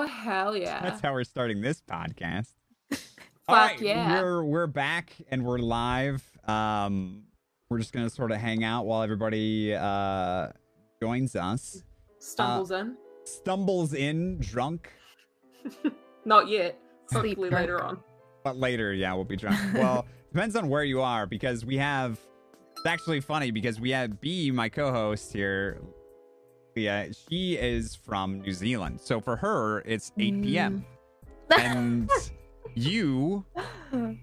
Oh hell yeah! That's how we're starting this podcast. Fuck yeah. We're we're back and we're live. Um we're just gonna sort of hang out while everybody uh joins us. Stumbles in. Stumbles in drunk. Not yet. Sleep Hopefully later on. But later, yeah, we'll be drunk. Well, depends on where you are because we have it's actually funny because we have B, my co-host here. Leah, she is from New Zealand. So for her, it's 8 p.m. And you,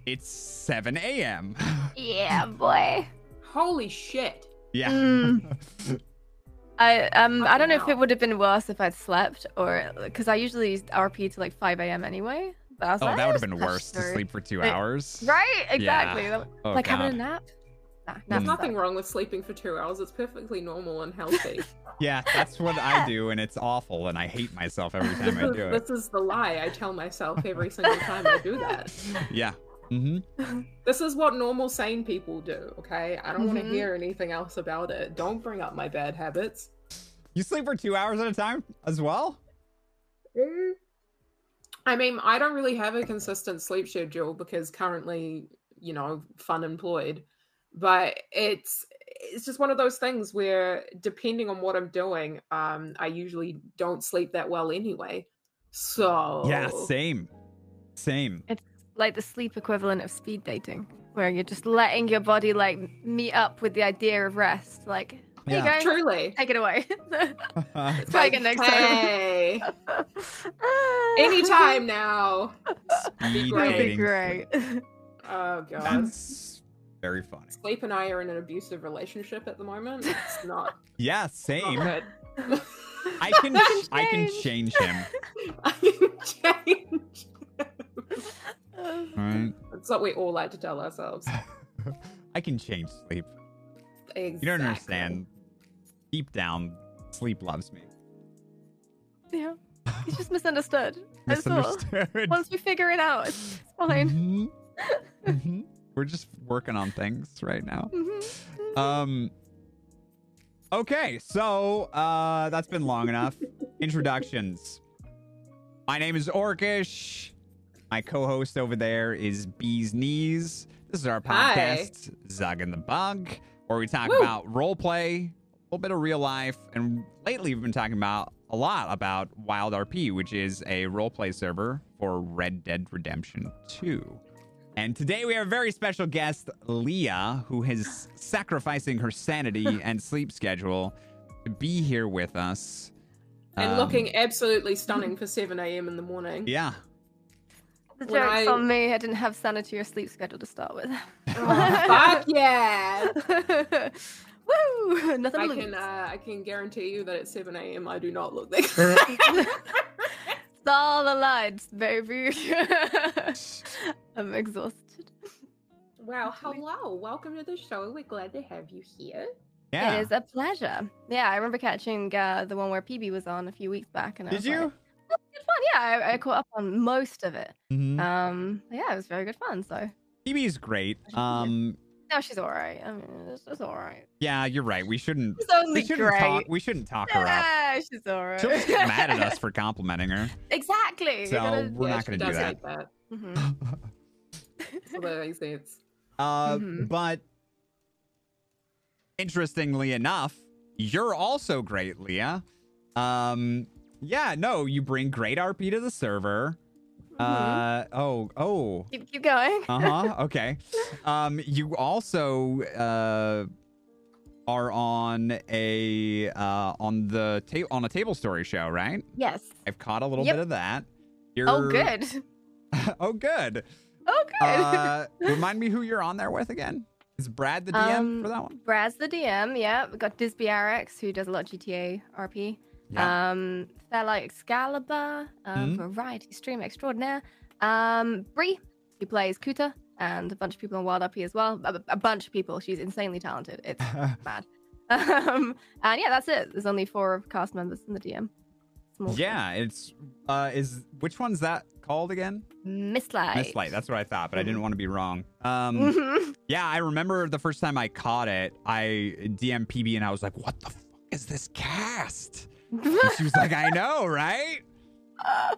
it's 7 a.m. yeah, boy. Holy shit! Yeah. Mm. I um I don't know if it would have been worse if I'd slept or because I usually used RP to like 5 a.m. anyway. But I was Oh, like, that would have been just worse to sleep for two It- hours. Right? Exactly. That- Oh, like having a nap. Nah, There's nothing suck. wrong with sleeping for two hours. It's perfectly normal and healthy. Yeah, that's what I do, and it's awful, and I hate myself every time I do it. this is the lie I tell myself every single time I do that. Yeah. Mm-hmm. This is what normal sane people do. Okay, I don't want to hear anything else about it. Don't bring up my bad habits. You sleep for two hours at a time as well? I mean, I don't really have a consistent sleep schedule because currently, you know, fun employed. But it's it's just one of those things where depending on what I'm doing, um, I usually don't sleep that well anyway. So Yeah, same. Same. It's like the sleep equivalent of speed dating, where you're just letting your body like meet up with the idea of rest. Like, here Yeah. you go. truly. Take it away. It's Try again next time. hey, anytime now. Speed great. That'd be dating. great. Oh god. That's very funny. Sleep and I are in an abusive relationship at the moment. It's not, Yeah, not same. good. I can I can change him. I can change. Right? That's what we all like to tell ourselves. I can change sleep. Exactly. You don't understand. Deep down, sleep loves me. yeah. He's just misunderstood. That's all. Misunderstood. Once we figure it out, it's fine. Mhm. Mhm. We're just working on things right now. Mhm. Um. Okay, so uh, that's been long enough. Introductions. My name is Orcish. My co-host over there is Bee's Knees. This is our Hi. podcast, Zug and the Bug, where we talk Woo. about role play, a little bit of real life, and lately we've been talking about a lot about Wild RP, which is a role play server for Red Dead Redemption 2. And today we have a very special guest, Leah, who is sacrificing her sanity and sleep schedule to be here with us. And Um, looking absolutely stunning for 7 a.m. in the morning. Yeah. The When joke's I- on me. I didn't have sanity or sleep schedule to start with. Oh, fuck yeah! Woo! Nothing I can uh, I can guarantee you that at 7 a.m. I do not look like It's all the lights, baby. I'm exhausted. Wow, hello. Welcome to the show. We're glad to have you here. Yeah. It is a pleasure. Yeah, I remember catching uh, the one where PB was on a few weeks back, and I Did you? Like, "Oh, good fun. Yeah, I, I caught up on most of it. Mhm. Um, yeah, it was very good fun. So PB is great. Pleasure to hear. Um, now she's all right. I mean, it's, it's all right. yeah, you're right. We shouldn't. She's only We shouldn't great. talk. We shouldn't talk her up. Yeah, she's all right. She'll just get mad at us for complimenting her. exactly. So gotta- we're Yeah, not going to do does that. hate that. Mhm. So that makes sense. Uh, Mhm. But interestingly enough, you're also great, Leah. Um, yeah, no, you bring great RP to the server. Uh, oh, oh, keep, keep going. uh huh. Okay. Um, you also uh are on a uh on the ta- on a table story show, right? Yes. I've caught a little Yep. bit of that. You're... Oh, good. oh, good. Oh, good. Uh, remind me who you're on there with again. Is Brad the DM Um, for that one? Brad's the DM. Yeah, we got Disby RX who does a lot of GTA RP. Yeah. Um, Fairlight Excalibur, Mhm. variety stream extraordinaire. Um, Bree, who plays Kuta, and a bunch of people on Wild RP as well. A, a bunch of people. She's insanely talented. It's mad. Um, and yeah, that's it. There's only four cast members in the DM. Small yeah, it's uh is which one's that called again? Mistlight. Mistlight. That's what I thought, but I Mm-hmm. didn't want to be wrong. Um Mhm. yeah, I remember the first time I caught it, I DM PB and I was like, "What the fuck is this cast?" And she was like, "I know, right?"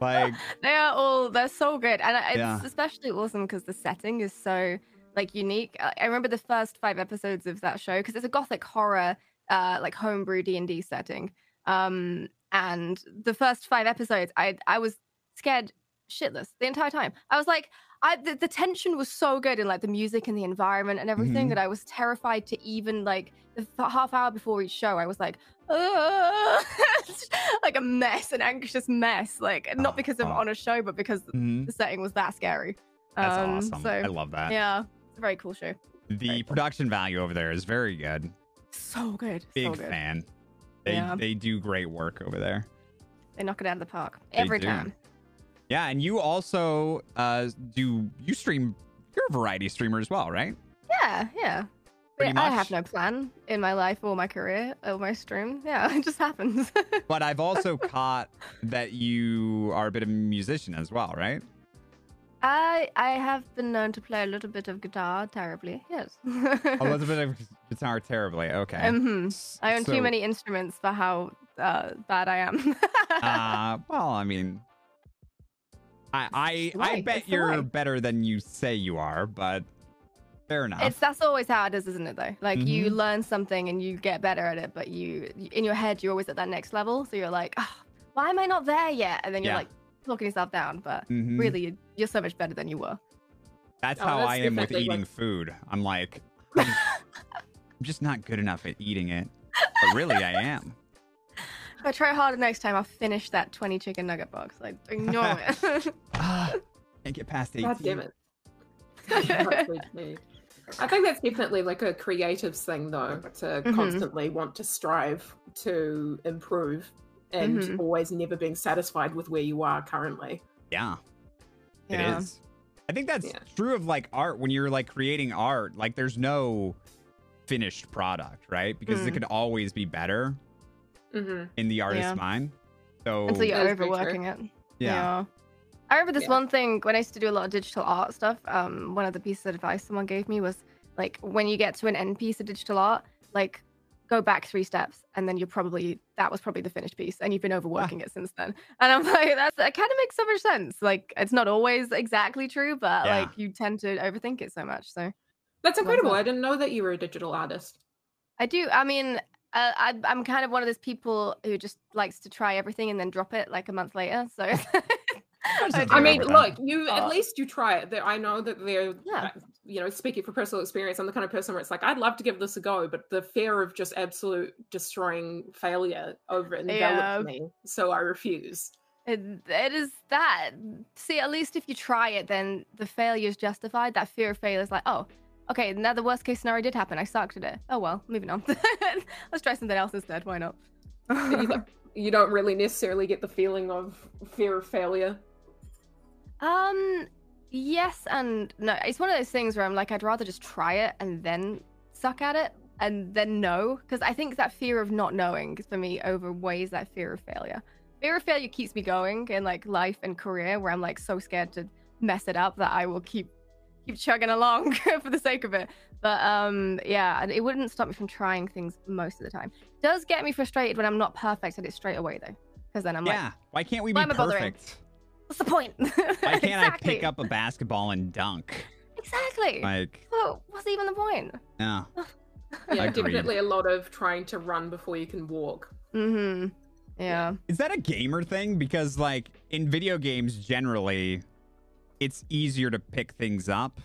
Like they are all they're so good, and it's Yeah. especially awesome because the setting is so like unique. I remember the first five episodes of that show because it's a gothic horror, uh, like homebrew D and D setting. Um, and the first five episodes, I I was scared shitless the entire time. I was like, I the, the tension was so good and like the music and the environment and everything Mhm. that I was terrified to even like the half hour before each show. I was like, like a mess, an anxious mess. Like not Oh, because I'm oh. on a show, but because mhm, the setting was that scary. that's Um, awesome. So I love that. yeah, it's a very cool show. The very cool. production value over there is very good. So good. Big so good. fan. They Yeah. they do great work over there. They knock it out of the park every time. Yeah, and you also uh do you stream you're a variety streamer as well, right? Yeah, yeah. Pretty I much. have no plan in my life or my career or my stream. Yeah, it just happens. But I've also caught that you are a bit of a musician as well, right? I I have been known to play a little bit of guitar terribly. Yes. A little bit of guitar terribly. Okay. Mhm. S- I own so- too many instruments for how uh, bad I am. Uh, well, I mean, I I, It's the I bet it's you're better than you say you are, but fair enough. it's that's always how it is, isn't it? Though, like you Mhm. learn something and you get better at it, but you in your head you're always at that next level. So you're like, oh, why am I not there yet? And then you're Yeah. like talking yourself down, but Mhm. really you- you're so much better than you were. That's Oh, how that's I am with eating what- food. I'm like, I'm, I'm just not good enough at eating it. But really, I am. If I try harder next time, I'll finish that 20 chicken nugget box. Like, ignore it. Ah, can't get past 18. God damn it. I think that's definitely like a creative thing, though, to Mhm. constantly want to strive to improve and Mhm. always never being satisfied with where you are currently. Yeah, Yeah. it is. I think that's Yeah. true of like art when you're like creating art. Like, there's no finished product, right? Because it Mm. could always be better hmm in the artist's Yeah. mind. So Until you're That is very true. overworking it. yeah. I remember this Yeah. one thing when I used to do a lot of digital art stuff. Um, one of the pieces of advice someone gave me was like, when you get to an end piece of digital art, like go back three steps, and then you're probably that was probably the finished piece, and you've been overworking it since then. And I'm like, that's that kind of makes so much sense. Like, it's not always exactly true, but Yeah. like you tend to overthink it so much. So That's incredible. I didn't know that you were a digital artist. I do. I mean, uh, I, I'm kind of one of those people who just likes to try everything and then drop it like a month later. So, I I mean, look, that. you at least you try it. I know that they're, Yeah. you know, speaking for personal experience, I'm the kind of person where it's like, I'd love to give this a go, but the fear of just absolute destroying failure over it envelops Yeah. me, so I refuse. It, it is that. See, at least if you try it, then the failure is justified. That fear of failure is like, oh, okay, now the worst case scenario did happen. I sucked at it. Oh well, moving on. Let's try something else instead. Why not? you, don't- you don't really necessarily get the feeling of fear of failure. um, yes and no. It's one of those things where I'm like, I'd rather just try it and then suck at it and then know, because I think that fear of not knowing for me overweighs that fear of failure. Fear of failure keeps me going in like life and career, where I'm like so scared to mess it up that I will keep keep chugging along for the sake of it. But um, yeah, and it wouldn't stop me from trying things most of the time. Does get me frustrated when I'm not perfect at it straight away though, because then I'm like, yeah. Why can't we be why am bothering? perfect? what's the point? Why can't I pick up a basketball and dunk? Exactly. Like, So what's even the point? yeah. Yeah, Agreed. definitely a lot of trying to run before you can walk. Mm-hmm. Yeah. Is that a gamer thing? Because like in video games generally, it's easier to pick things up.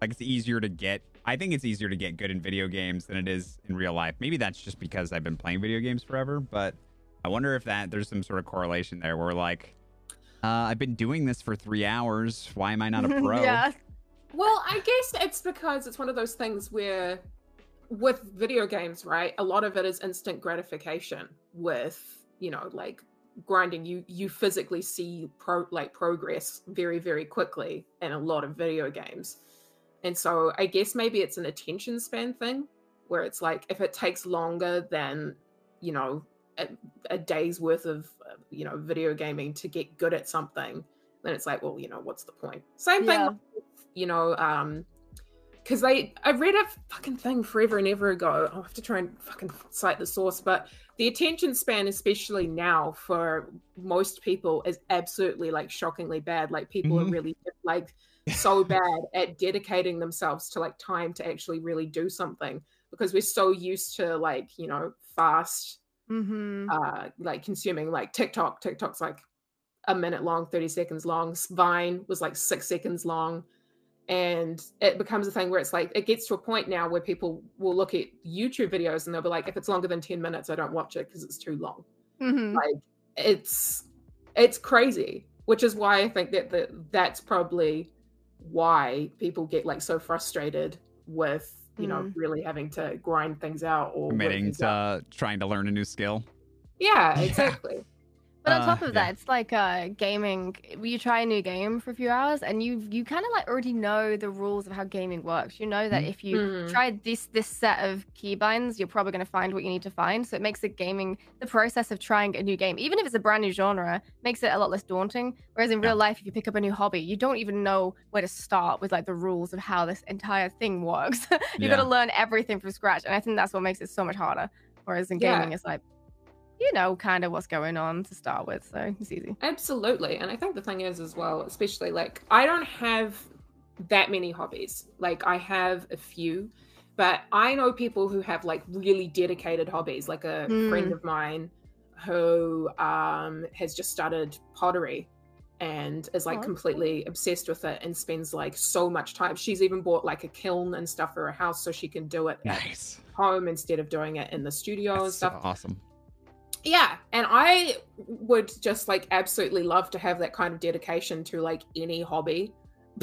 Like it's easier to get I think it's easier to get good in video games than it is in real life. Maybe that's just because I've been playing video games forever, but I wonder if that there's some sort of correlation there where like uh, I've been doing this for three hours. Why am I not a pro? yeah. Well, I guess it's because it's one of those things where with video games, right? A lot of it is instant gratification with, you know, like grinding you you physically see pro like progress very very quickly in a lot of video games. And so I guess maybe it's an attention span thing where it's like if it takes longer than, you know, a, a day's worth of, you know, video gaming to get good at something, then it's like, well, you know, what's the point? Same thing Yeah. with, you know, um because they I read a fucking thing forever and ever ago. I'll have to try and fucking cite the source, but the attention span, especially now for most people, is absolutely like shockingly bad. Like people Mhm. are really like so bad at dedicating themselves to like time to actually really do something because we're so used to like you know fast Mm-hmm. uh like consuming like TikTok. TikTok's like a minute long, 30 seconds long. Vine was like six seconds long. And it becomes a thing where it's like it gets to a point now where people will look at YouTube videos and they'll be like, if it's longer than 10 minutes, I don't watch it because it's too long. Mm-hmm. Like it's it's crazy. Which is why I think that the, that's probably why people get like so frustrated with, you know, Mm. really having to grind things out or Committing things out. to trying to learn a new skill. Yeah, Yeah. exactly. But on Uh, top of yeah. that, it's like uh, gaming. You try a new game for a few hours, and you you kind of like already know the rules of how gaming works. You know that Mhm. if you Mhm. try this this set of keybinds, you're probably going to find what you need to find. So it makes the gaming, the process of trying a new game, even if it's a brand new genre, makes it a lot less daunting. Whereas in Yeah. real life, if you pick up a new hobby, you don't even know where to start with like the rules of how this entire thing works. you got Yeah. to learn everything from scratch, and I think that's what makes it so much harder. Whereas in Yeah. gaming, it's like you know kind of what's going on to start with, so it's easy. Absolutely. And I think the thing is as well, especially like I don't have that many hobbies. Like I have a few, but I know people who have like really dedicated hobbies, like a Mm. friend of mine who um has just started pottery and is like Oh. completely obsessed with it and spends like so much time. She's even bought like a kiln and stuff for her house so she can do it at home instead of doing it in the studio and That's so stuff awesome. Yeah and i would just like absolutely love to have that kind of dedication to like any hobby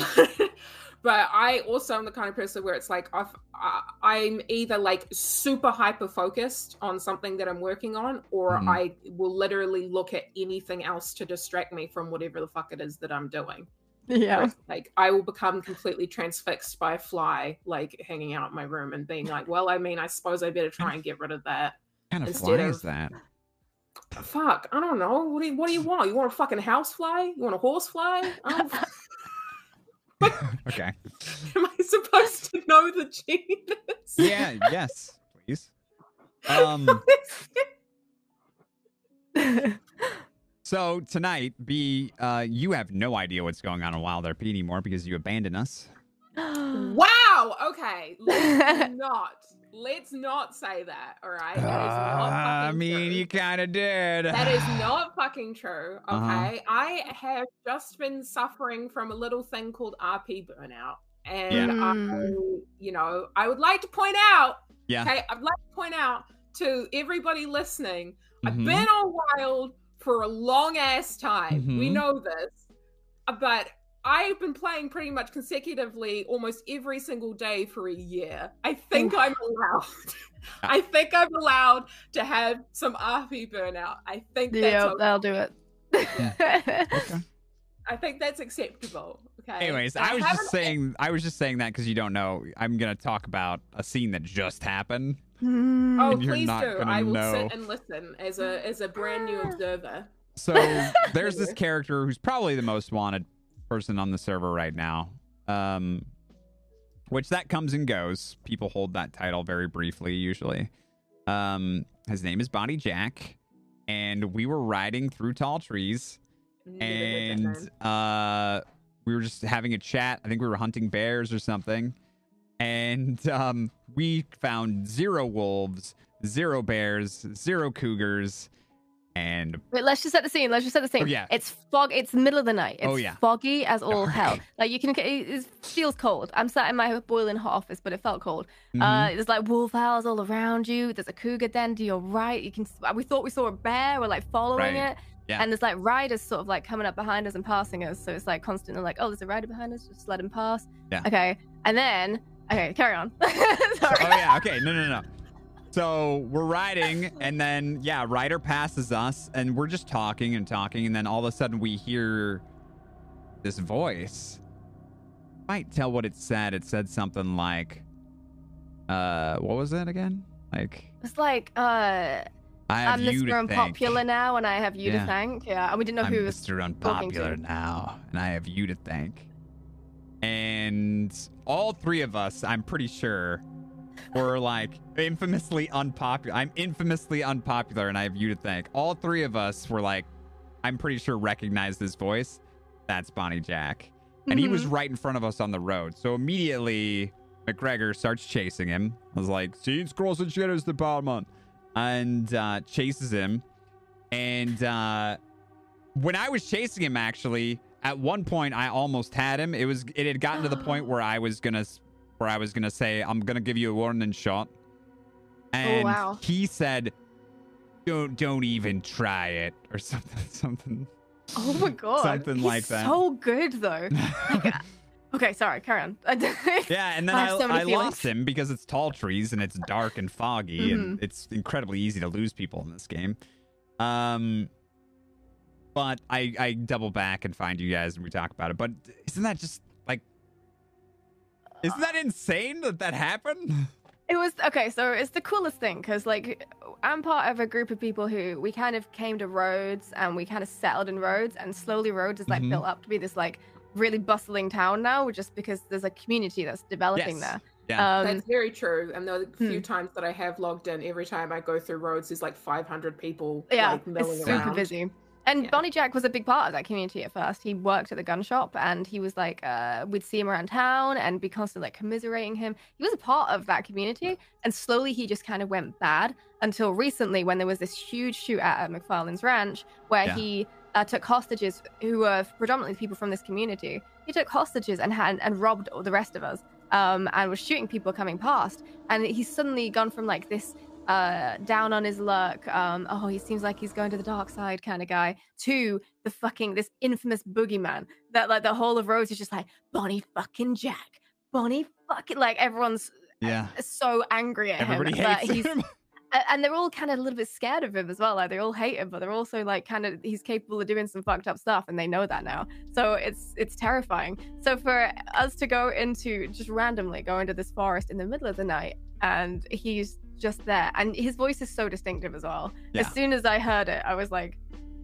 but i also am the kind of person where it's like I've, I, i'm either like super hyper focused on something that i'm working on or Mhm. i will literally look at anything else to distract me from whatever the fuck it is that i'm doing Yeah. Where, like i will become completely transfixed by a fly like hanging out in my room and being like well i mean i suppose i better try and get rid of that kind of Instead fly of- is that? Fuck, I don't know. What do you What do you want? You want a fucking house fly? You want a horse fly? I don't- okay. am I supposed to know the genus? Yeah. Yes. Please. Um. So tonight, B, uh, you have no idea what's going on in Wild RP anymore because you abandoned us. wow. Okay. Let's not. Let's not say that. All right. That is not Uh, I mean, true. you kind of did. That is not fucking true. Okay. Uh-huh. I have just been suffering from a little thing called RP burnout. And Yeah. I, Mm. you know, I would like to point out Yeah. Okay, I'd like to point out to everybody listening, I've Mhm. been on Wild for a long ass time. We Mhm. know this, but I've been playing pretty much consecutively almost every single day for a year. I think I'm allowed. I think I'm allowed to have some RP burnout. I think that's yeah, okay. that'll do it. Okay. I think that's acceptable. Okay. Anyways, But I was just saying. I was just saying that because you don't know. I'm gonna talk about a scene that just happened. Mm. Oh, and you're please not do. gonna I will know. sit and listen as a as a brand new observer. So there's this character who's probably the most wanted person on the server right now. Um, which that comes and goes. People hold that title very briefly, usually. Um, his name is Bonnie Jack, and we were riding through tall trees, Never heard that name. and uh, we were just having a chat. I think we were hunting bears or something, and um, we found zero wolves, zero bears, zero cougars, and Wait, let's just set the scene. Let's just set the scene. Oh, yeah. It's fog. It's the middle of the night. It's Oh, yeah. foggy as all hell. Like you can, it, it feels cold. I'm sat in my boiling hot office, but it felt cold. Mhm. Uh, there's like wolf howls all around you. There's a cougar den to your right. You can. We thought we saw a bear. We're like following Right. it. Yeah. And there's like riders sort of like coming up behind us and passing us. So it's like constantly like, oh, there's a rider behind us. Just let him pass. Yeah. Okay. And then, okay, carry on. Sorry. oh yeah, okay, no, no, no. So we're riding, and then yeah, Ryder passes us, and we're just talking and talking, and then all of a sudden we hear this voice. Might tell what it said. It said something like, "Uh, what was that again? Like, It's like, uh, I have I'm Mr. Unpopular now, and I have you Yeah. to thank. Yeah, and we didn't know I'm who was. Mr. Unpopular now, and I have you to thank." and all three of us, I'm pretty sure, were like infamously unpopular. I'm infamously unpopular, and I have you to thank. All three of us were like, I'm pretty sure recognized this voice. That's Bonnie Jack. And he was Mhm. right in front of us on the road. So immediately McGregor starts chasing him. I was like, Scenes Cross and Shitter's Department. And uh, chases him. And uh, when I was chasing him, actually, at one point I almost had him. It was it had gotten to the point where I was gonna where I was gonna say, I'm gonna give you a warning shot. And wow. he said, Don't don't even try it or something something. Oh my god. Something He's like that. So good though. Like, uh, okay, sorry, carry on. Yeah, and then I I, so I lost him because it's tall trees and it's dark and foggy and Mm-hmm. it's incredibly easy to lose people in this game. Um, but I I double back and find you guys and we talk about it. But isn't that just isn't that insane that that happened? It was okay, so it's the coolest thing because, like, I'm part of a group of people who we kind of came to Rhodes and we kind of settled in Rhodes, and slowly Rhodes is like Mhm. built up to be this like really bustling town now, just because there's a community that's developing Yes. there. Yeah. Um, That's very true. And the few hmm. times that I have logged in, every time I go through Rhodes, there's like 500 people yeah, like milling it's super around. busy. And Yeah. Bonnie Jack was a big part of that community at first. He worked at the gun shop and he was like, uh, we'd see him around town and be constantly like commiserating him. He was a part of that community. And slowly he just kind of went bad until recently when there was this huge shootout at McFarlane's ranch where Yeah. he uh, took hostages who were predominantly people from this community. He took hostages and had and robbed all the rest of us um, and was shooting people coming past. And he's suddenly gone from like this uh, down on his luck, um, oh, he seems like he's going to the dark side kind of guy, to the fucking this infamous boogeyman that like the whole of Rhodes is just like Bonnie fucking Jack, Bonnie fucking like everyone's yeah. so angry at Everybody him, hates he's him. and they're all kind of a little bit scared of him as well. Like they all hate him, but they're also like kind of he's capable of doing some fucked up stuff, and they know that now. So it's it's terrifying. So for us to go into just randomly go into this forest in the middle of the night, and he's just there, and his voice is so distinctive as well. Yeah. As soon as I heard it, I was like,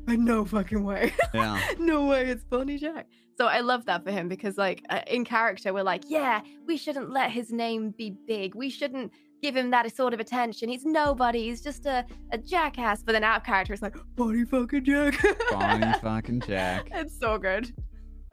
no fucking way. Yeah. no way, it's Bonnie Jack. So I love that for him because, like, uh, in character, we're like, yeah, we shouldn't let his name be big. We shouldn't give him that sort of attention. He's nobody. He's just a, a jackass. But then out of character, it's like, Bonnie fucking Jack. Bonnie fucking Jack. it's so good.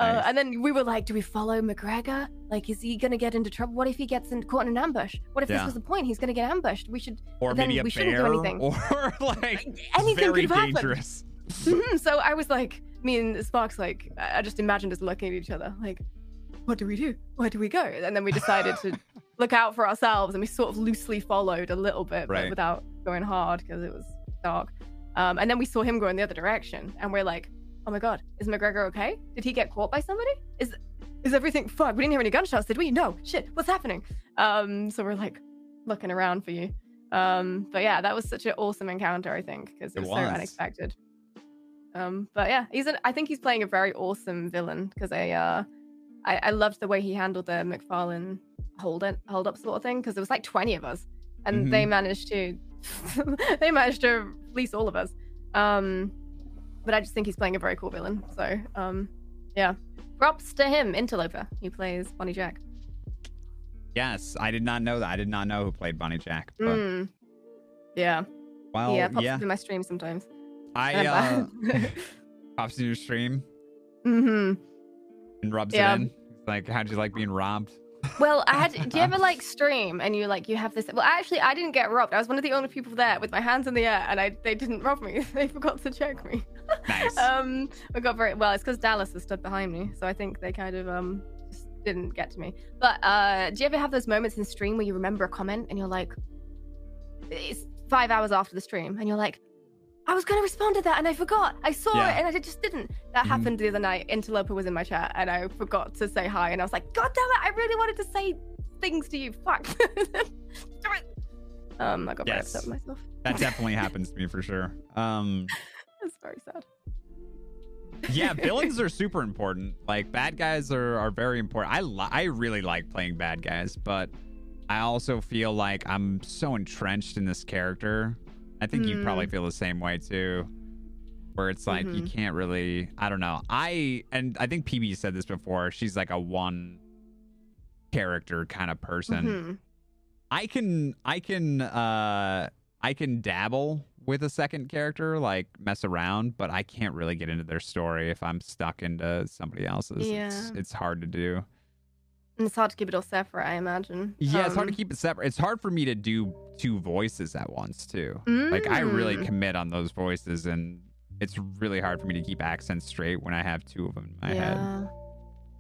Uh, and then we were like, do we follow McGregor? Like, is he going to get into trouble? What if he gets in, caught in an ambush? What if Yeah. this was the point? He's going to get ambushed. We should. Or then maybe a we shouldn't do anything. Or like Anything very could have happened. dangerous. Mhm, so I was like, me and Sparks, like, I I just imagined us looking at each other, like, what do we do? Where do we go? And then we decided to look out for ourselves, and we sort of loosely followed a little bit, Right. but without going hard because it was dark. Um, and then we saw him go in the other direction, and we're like, oh my god, is McGregor okay? Did he get caught by somebody? Is is everything fuck? We didn't hear any gunshots, did we? No, shit, what's happening? Um, so we're like looking around for you. Um, but yeah, that was such an awesome encounter, I think, because it, It was, so unexpected. Um, but yeah, he's an, I think he's playing a very awesome villain because I, uh, I I loved the way he handled the McFarlane hold it, hold up sort of thing because there was like twenty of us, and they managed to they managed to release all of us. Um, but I just think he's playing a very cool villain. So um, yeah, props to him, Interloper. He plays Bonnie Jack. Yes, I did not know that. I did not know who played Bonnie Jack. But, Mm. Yeah, well, yeah, pops yeah. up in my stream sometimes. I uh, pops in your stream hmm and rubs Yeah. it in. Like, how'd you like being robbed? Well, I had. Do you ever like stream and you like you have this? Well, actually, I didn't get robbed. I was one of the only people there with my hands in the air, and I they didn't rob me. They forgot to check me. Nice. um, I got very well. It's because Dallas has stood behind me, so I think they kind of um just didn't get to me. But uh, do you ever have those moments in stream where you remember a comment and you're like, it's five hours after the stream, and you're like. I was going to respond to that and I forgot. I saw Yeah. it and I just didn't. That Mhm. happened the other night. Interloper was in my chat and I forgot to say hi. And I was like, God damn it, I really wanted to say things to you. Fuck. um, I got very Yes. upset myself. that definitely happens to me for sure. Um, It's very sad. yeah, villains are super important. Like bad guys are are very important. I li- I really like playing bad guys, but I also feel like I'm so entrenched in this character. I think you probably feel the same way too. Where it's like you Mhm. can't really I don't know. I and I think PB said this before. She's like a one character kind of person. Mhm. I can I can uh I can dabble with a second character, like mess around, but I can't really get into their story if I'm stuck into somebody else's. It's, Yeah. it's hard to do. And it's hard to keep it all separate, I imagine. Yeah, it's hard to Um, keep it separate. It's hard for me to do two voices at once too. Like I really Mm. commit on those voices and it's really hard for me to keep accents straight when I have two of them in my head.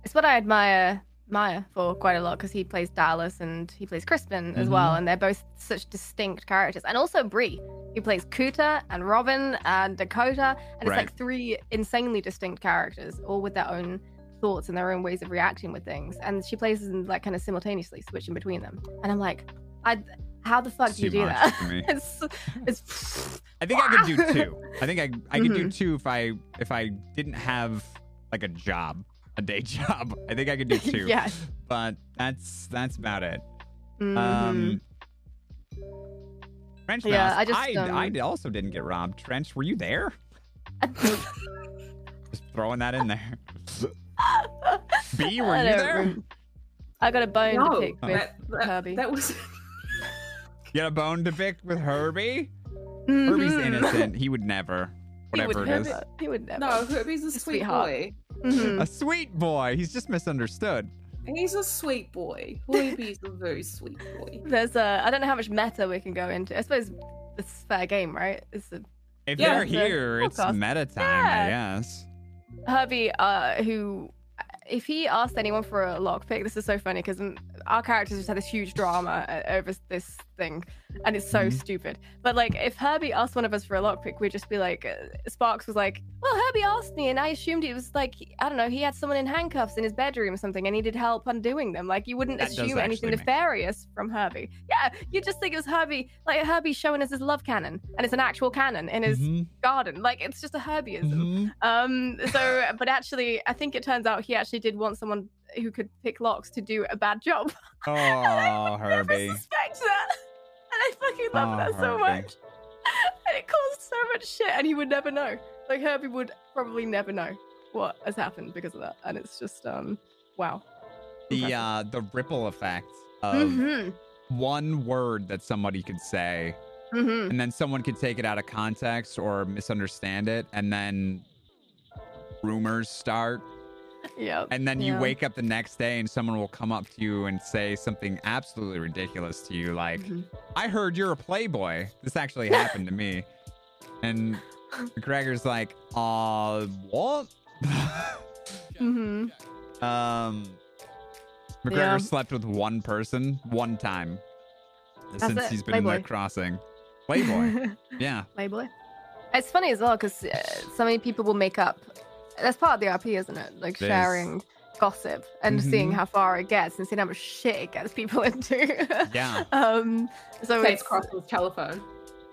It's what I admire Maya for quite a lot because he plays Dallas and he plays Crispin as well, Mhm. and they're both such distinct characters. And also Brie, who plays Kuta and Robin and Dakota, and it's Right. like three insanely distinct characters, all with their own thoughts and their own ways of reacting with things. And she plays them like kind of simultaneously, switching between them. And I'm like, I, how the fuck It's do you do that? it's, it's. I think I could do two. I think I I could do Mhm. two if I if I didn't have like a job, a day job. I think I could do two. yeah. But that's that's about it. Mhm. Um Trench Yeah, Mouse. I just, I, um, I also didn't get robbed. Trench, were you there? Just throwing that in there. B, were I you there? rem- I got a bone No, to pick with that, that, Herbie. that was You got a bone to pick with Herbie? Herbie's Mhm. innocent. He would never. He would Whatever it is. never. He would never. no. Herbie's a a sweet sweetheart. boy. Mhm. A sweet boy. He's just misunderstood. He's a sweet boy. Herbie's a very sweet boy. There's a. I don't know how much meta we can go into. I suppose it's fair game, right? It's a If Yeah, they're it's a here, it's podcast. meta time, I Yeah. guess. Herbie, uh, who, if he asked anyone for a lockpick, this is so funny because our characters just had this huge drama uh, over this thing, and it's so Mhm. stupid. But like, if Herbie asked one of us for a lockpick, we'd just be like, uh, Sparks was like, "Well, Herbie asked me, and I assumed it was like, I don't know, he had someone in handcuffs in his bedroom or something, and he needed help undoing them. Like, you wouldn't That assume anything nefarious from Herbie. Yeah, you just think it was Herbie, like Herbie showing us his love cannon, and it's an actual cannon in his Mhm, garden. Like, it's just a Herbieism. mhm. Um, so, but actually, I think it turns out he actually did want someone who could pick locks to do a bad job. Oh, I Herbie. never suspect that. And I fucking love Oh, that so Herbie. much. And it caused so much shit, and he would never know. Like, Herbie would probably never know what has happened because of that. And it's just, um, wow. The uh the ripple effect of Mm-hmm. one word that somebody could say Mm-hmm. and then someone could take it out of context or misunderstand it and then rumors start Yeah. and then you Yeah. wake up the next day and someone will come up to you and say something absolutely ridiculous to you like Mhm. i heard you're a playboy this actually happened to me and mcgregor's like uh what Mm-hmm. um mcgregor Yeah. slept with one person one time That's since it, he's been in the Playboy. crossing playboy yeah Playboy. It's funny as well because uh, so many people will make up. That's part of the RP, isn't it? Like It is. sharing gossip and seeing Mhm. how far it gets and seeing how much shit it gets people into. Yeah. Um. So Takes it's cross with telephone.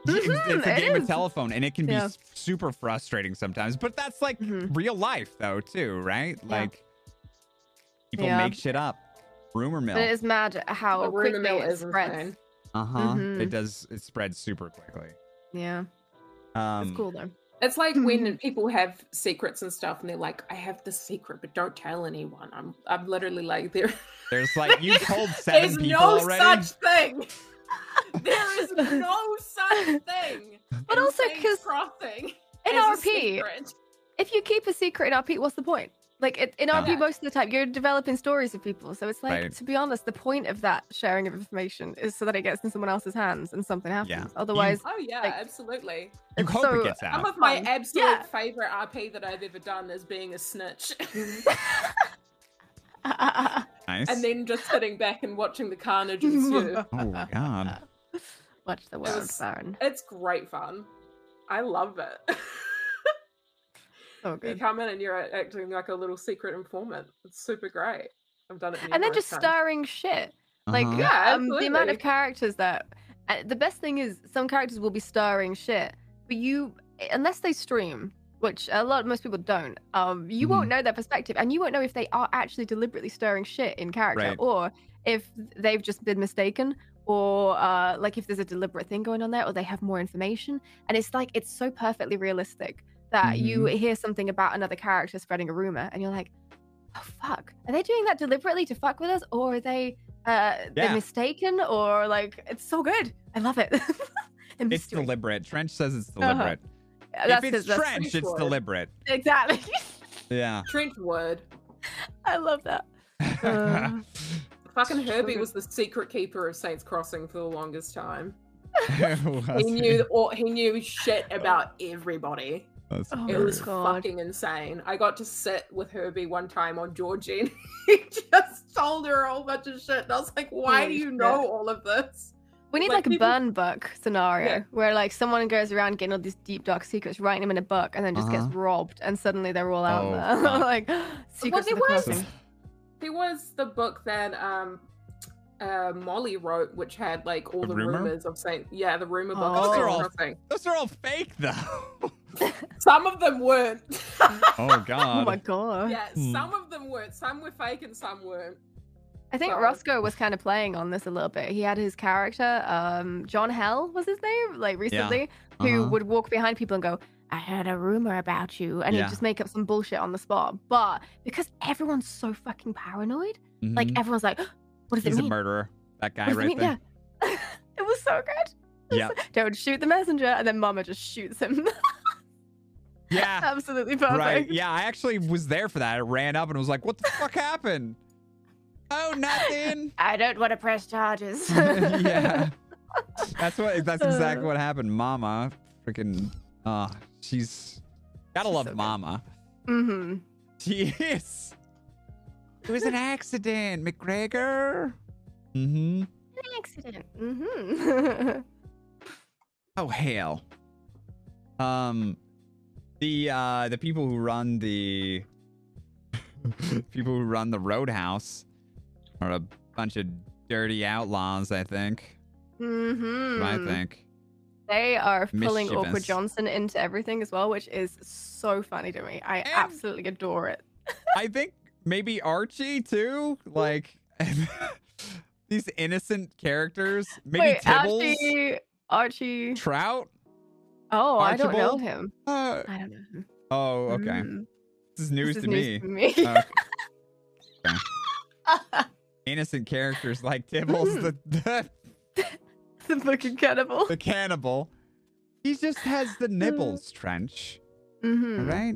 It's- Mhm, it's a it game of telephone and it can be Yeah. s- super frustrating sometimes but that's like Mhm. real life though too right Yeah. like people Yeah. make shit up rumor mill but it is mad how The rumor quickly mill it is spreads. insane. uh-huh Mhm. it does it spreads super quickly Yeah, um it's cool though. It's like mm-hmm. when people have secrets and stuff, and they're like, "I have this secret, but don't tell anyone." I'm, I'm literally like, there, there's like you told seven there's people no already such thing. there is no such thing. But also because crossing In is a RP, if you keep a secret in RP, what's the point? Like it, in RP, Yeah. most of the time you're developing stories of people. So it's like, Right. to be honest, the point of that sharing of information is so that it gets in someone else's hands and something happens. Yeah. Otherwise, Oh yeah, like- absolutely. you hope so- it gets out. Some of my Fun. absolute Yeah. favorite RP that I've ever done is being a snitch, nice and then just sitting back and watching the carnage ensue. oh god Watch the world was- burn. It's great fun. I love it. So you come in and you're acting like a little secret informant. It's super great. I've done it. And then numerous just times. starring shit. Like Uh-huh. Yeah, um, the amount of characters that. Uh, the best thing is some characters will be starring shit, but you, unless they stream, which a lot most people don't, um, you won't Mhm. know their perspective, and you won't know if they are actually deliberately stirring shit in character, Right. or if they've just been mistaken, or uh, like if there's a deliberate thing going on there, or they have more information. And it's like it's so perfectly realistic that you Mm-hmm. hear something about another character spreading a rumor, and you're like, oh fuck, are they doing that deliberately to fuck with us, or are they uh they're mistaken, or like it's so good. I love it. It's mystery. deliberate. Trench says it's Uh-huh. deliberate. That's it's that's- trench, it's straightforward. deliberate. Exactly. Yeah. Trench wood. I love that. Uh, Fucking Herbie was the secret keeper of Saints Crossing for the longest time. He knew all, he knew shit about everybody. That's Oh It was God. fucking insane. I got to sit with Herbie one time on Georgie and he just told her a whole bunch of shit. And I was like, why Holy do you shit. know all of this? we need Like, like, a people- burn book scenario Yeah. where like someone goes around getting all these deep dark secrets, writing them in a book, and then just gets Uh-huh. robbed, and suddenly they're all out Oh, there. like secrets there of the was- crossing. There was the book that um uh, Molly wrote, which had like all The the, rumor? rumors of Saint. Yeah, the rumor book Oh. Those are all- Crossing. Those are all fake, though. Some of them weren't. oh God. Oh my god. yeah, Hmm. some of them weren't. Some were fake and some weren't. I think So- Roscoe was kind of playing on this a little bit. He had his character, um, John Hell was his name, like recently, who Uh-huh. would walk behind people and go, I heard a rumor about you. And Yeah. he'd just make up some bullshit on the spot. But because everyone's so fucking paranoid, like Mhm. everyone's like, what does he's it a murderer. That guy right there. Yeah. it was so good. Yeah. Don't shoot the messenger. And then Mama just shoots him. Yeah. Absolutely perfect. Right. Yeah, I actually was there for that. I ran up and was like, "What the fuck happened?" Oh, nothing. I don't want to press charges. yeah. That's what. That's exactly Uh. what happened. Mama, freaking. Uh, she's gotta She's love so good. Mama. mm-hmm. She is. It was an accident, McGregor. Mm-hmm. An accident. Mm-hmm. Oh hell. Um, the uh the people who run the people who run the Roadhouse are a bunch of dirty outlaws. I think. mm-hmm. I think. They are pulling Awkward Johnson into everything as well, which is so funny to me. I And- absolutely adore it. I think maybe Archie too. Like these innocent characters. Maybe Wait, Tibbles, Archie, Archie. Trout. Oh, I don't know him. Uh, I don't know him. oh, okay. Mm, This is news this to is me. to me. Okay. innocent characters like Tibbles, the, the the fucking cannibal. the cannibal. He just has the nipples, Trench. Mm-hmm. Right?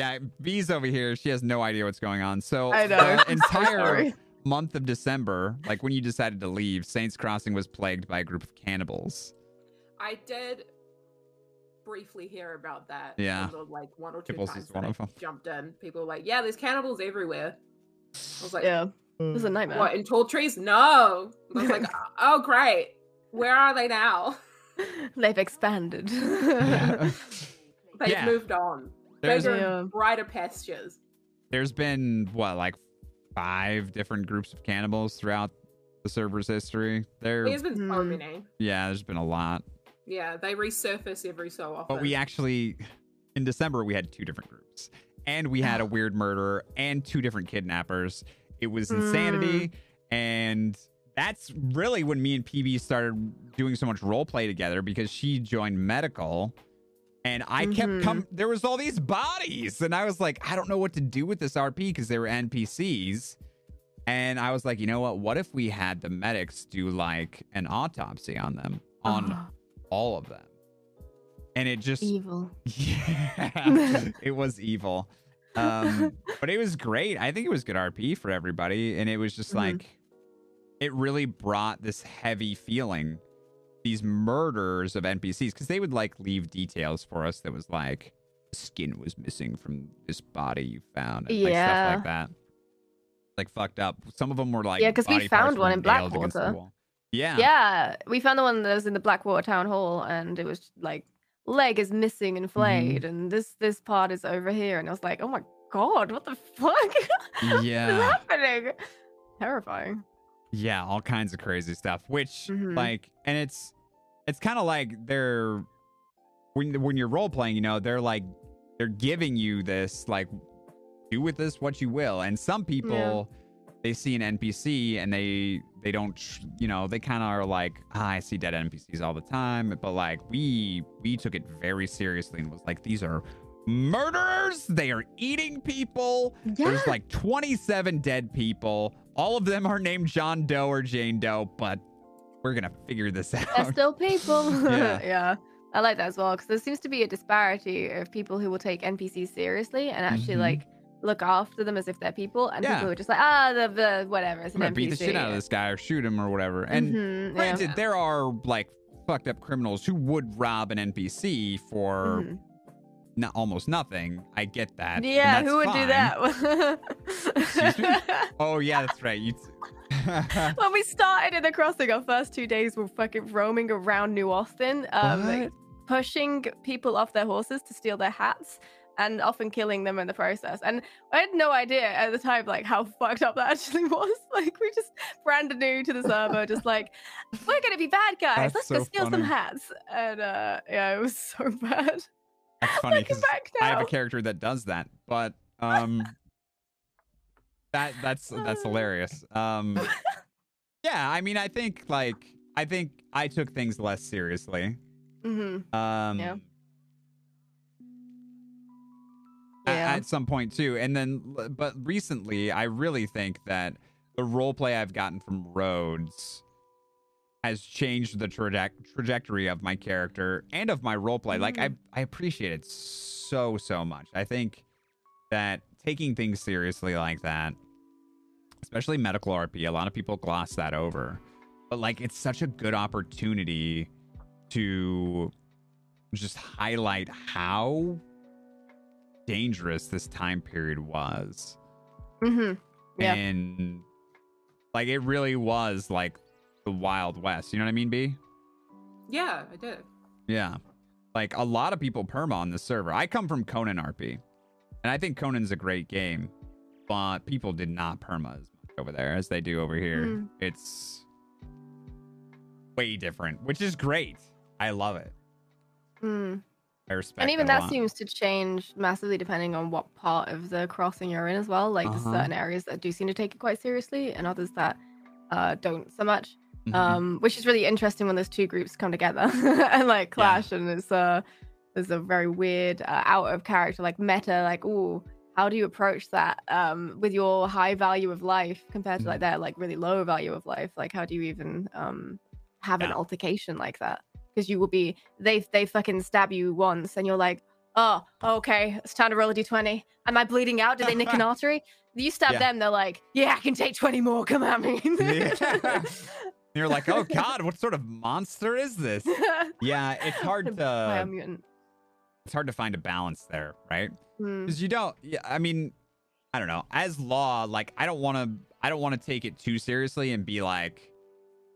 Yeah, V's over here. She has no idea what's going on. So I know. the entire sorry. month of December, like when you decided to leave, Saints Crossing was plagued by a group of cannibals. I did briefly hear about that. Yeah. the, like one or two Tibbles is times one of I 'em. jumped in. People were like, "Yeah, there's cannibals everywhere." I was like, Yeah, it was a hmm. nightmare. "What in tall trees? No." I was like, "Oh, great. Where are they now? They've expanded. They've Yeah. moved on. There's Bigger, Yeah. and brighter pastures." there's been what like five different groups of cannibals throughout the server's history. There, There's been so Hmm. many. yeah, there's been a lot. Yeah, they resurface every so often. But we actually, in December, we had two different groups, and we had a weird murderer and two different kidnappers. It was insanity, and that's really when me and PB started doing so much role play together because she joined medical. And I kept Mhm. come. There was all these bodies, and I was like, I don't know what to do with this RP because they were NPCs. And I was like, you know what? What if we had the medics do like an autopsy on them, on Oh, all of them? And it just evil. yeah, it was evil. Um, but it was great. I think it was good RP for everybody. And it was just Mhm. like, it really brought this heavy feeling, these murders of NPCs, because they would like leave details for us that was like, skin was missing from this body you found. and, like, Yeah. stuff like that. Like fucked up. Some of them were like, yeah, because we found one in nailed against the Blackwater. Yeah. Yeah, we found the one that was in the Blackwater Town Hall, and it was like leg is missing and Mm-hmm. flayed, and this this part is over here, and I was like, oh my god, what the fuck? what is Yeah. happening? Terrifying. Yeah, all kinds of crazy stuff. Which Mhm. like, and it's it's kind of like they're when when you're role playing, you know, they're like they're giving you this like do with this what you will. And some people they see an NPC and they they don't you know they kind of are like ah, I see dead NPCs all the time, but like we we took it very seriously and was like these are murderers. They are eating people. Yeah. There's like 27 dead people. All of them are named John Doe or Jane Doe, but we're gonna figure this out. They're still people. Yeah. yeah. I like that as well because there seems to be a disparity of people who will take NPCs seriously and actually Mhm. like look after them as if they're people, and Yeah. people who are just like, ah, the, the whatever, it's I'm an gonna NPC. beat the shit out of this guy or shoot him or whatever. And Mhm, yeah. granted, there are like fucked up criminals who would rob an NPC for Mhm. No- almost nothing. I get that. Yeah, who would fine. do that? Oh yeah, that's right. You. when we started in the crossing, our first two days were fucking roaming around New Austin, um, like, pushing people off their horses to steal their hats and often killing them in the process. And I had no idea at the time, like how fucked up that actually was. Like we just brand new to the server, just like we're gonna be bad guys. That's Let's so go steal some hats. And uh, yeah, it was so bad. That's funny because I have a character that does that, but um, that that's that's hilarious. Um, yeah, I mean, I think like I think I took things less seriously. hmm Um, Yeah. a- Yeah. At some point too, and then but recently, I really think that the role play I've gotten from Rhodes has changed the traje- trajectory of my character and of my role play. Like I, I appreciate it so so much. I think that taking things seriously like that, especially medical RP, a lot of people gloss that over. But like it's such a good opportunity to just highlight how dangerous this time period was. hmm Yeah. And like it really was like the Wild West. You know what I mean, B? Yeah, I did. Yeah. Like a lot of people perma on this server. I come from Conan RP. And I think Conan's a great game, but people did not perma as much over there as they do over here. Mm. It's way different, which is great. I love it. Mm. I respect And even it that lot. seems to change massively depending on what part of the crossing you're in as well. Like there's Uh-huh. certain areas that do seem to take it quite seriously, and others that uh, don't so much. Mhm. Um, which is really interesting when those two groups come together and like clash, and it's uh, there's a very weird uh, out of character like meta. Like, ooh, how do you approach that um, with your high value of life compared to like their like really low value of life? Like, how do you even um, have an altercation like that? Because you will be they they fucking stab you once, and you're like, oh, okay, it's time to roll a d20. Am I bleeding out? Did they nick an artery? You stab Yeah. them, they're like, yeah, I can take 20 more. Come at me. Yeah. You're like, oh god, what sort of monster is this? Yeah, it's hard to Biomutant. it's hard to find a balance there, right? Hmm. Because you don't. Yeah, I mean, I don't know. As law, like, I don't want to. I don't want to take it too seriously and be like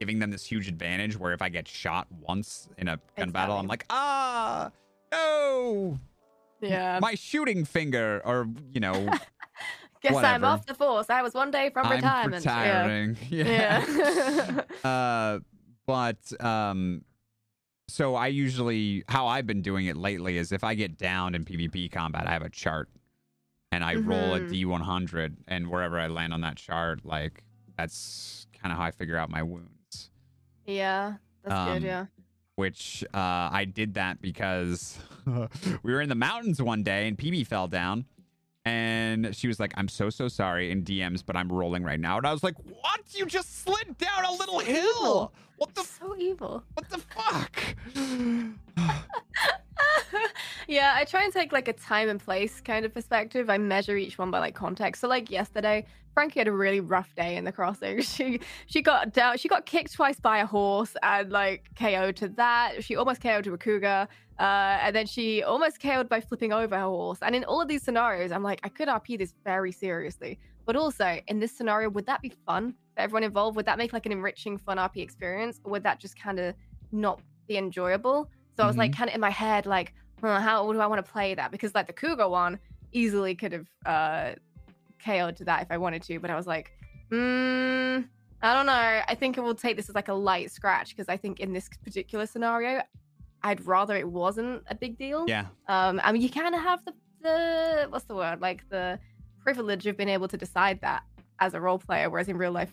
giving them this huge advantage. Where if I get shot once in a gun battle, I'm like, ah, no, Yeah. my shooting finger, or you know, Guess I'm off the force. I was one day from I'm retirement. retiring. Yeah. Yeah. uh, but um, so I usually how I've been doing it lately is if I get down in PvP combat, I have a chart, and I roll a Mhm. D100, and wherever I land on that chart, like that's kind of how I figure out my wounds. yeah. That's Um, good. Yeah. Which uh, I did that because we were in the mountains one day and PB fell down. And she was like, I'm so, so sorry in DMs, but I'm rolling right now. And I was like, What? You just slid down a little So hill. evil. What the so evil. what the fuck? yeah, I try and take like a time and place kind of perspective. I measure each one by like context. So like yesterday, Frankie had a really rough day in the crossing. She she got down she got kicked twice by a horse and like KO'd to that. She almost KO'd to a cougar. Uh, and then she almost KO'd by flipping over her horse. And in all of these scenarios, I'm like, I could RP this very seriously. But also in this scenario, would that be fun for everyone involved? Would that make like an enriching, fun RP experience? Or would that just kind of not be enjoyable? So I was like, kind of in my head, like, huh, how do I want to play that? Because like the Cougar one easily could have uh, KO'd to that if I wanted to, but I was like, mm, I don't know. I think I will take this as like a light scratch because I think in this particular scenario, I'd rather it wasn't a big deal. yeah. Um, I mean, you kind of have the the what's the word like the privilege of being able to decide that as a role player, whereas in real life,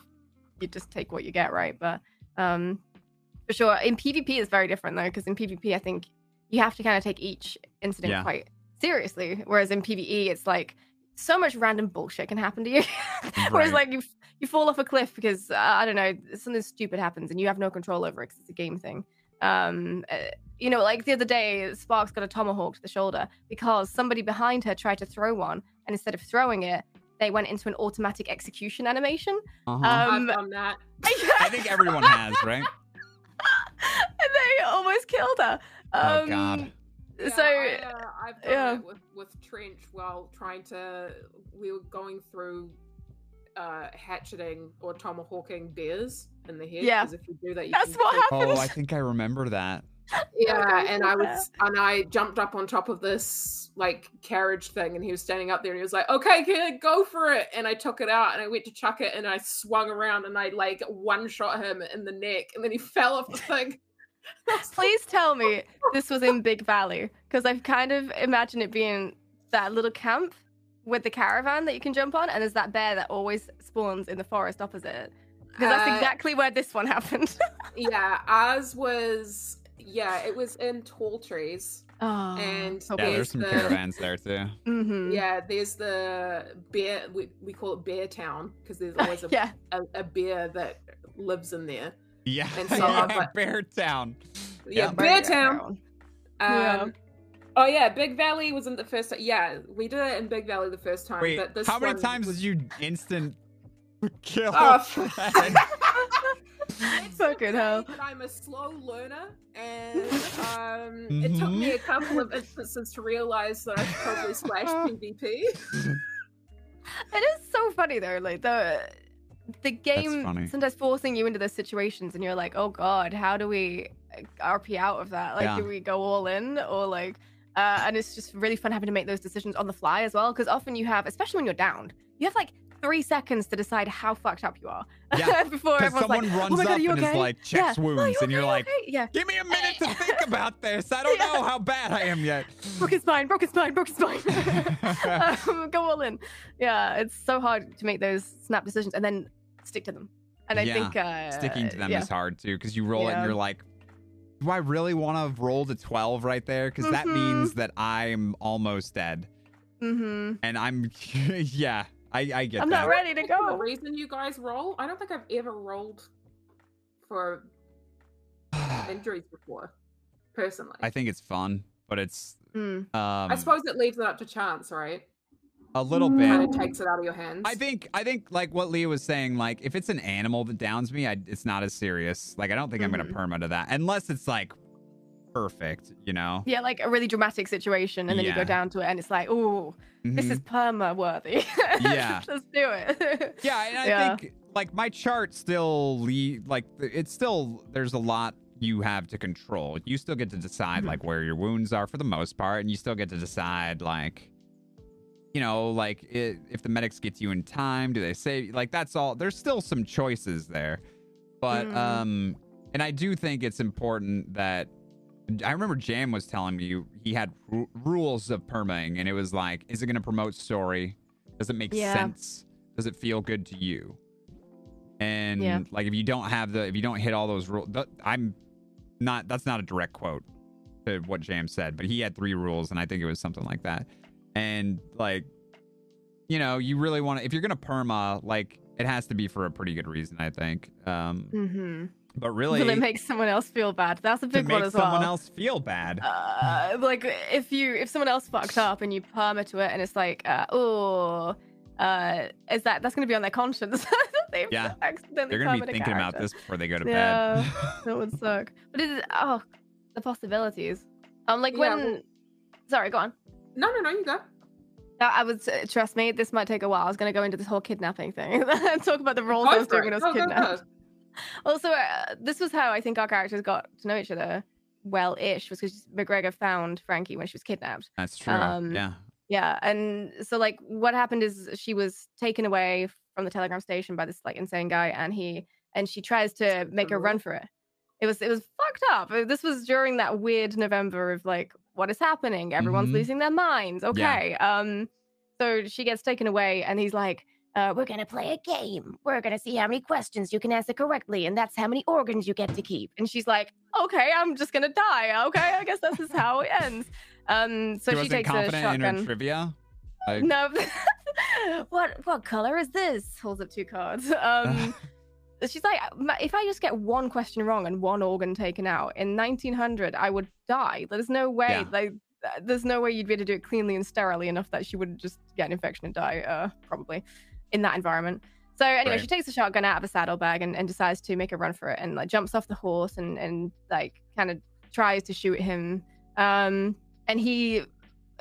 you just take what you get, right? But um, for sure, in PvP, it's very different though, because in PvP, I think you have to kind of take each incident Yeah. quite seriously. Whereas in PvE, it's like so much random bullshit can happen to you. Whereas like you you fall off a cliff because uh, I don't know something stupid happens and you have no control over it because it's a game thing. Um, uh, you know, like the other day, Sparks got a tomahawk to the shoulder because somebody behind her tried to throw one, and instead of throwing it, they went into an automatic execution animation. Uh-huh. Um, I've done that. I think everyone has, right? and they almost killed her. Oh, Um, God. Yeah, so I, uh, I've done yeah. it with, with Trench while trying to. We were going through uh hatcheting or tomahawking bears in the head. Yeah. 'cause if you do that, you that's can what kill- happened. Oh, I think I remember that. Yeah, and I was and I jumped up on top of this like carriage thing, and he was standing up there, and he was like, "Okay, kid, go for it!" And I took it out, and I went to chuck it, and I swung around, and I like one shot him in the neck, and then he fell off the thing. I was like, Please tell me this was in Big Valley because I've kind of imagined it being that little camp with the caravan that you can jump on, and there's that bear that always spawns in the forest opposite. Because that's Uh, exactly where this one happened. yeah, ours was yeah, it was in tall trees, oh, and Yeah, There's there's some the- caravans there too. hmm yeah. There's the bear. We, we call it Bear Town because there's always a, yeah. a, a bear that lives in there. Yeah, And so I was yeah, like- Bear Town. Yeah, Yeah. Bear Town. Um, Yeah. Oh yeah, Big Valley wasn't the first. Yeah, we did it in Big Valley the first time. Wait, but this how many one times was- did you instant kill? Oh, Fred? It's Fucking hell. that I'm a slow learner, and um, it took Mm-hmm. me a couple of instances to realize that I should probably slash PvP. It is so funny though, like the the game sometimes forcing you into those situations, and you're like, oh god, how do we uh, RP out of that? Like, Yeah. do we go all in or like? Uh, and it's just really fun having to make those decisions on the fly as well, because often you have, especially when you're downed, you have like three seconds to decide how fucked up you are Yeah, before everyone's someone like, runs oh my god, up and okay? is like, checks yeah. wounds, "Oh, you and you're okay? like, okay?" yeah, give me a minute to think about this. I don't Yeah. know how bad I am yet. broke his spine, broke his spine, broke his spine. um, go all in. Yeah, it's so hard to make those snap decisions and then stick to them. And I think uh, Sticking to them is hard too, because you roll it and you're like, do I really want to roll a 12 right there? Because that Mhm. means that I'm almost dead. Mm-hmm. And I'm, yeah, I, I get I'm that. not ready to go. of The reason you guys roll, I don't think I've ever rolled for injuries before, personally. I think it's fun, but it's Mm. um, I suppose it leaves it up to chance, right? a little Mm. bit. Kind of takes it out of your hands. I think I think like what Leah was saying, like if it's an animal that downs me, I, it's not as serious. Like I don't think I'm Mhm. gonna perma to that unless it's like perfect, you know. Yeah, like a really dramatic situation, and then you go down to it, and it's like, oh, this Mhm. is perma worthy. Yeah. let's do it. yeah, and I Yeah. think like my chart still like it's still there's a lot you have to control. You still get to decide Mhm. like where your wounds are for the most part, and you still get to decide like you know like i if the medics get you in time, do they save? Like that's all. There's still some choices there, but Mhm. um, and I do think it's important that. I remember Jam was telling me he had ru- rules of permaing, and it was like, is it going to promote story? Does it make Yeah. sense? Does it feel good to you? And Yeah. like, if you don't have the, if you don't hit all those rules, I'm not. That's not a direct quote to what Jam said, but he had three rules, and I think it was something like that. And like, you know, you really want to, if you're gonna perma, like, it has to be for a pretty good reason, I think. Um, hmm but really, Will it make someone else feel bad? That's a big one as well. someone else feel bad. uh, like if you if someone else fucked up and you perma to it and it's like uh, oh uh is that that's gonna be on their conscience They've Yeah. accidentally They're gonna be thinking about this before they go to Yeah. bed. that would suck but it is oh the possibilities um like Yeah, when well- sorry go on no, no, no, you go. Uh, I would uh, trust me. This might take a while. I was going to go into this whole kidnapping thing and talk about the roles I was doing it. when I was Go, go, kidnapped. go. Also, uh, this was how I think our characters got to know each other well-ish. Was because McGregor found Frankie when she was kidnapped. That's true. Um, yeah. Yeah, and so like what happened is she was taken away from the telegram station by this like insane guy, and he and she tries to make a run for it. It was it was fucked up. Uh, This was during that weird November of like what is happening? Everyone's Mhm. losing their minds. Yeah. Okay, um, so she gets taken away, and he's like, uh, we're gonna play a game. We're gonna see how many questions you can answer correctly, and that's how many organs you get to keep. And she's like, okay, I'm just gonna die. Okay, I guess this is how it ends. Um, so she, she wasn't takes a confident in her shotgun. trivia. Like, No. what what color is this? Holds up two cards. Um she's like if I just get one question wrong and one organ taken out in 1900 I would die. There's no way Yeah. like there's no way you'd be able to do it cleanly and sterilely enough that she would just get an infection and die uh probably in that environment. So anyway, Right. she takes the shotgun out of a saddlebag and, and decides to make a run for it and like jumps off the horse and and like kind of tries to shoot him. Um and he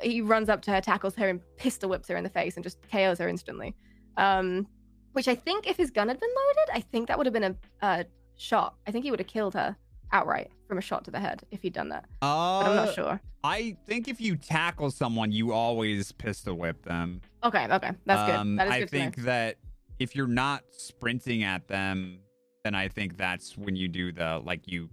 he runs up to her, tackles her, and pistol whips her in the face and just KOs her instantly. Um, which I think, if his gun had been loaded, I think that would have been a, a shot. I think he would have killed her outright from a shot to the head if he'd done that. But I'm uh, not sure. I think if you tackle someone, you always pistol whip them. Okay, okay, that's good. Um, That is I good think know. that if you're not sprinting at them, then I think that's when you do the like you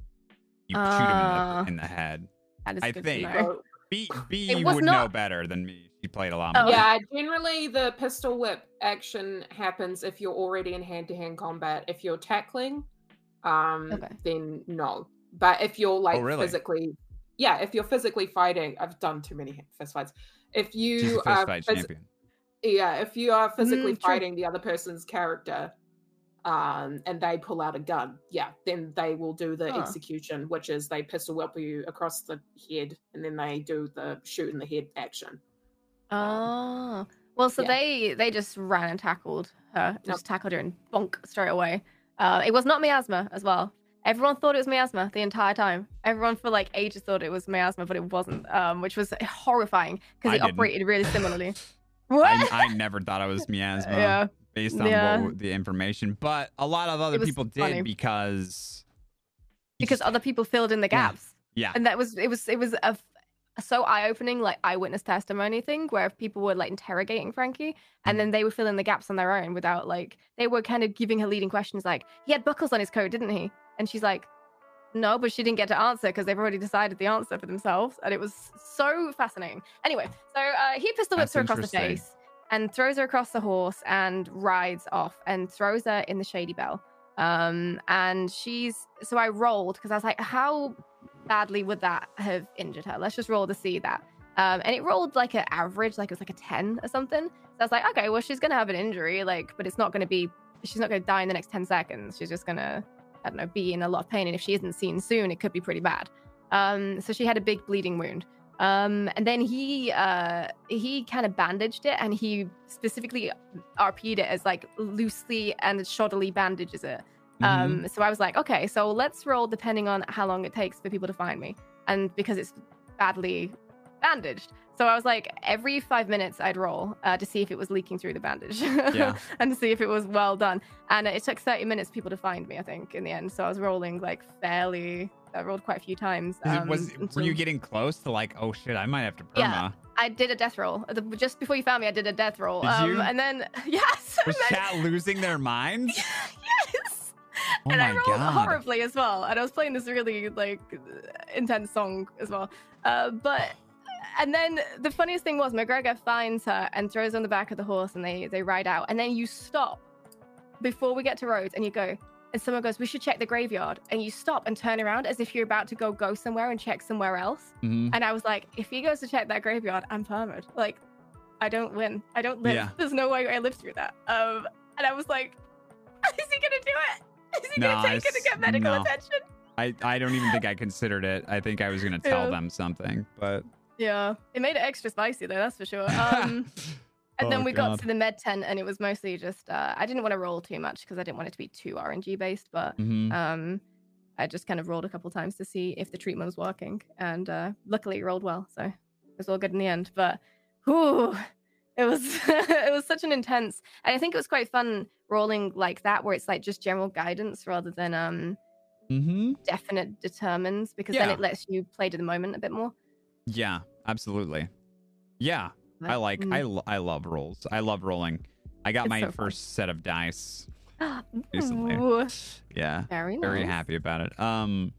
you shoot them in the, in the head. That is I good think. to know. So, B B It was would know better than me. She played a lot Oh. more. yeah, generally the pistol whip action happens if you're already in hand-to-hand combat. If you're tackling, um, Okay. then no. But if you're like Oh, really? physically, yeah, if you're physically fighting, I've done too many fist fights. If you are fight phys- champion. yeah, if you are physically Mm, fighting the other person's character, um, and they pull out a gun, yeah, then they will do the Huh. execution, which is they pistol whip you across the head, and then they do the shoot in the head action. Oh, well, so yeah. they they just ran and tackled her, Yep. just tackled her and bonk straight away. Uh, it was not miasma as well. Everyone thought it was miasma the entire time. Everyone for like ages thought it was miasma, but it wasn't, um, which was horrifying because it didn't. operated really similarly. what? I, I never thought it was miasma yeah, based on Yeah. what, the information, but a lot of other people did funny. because because other people filled in the gaps. yeah, and that was it was it was a so eye-opening like eyewitness testimony thing where people were like interrogating frankie and Mm. then they would fill in the gaps on their own without like they were kind of giving her leading questions like he had buckles on his coat didn't he? And she's like no but she didn't get to answer because they've already decided the answer for themselves. And it was so fascinating. Anyway so uh, he pistol whips That's her across the face and throws her across the horse and rides off and throws her in the shady bell. Um and she's so i rolled because i was like how badly would that have injured her? Let's just roll to see that. Um, and it rolled like an average, like it was like a 10 or something. So I was like, okay, well, she's going to have an injury, like, but it's not going to be, she's not going to die in the next 10 seconds. She's just going to, I don't know, be in a lot of pain. And if she isn't seen soon, it could be pretty bad. Um, so she had a big bleeding wound. Um, and then he, uh, he kind of bandaged it and he specifically RP'd it as like loosely and shoddily bandages it. Mhm. Um, so I was like, okay, so let's roll depending on how long it takes for people to find me. And because it's badly bandaged. So I was like, every five minutes I'd roll uh, to see if it was leaking through the bandage. Yeah. and to see if it was well done. And it took 30 minutes for people to find me, I think, in the end. So I was rolling like fairly, I rolled quite a few times. Um, was were you getting close to like, oh shit, I might have to perma? Yeah. I did a death roll. Just before you found me, I did a death roll. Did um, you? And then, yes. Was then- chat losing their minds? yes. Oh and my I rolled god. horribly as well. And I was playing this really like intense song as well. Uh, but and then the funniest thing was McGregor finds her and throws her on the back of the horse, and they they ride out. And then you stop before we get to Rhodes, and you go. And someone goes, "We should check the graveyard." And you stop and turn around as if you're about to go go somewhere and check somewhere else. Mhm. And I was like, "If he goes to check that graveyard, I'm permanent. Like, I don't win. I don't live. Yeah. There's no way I live through that." Um, and I was like, "Is he gonna do it? Is he No, gonna take her to get medical no. attention?" I, I don't even think I considered it. I think I was gonna tell Yeah. them something, but Yeah, it made it extra spicy though. That's for sure. Um, and then Oh, we God. got to the med tent, and it was mostly just uh, I didn't want to roll too much because I didn't want it to be too RNG based, but Mhm. um, I just kind of rolled a couple times to see if the treatment was working, and uh, luckily it rolled well, so it was all good in the end. But whew, it was it was such an intense, and I think it was quite fun rolling like that, where it's like just general guidance rather than um mm-hmm. definite determines, because then it lets you play to the moment a bit more. Yeah, absolutely. Yeah, I like Mm. I lo- I love rolls. I love rolling. I got It's my so fun. first set of dice recently. Yeah, very nice. very happy about it. Um,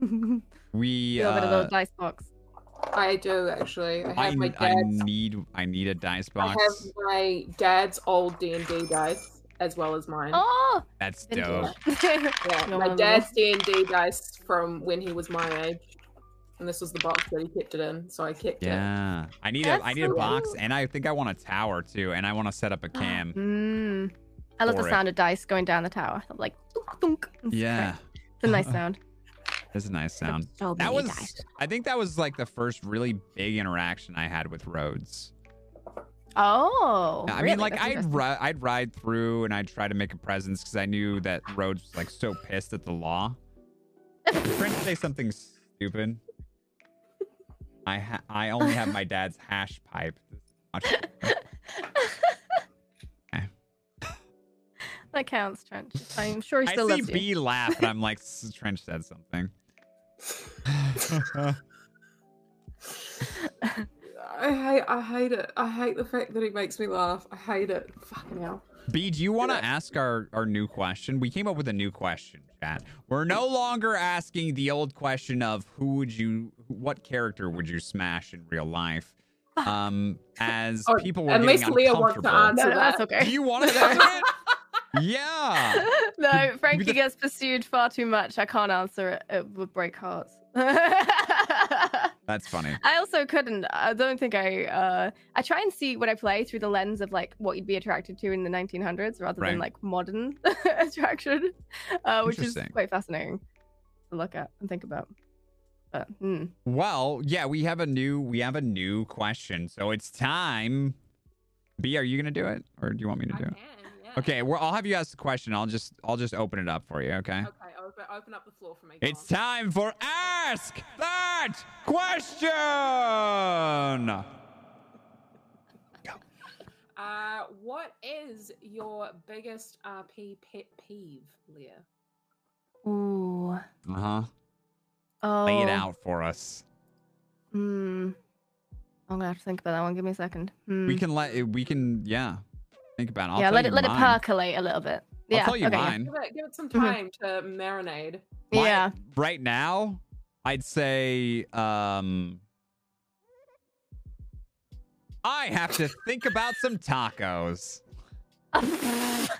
we it a uh, little dice box. I do actually. I I, have my I need I need a dice box. I have my dad's old D and D dice as well as mine. Oh, That's dope. that. yeah, no my dad's D and D dice from when he was my age, and this was the box that he kept it in, so I kept it. Yeah. I need a That's I need a box cool. and I think I want a tower too and I want to set up a cam. Mm. I love the For it. sound of dice going down the tower. Like, thunk, thunk. Yeah. It's a nice sound. That's a nice sound. So That was dice. I think that was like the first really big interaction I had with Rhodes. Oh, I really? mean, like That's I'd ri- I'd ride through and I'd try to make a presence because I knew that Rhodes was like so pissed at the law. Trying to say something stupid. I ha- I only have my dad's hash pipe. That counts, Trench. I'm sure he I still see loves you. B laugh and I'm like, Trench said something. I hate, I hate it. I hate the fact that he makes me laugh. I hate it. Fucking hell. B, do you want to ask our, our new question? We came up with a new question, chat. We're no longer asking the old question of who would you, what character would you smash in real life? Um, as Oh, people were at getting least Leah wants to uncomfortable. answer No, no, that's okay. Do you want to answer it? Yeah. no, Frankie the- gets pursued far too much. I can't answer it. It would break hearts. That's funny. I also couldn't. I don't think I. Uh, I try and see when I play through the lens of like what you'd be attracted to in the 1900s rather Right. than like modern attraction, uh, which is quite fascinating to look at and think about. But hmm. Well, yeah, we have a new we have a new question. So it's time. B, are you gonna do it? Or do you want me to I do can, it? yeah. Okay, well I'll have you ask the question. I'll just I'll just open it up for you, okay? Okay, open, open up the floor for me. go It's on. time for Ask That Question! Go. Uh, what is your biggest RP pet peeve, Leah? Ooh. Uh-huh. Oh. Lay it out for us. Hmm. I'm gonna have to think about that one. Give me a second. Hmm. We can let it we can yeah. Think about it. I'll yeah, let it let it percolate a little bit. I'll Yeah. tell you okay, yeah. mine. Give it, give it some Mhm. time to marinate. Mine- Yeah. Right now, I'd say um I have to think about some tacos.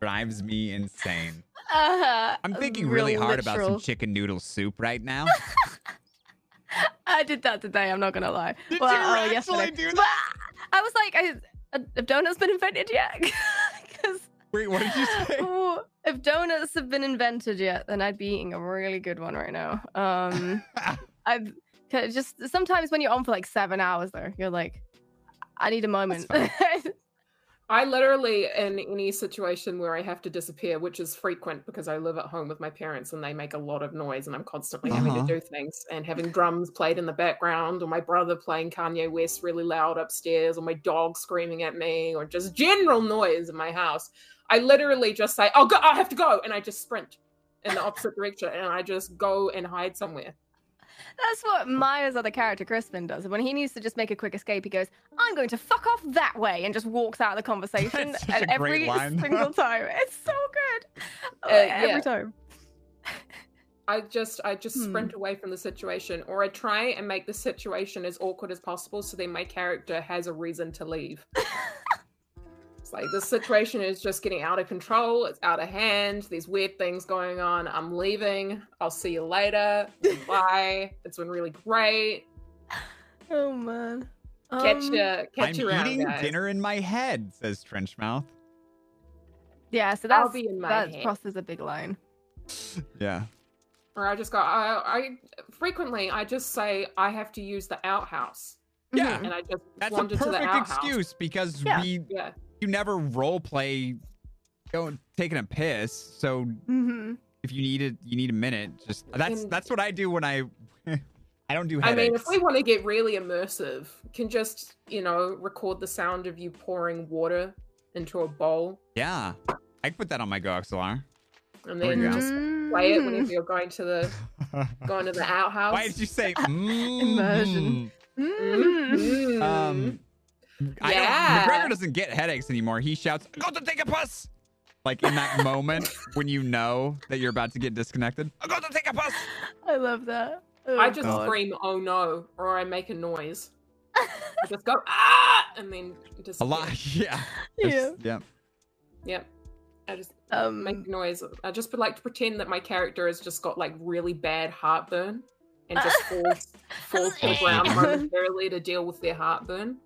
Drives me insane. Uh, I'm thinking real really hard about some chicken noodle soup right now. I did that today. I'm not gonna lie. Did Well, you oh, actually yesterday. do But that? I was like, I, uh, have donuts been invented yet? Wait, what did you say? if donuts have been invented yet, then I'd be eating a really good one right now. Um, I just sometimes when you're on for like seven hours, though, you're like, I need a moment. I literally, in any situation where I have to disappear, which is frequent because I live at home with my parents and they make a lot of noise and I'm constantly having Uh-huh. to do things and having drums played in the background or my brother playing Kanye West really loud upstairs or my dog screaming at me or just general noise in my house. I literally just say, Oh, go, I have to go. And I just sprint in the opposite direction and I just go and hide somewhere. That's what Maya's other character, Crispin, does. When he needs to just make a quick escape, he goes, I'm going to fuck off that way, and just walks out of the conversation. That's such and every line. single time. It's so good. Uh, Like, yeah. Every time. I just I just Hmm. sprint away from the situation or I try and make the situation as awkward as possible so then my character has a reason to leave. it's like this situation is just getting out of control, it's out of hand, there's weird things going on. I'm leaving. I'll see you later. Bye. it's been really great. Oh, man. Catch Um, you catch I'm you around. eating guys. dinner in my head, says Trenchmouth. Yeah, so I'll be in my that head. crosses a big line. Yeah. Or I just go I, I frequently I just say I have to use the outhouse. Yeah. And I just That's a wander to the perfect outhouse. excuse because Yeah. we Yeah. You never role play going taking a piss. So Mhm. if you need it, you need a minute. Just that's And- that's what I do when I I don't do I mean, if we want to get really immersive, can just you know record the sound of you pouring water into a bowl, yeah, I can put that on my GoXLR. and There then you go. just play it whenever you're going to the going to the outhouse. Why did you say Immersion. mm? Mm. Mm. Um, I Yeah. don't, McGregor doesn't get headaches anymore. He shouts, "Go to take a puss!" Like in that moment when you know that you're about to get disconnected. I got to take a puss. I love that. Oh, I just God. scream, "Oh no!" or I make a noise. I just go ah, and then just A lot. Yeah. yeah. There's- yeah. Yep. I just Um, make noise. I just would like to pretend that my character has just got like really bad heartburn and just falls falls to the ground momentarily to deal with their heartburn.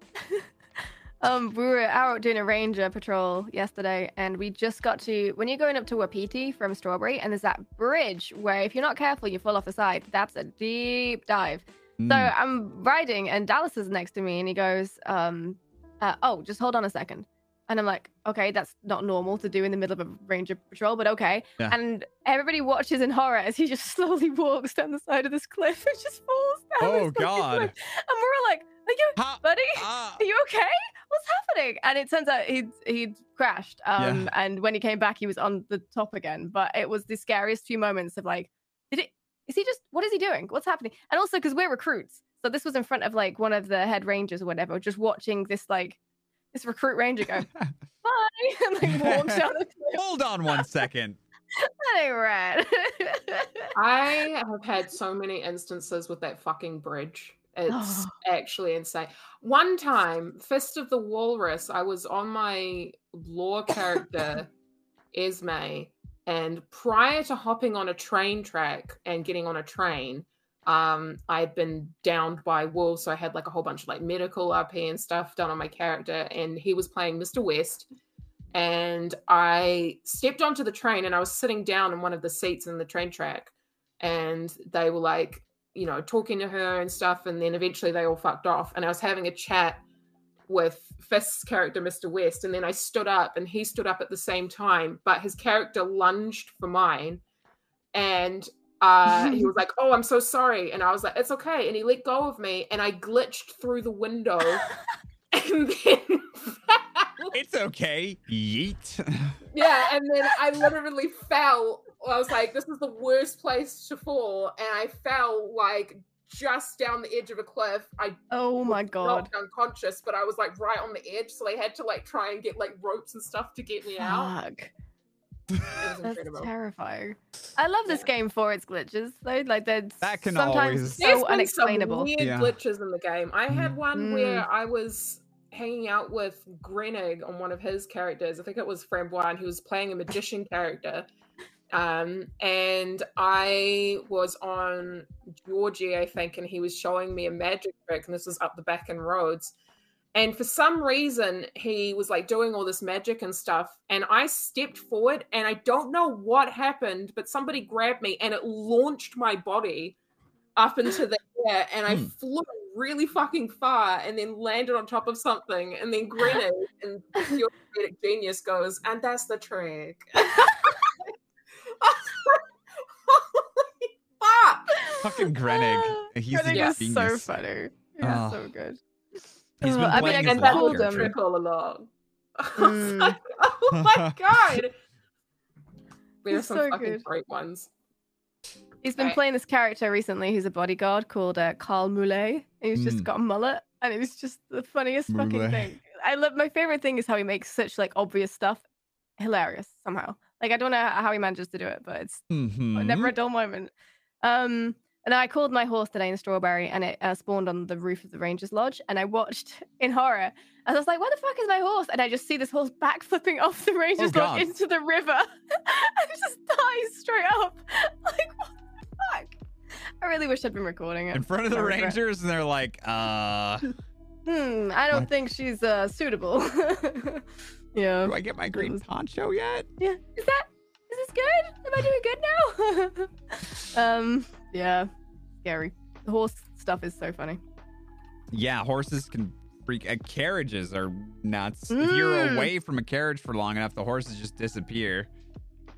Um, we were out doing a ranger patrol yesterday, and we just got to when you're going up to Wapiti from Strawberry, and there's that bridge where if you're not careful, you fall off the side. That's a deep dive. So Mm. I'm riding, and Dallas is next to me, and he goes, um, uh, "Oh, just hold on a second. And I'm like, "Okay, that's not normal to do in the middle of a ranger patrol, but okay." Yeah. And everybody watches in horror as he just slowly walks down the side of this cliff and just falls down. Oh, God. cliff. And we're like, "Are you, Ha- buddy?" ah. are you okay? What's happening? And it turns out he'd he'd crashed. Um, and when he came back, he was on the top again. But it was the scariest few moments of like, did it? Is he just? What is he doing? What's happening? And also because we're recruits, so this was in front of like one of the head rangers or whatever, just watching this like this recruit ranger go bye and like walk down the cliff. Hold on one second. That ain't right. I have had so many instances with that fucking bridge. It's actually insane. One time, Fist of the Walrus, I was on my lore character, Esme, and prior to hopping on a train track and getting on a train, um, I'd been downed by wolves, so I had like a whole bunch of like medical RP and stuff done on my character, and he was playing Mr. West. And I stepped onto the train and I was sitting down in one of the seats in the train track and they were like, you know, talking to her and stuff. And then eventually they all fucked off. And I was having a chat with Fist's character, Mr. West. And then I stood up and he stood up at the same time, but his character lunged for mine. And uh, he was like, Oh, I'm so sorry. And I was like, It's okay. And he let go of me and I glitched through the window and then. It's okay. Yeet. Yeah, and then I literally fell. I was like, this is the worst place to fall. And I fell like just down the edge of a cliff. I oh my was god. knocked unconscious, but I was like right on the edge. So they had to like try and get like ropes and stuff to get me out. Fuck. It was That's incredible. terrifying. I love this Yeah. game for its glitches, though. Like they're That can sometimes always- There's so been unexplainable. some weird Yeah. glitches in the game. I had Mhm. one Mm. where I was hanging out with Grenig on one of his characters. I think it was Frambois, and he was playing a magician character. Um, and I was on Georgie, I think, and he was showing me a magic trick, and this was up the back in Rhodes. And for some reason, he was like doing all this magic and stuff. And I stepped forward, and I don't know what happened, but somebody grabbed me and it launched my body up into the air. And I Hmm. flew really fucking far and then landed on top of something. And then Grenade and your genius goes, and that's the trick. Holy fuck! Fucking Grenig. He's Grenig the is so funny. He's Oh. so good. He's Uh, been I mean, I playing can his and that love was call them. character. trick all along. Mm. like, oh my god. There are He's some so fucking good. great ones. He's been Right. playing this character recently who's a bodyguard called uh, Carl Moulet. He's just Mm. got a mullet, and it was just the funniest fucking thing. I love my favorite thing is how he makes such like obvious stuff hilarious somehow. Like I don't know how he manages to do it, but it's Mhm. never a dull moment. Um, and I called my horse today in Strawberry, and it uh, spawned on the roof of the Rangers Lodge. And I watched in horror. And I was like, "Where the fuck is my horse?" And I just see this horse backflipping off the Rangers God. Lodge into the river, and just dies straight up. Like what the fuck? I really wish I'd been recording it. In front of the Rangers, and they're like, uh, Hmm, I don't What? think she's uh, suitable. Yeah. do I get my green was- poncho yet? Yeah. Is that is this good? Am I doing good now? um yeah. Scary. The horse stuff is so funny. Yeah, horses can freak. Uh, carriages are nuts. If you're Mm. away from a carriage for long enough, the horses just disappear.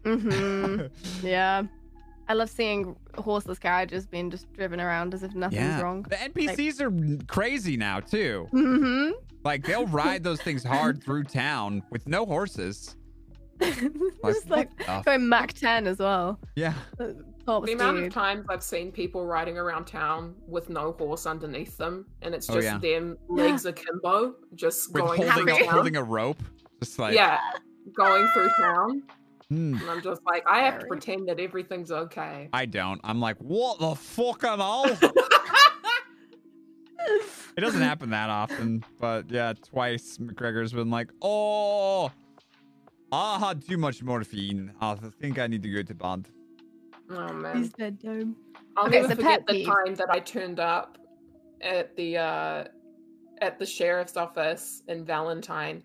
Mm-hmm. yeah. I love seeing horseless carriages being just driven around as if nothing's yeah, wrong. the NPCs are crazy now too. Mm-hmm. Like they'll ride those things hard through town with no horses. Like, just like what going Mac 10 as well. Yeah. Uh, The amount of times I've seen people riding around town with no horse underneath them, and it's Oh, just yeah. them legs akimbo, just With going holding through a, town. holding a rope. Just like yeah, going through town. Hmm. And I'm just like, I have to pretend that everything's okay. I don't. I'm like, what the fuck am all? It doesn't happen that often, but yeah, twice McGregor's been like, oh, I had too much morphine. I think I need to go to bed. oh man. he's bedtime. I'll Okay, never so forget the peeve. time that I turned up at the uh at the sheriff's office in Valentine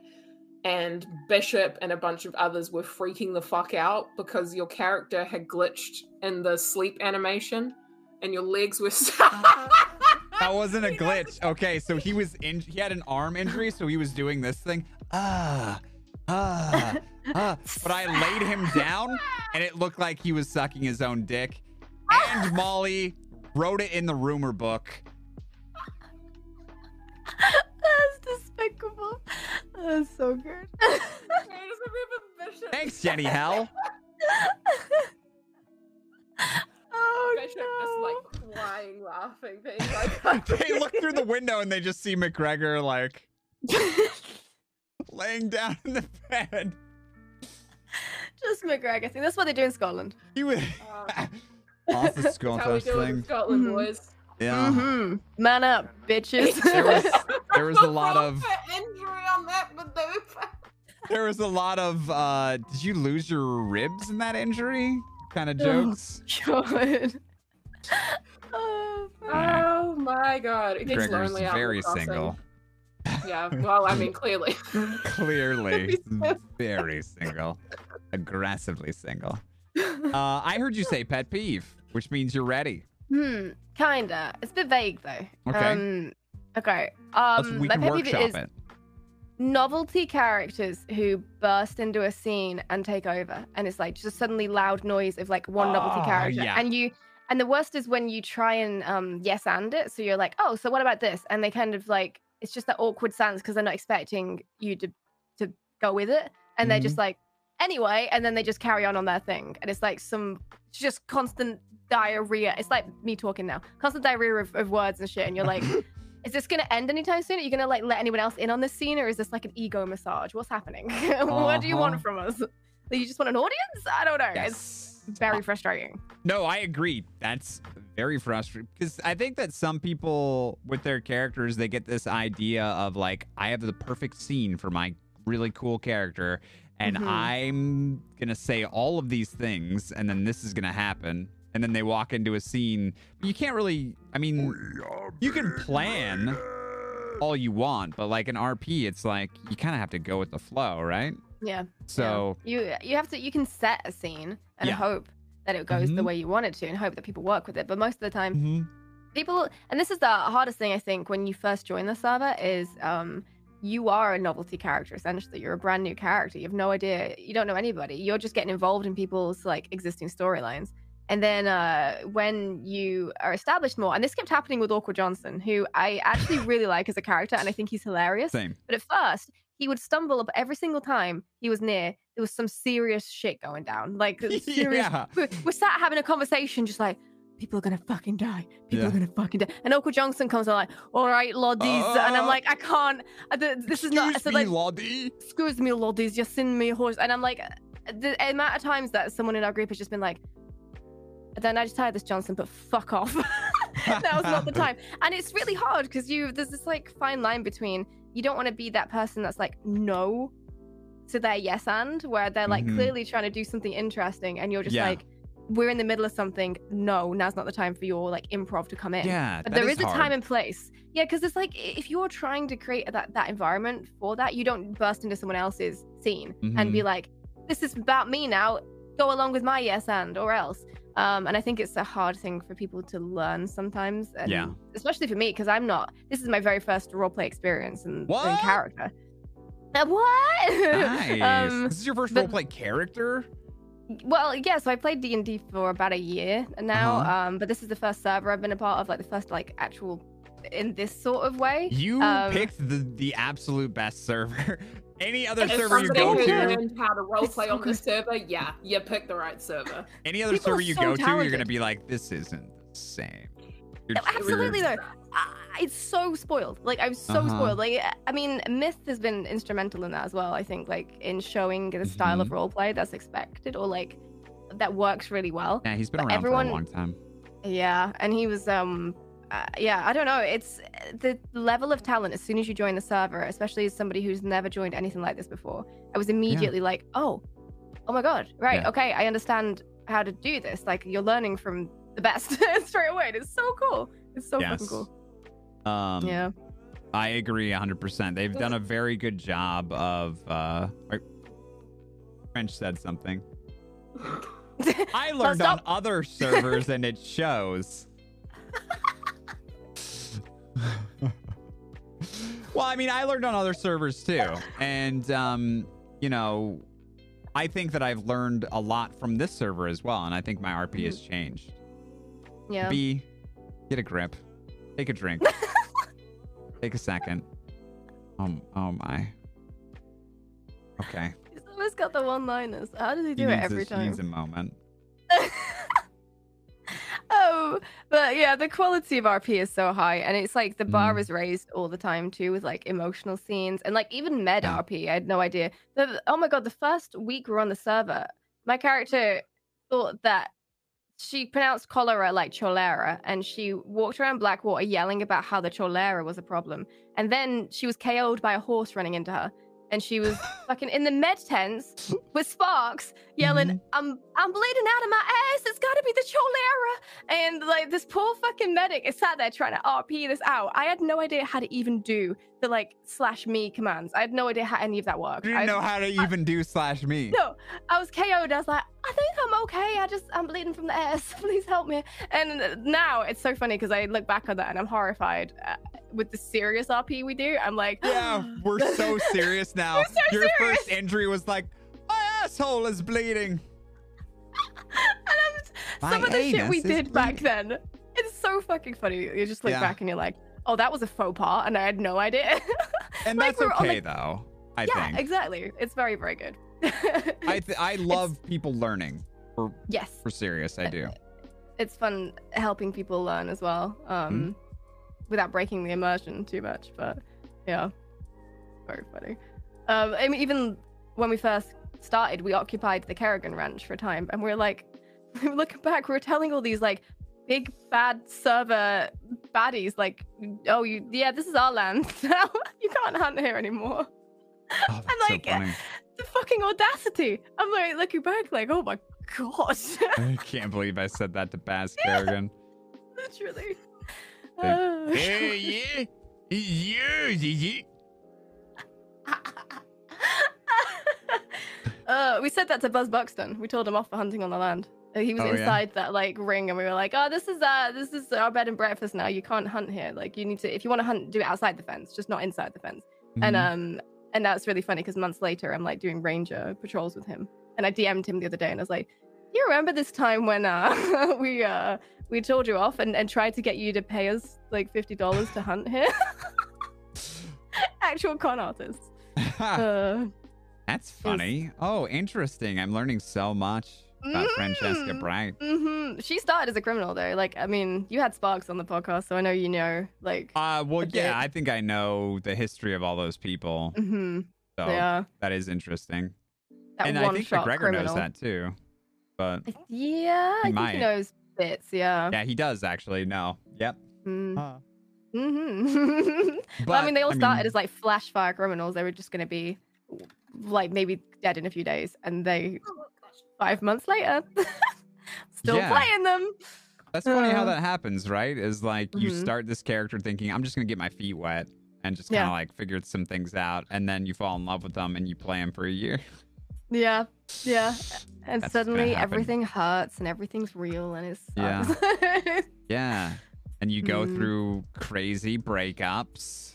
and Bishop and a bunch of others were freaking the fuck out because your character had glitched in the sleep animation and your legs were That wasn't a glitch. Okay, so he was in. He had an arm injury, so he was doing this thing. Ah, ah, ah. But I laid him down, and it looked like he was sucking his own dick. And Molly wrote it in the rumor book. That's despicable. That's so good. Thanks, Jenny Hell. oh Bishop no. just like crying, laughing, like, they look through the window and they just see McGregor like laying down in the bed. Just McGregor thing. That's what they do in Scotland. He was. Off the That's how we Scottish do it in thing. Scotland, Mhm. boys. Yeah. hmm Man up, bitches. There was there was a lot of injury on that maneuver. there was a lot of uh did you lose your ribs in that injury? Kind of jokes. God. Oh, fuck. Oh my god, it gets Gregor's lonely very in single. Yeah, well, I mean, clearly. Clearly very single. Aggressively single. Uh I heard you say pet peeve, which means you're ready. Hmm, kinda. It's a bit vague though. Okay. Um, okay. Um, we my can pet peeve workshop is it. novelty characters who burst into a scene and take over, and it's like just suddenly loud noise of like one novelty Oh, character, yeah. and you. And the worst is when you try and um yes and it. So you're like, oh, so what about this? And they kind of like it's just that awkward silence because they're not expecting you to to go with it, and they're Mm-hmm. just like, anyway, and then they just carry on on their thing, and it's like some just constant diarrhea. It's like me talking now, constant diarrhea of, of words and shit, and you're like. Is this gonna end anytime soon? Are you gonna like let anyone else in on this scene, or is this like an ego massage? What's happening? what do you want Uh-huh. from us? You just want an audience? I don't know. It's Yes. very frustrating. No, I agree. That's very frustrating because I think that some people with their characters they get this idea of like I have the perfect scene for my really cool character and Mhm. I'm going to say all of these things and then this is going to happen and then they walk into a scene. You can't really I mean you can plan all you want, but like an RP it's like you kind of have to go with the flow, right? Yeah. So, yeah. you you have to you can set a scene and Yeah. hope that it goes the Mhm. way you want it to, and hope that people work with it. But most of the time, Mhm. people and this is the hardest thing I think when you first join the server is um you are a novelty character essentially. You're a brand new character. You have no idea. You don't know anybody. You're just getting involved in people's like existing storylines. And then uh, when you are established more, and this kept happening with Awkward Johnson, who I actually really like as a character, and I think he's hilarious. same. But at first, he would stumble up every single time he was near. There was some serious shit going down. Like serious. Yeah. We're, we're sat having a conversation, just like people are gonna fucking die. People Yeah. are gonna fucking die. And Awkward Johnson comes on like, "All right, loddies," and I'm Uh, like, "I can't. uh, th- This is not." Excuse So me, like, Lottie. excuse me, loddies, you send me a horse. And I'm like, uh, the amount of times that someone in our group has just been like, then I just hired this Johnson, but fuck off. that was not the time. And it's really hard because you there's this like fine line between you don't want to be that person that's like no to their yes and where they're like Mhm. clearly trying to do something interesting and you're just Yeah. like we're in the middle of something. No, now's not the time for your like improv to come in. Yeah, But there is, a hard. time and place. Yeah, because it's like if you're trying to create that that environment for that, you don't burst into someone else's scene and Mm-hmm. be like, "This is about me now. Go along with my yes and or else." Um, and I think it's a hard thing for people to learn sometimes. And Yeah. Especially for me, because I'm not. This is my very first roleplay experience and character. Uh, what? Nice. um, this is your first but- roleplay character? well, yeah. So I played D and D for about a year now. Uh-huh. Um, but this is the first server I've been a part of, like the first like actual in this sort of way. You Um, picked the the absolute best server. Any other As server you somebody go who to, learned how to It's roleplay so on the server, yeah, you pick the right server. any other People are server you so go to, you're gonna be like, this isn't the same. You're- Absolutely, you're- though. I- it's so spoiled. Like I'm so Uh-huh. spoiled. Like I mean, Myth has been instrumental in that as well. I think, like in showing the style of Mm-hmm. roleplay that's expected, or like that works really well. Yeah, he's been But around everyone- for a long time. Yeah, and he was um uh, yeah, I don't know. It's the level of talent as soon as you join the server, especially as somebody who's never joined anything like this before. I was immediately like, "Oh, oh my god. Right. Yeah. Okay, I understand how to do this. Like you're learning from the best straight away. and It's so cool. It's so fucking cool." Um, Yeah. I agree 100%. They've done a very good job of. Uh, Trench said something. I learned on other servers and it shows. well, I mean, I learned on other servers too. And, um, you know, I think that I've learned a lot from this server as well. And I think my RP has changed. yeah. B, get a grip. Take a drink. Take a second. Oh, oh my. Okay. He's always got the one-liners. How does he He do it every a, He needs a moment. oh, but yeah, the quality of RP is so high, and it's like the bar Mm. is raised all the time too, with like emotional scenes and like even med Yeah. RP. I had no idea. The, oh my god, the first week we we're on the server, my character thought that she pronounced cholera like cholera, and she walked around Blackwater yelling about how the cholera was a problem, and then she was KO'd by a horse running into her. And she was fucking in the med tents with Sparks yelling, Mhm. "I'm I'm bleeding out of my ass. It's got to be the cholera." And like this poor fucking medic is sat there trying to RP this out. I had no idea how to even do the like slash me commands. I had no idea how any of that worked. You didn't I, know how to even do slash me. no, I was KO'd. I was like, I think I'm okay. I just I'm bleeding from the ass. Please help me. And now it's so funny because I look back on that and I'm horrified uh, with the serious RP we do. I'm like, Yeah, we're so serious now. We're so Your serious. first injury was like, asshole is bleeding. And I'm just- some of the shit we did back then. It's so fucking funny. You just look Yeah. back and you're like, oh, that was a faux pas, and I had no idea. And Like, that's okay like- though. I yeah, think. exactly. It's very, very good. I th- I love people learning. For yes, for serious, I do. it's fun helping people learn as well, um, Mm-hmm. without breaking the immersion too much. But yeah, very funny. Um, I mean, even when we first started, we occupied the Kerrigan Ranch for a time, and we are like, looking back, we're telling all these like big bad server baddies, like, oh, you, yeah, this is our land now. you can't hunt here anymore. Oh, that's like, so. The fucking audacity! I'm like looking back, like, oh my god, I can't believe I said that to Baz Kerrigan. literally. They- Uh, yeah. Yeah, yeah. Uh, we said that to Buzz Buxton. We told him off for hunting on the land. Uh, He was Oh, yeah? inside that like ring, and we were like, "Oh, this is uh, this is our bed and breakfast now. You can't hunt here. Like, you need to, if you want to hunt, do it outside the fence, just not inside the fence." And Mhm. um, and that's really funny because months later, I'm like doing ranger patrols with him, and I DM'd him the other day, and I was like, "You remember this time when uh we uh we told you off and and tried to get you to pay us like fifty dollars to hunt here?" Actual con artists. Uh, That's funny. Oh, interesting. I'm learning so much about Francesca Mm. Bright. hmm She started as a criminal though. Like, I mean, you had Sparks on the podcast, so I know you know. Like, Uh, well, yeah, bit. I think I know the history of all those people. hmm So yeah, that is interesting. that and I think McGregor criminal. knows that too. But Yeah, I think might. he knows bits. Yeah. yeah, he does actually know. Yep. Mm. Uh, hmm but well, I mean, they all started mean, as like flash fire criminals. They were just going to be like maybe dead in a few days, and they five months later still Yeah. playing them. That's funny how uh, that happens, right? Is like you Mhm. start this character thinking, I'm just gonna get my feet wet and just kind of Yeah. like figure some things out, and then you fall in love with them and you play them for a year. Yeah, yeah. And That's suddenly everything hurts and everything's real and it's Yeah. Yeah. And you go Mm. through crazy breakups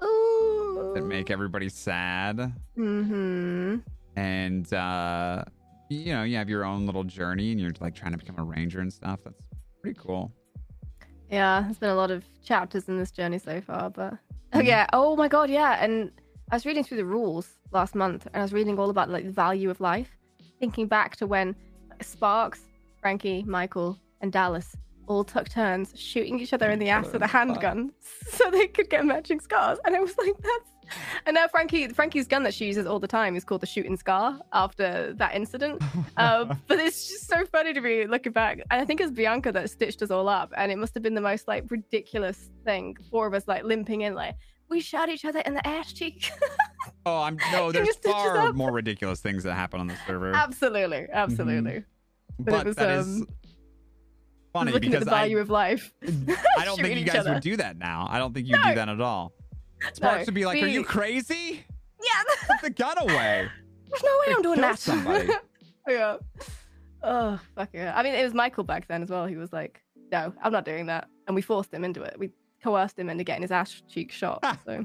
that make everybody sad. Mm-hmm. And uh you know, you have your own little journey and you're like trying to become a ranger and stuff. That's pretty cool. Yeah, there's been a lot of chapters in this journey so far, but oh Mhm. yeah, oh my god, yeah. And I was reading through the rules last month, and I was reading all about like the value of life, thinking back to when Sparks, Frankie, Michael, and Dallas all took turns shooting each other in the ass with a handgun so they could get matching scars. And I was like, that's. And now Frankie, Frankie's gun that she uses all the time is called the shooting scar after that incident. Uh, but it's just so funny to me looking back. And I think it's Bianca that stitched us all up, and it must have been the most like ridiculous thing. Four of us like limping in, like we shot each other in the ass cheek. Oh, I'm no. There's far more ridiculous things that happen on the server. absolutely, absolutely. but it but was, that is um, funny Looking at because the value I, of life. I don't think you guys would do that now. I don't think you No. do that at all. Sparks would be like, "Are you crazy? Yeah, Put the gun away." there's no way I'm doing that. somebody. yeah. Oh fuck yeah! I mean, it was Michael back then as well. He was like, "No, I'm not doing that," and we forced him into it. We coerced him into getting his ass cheek shot. so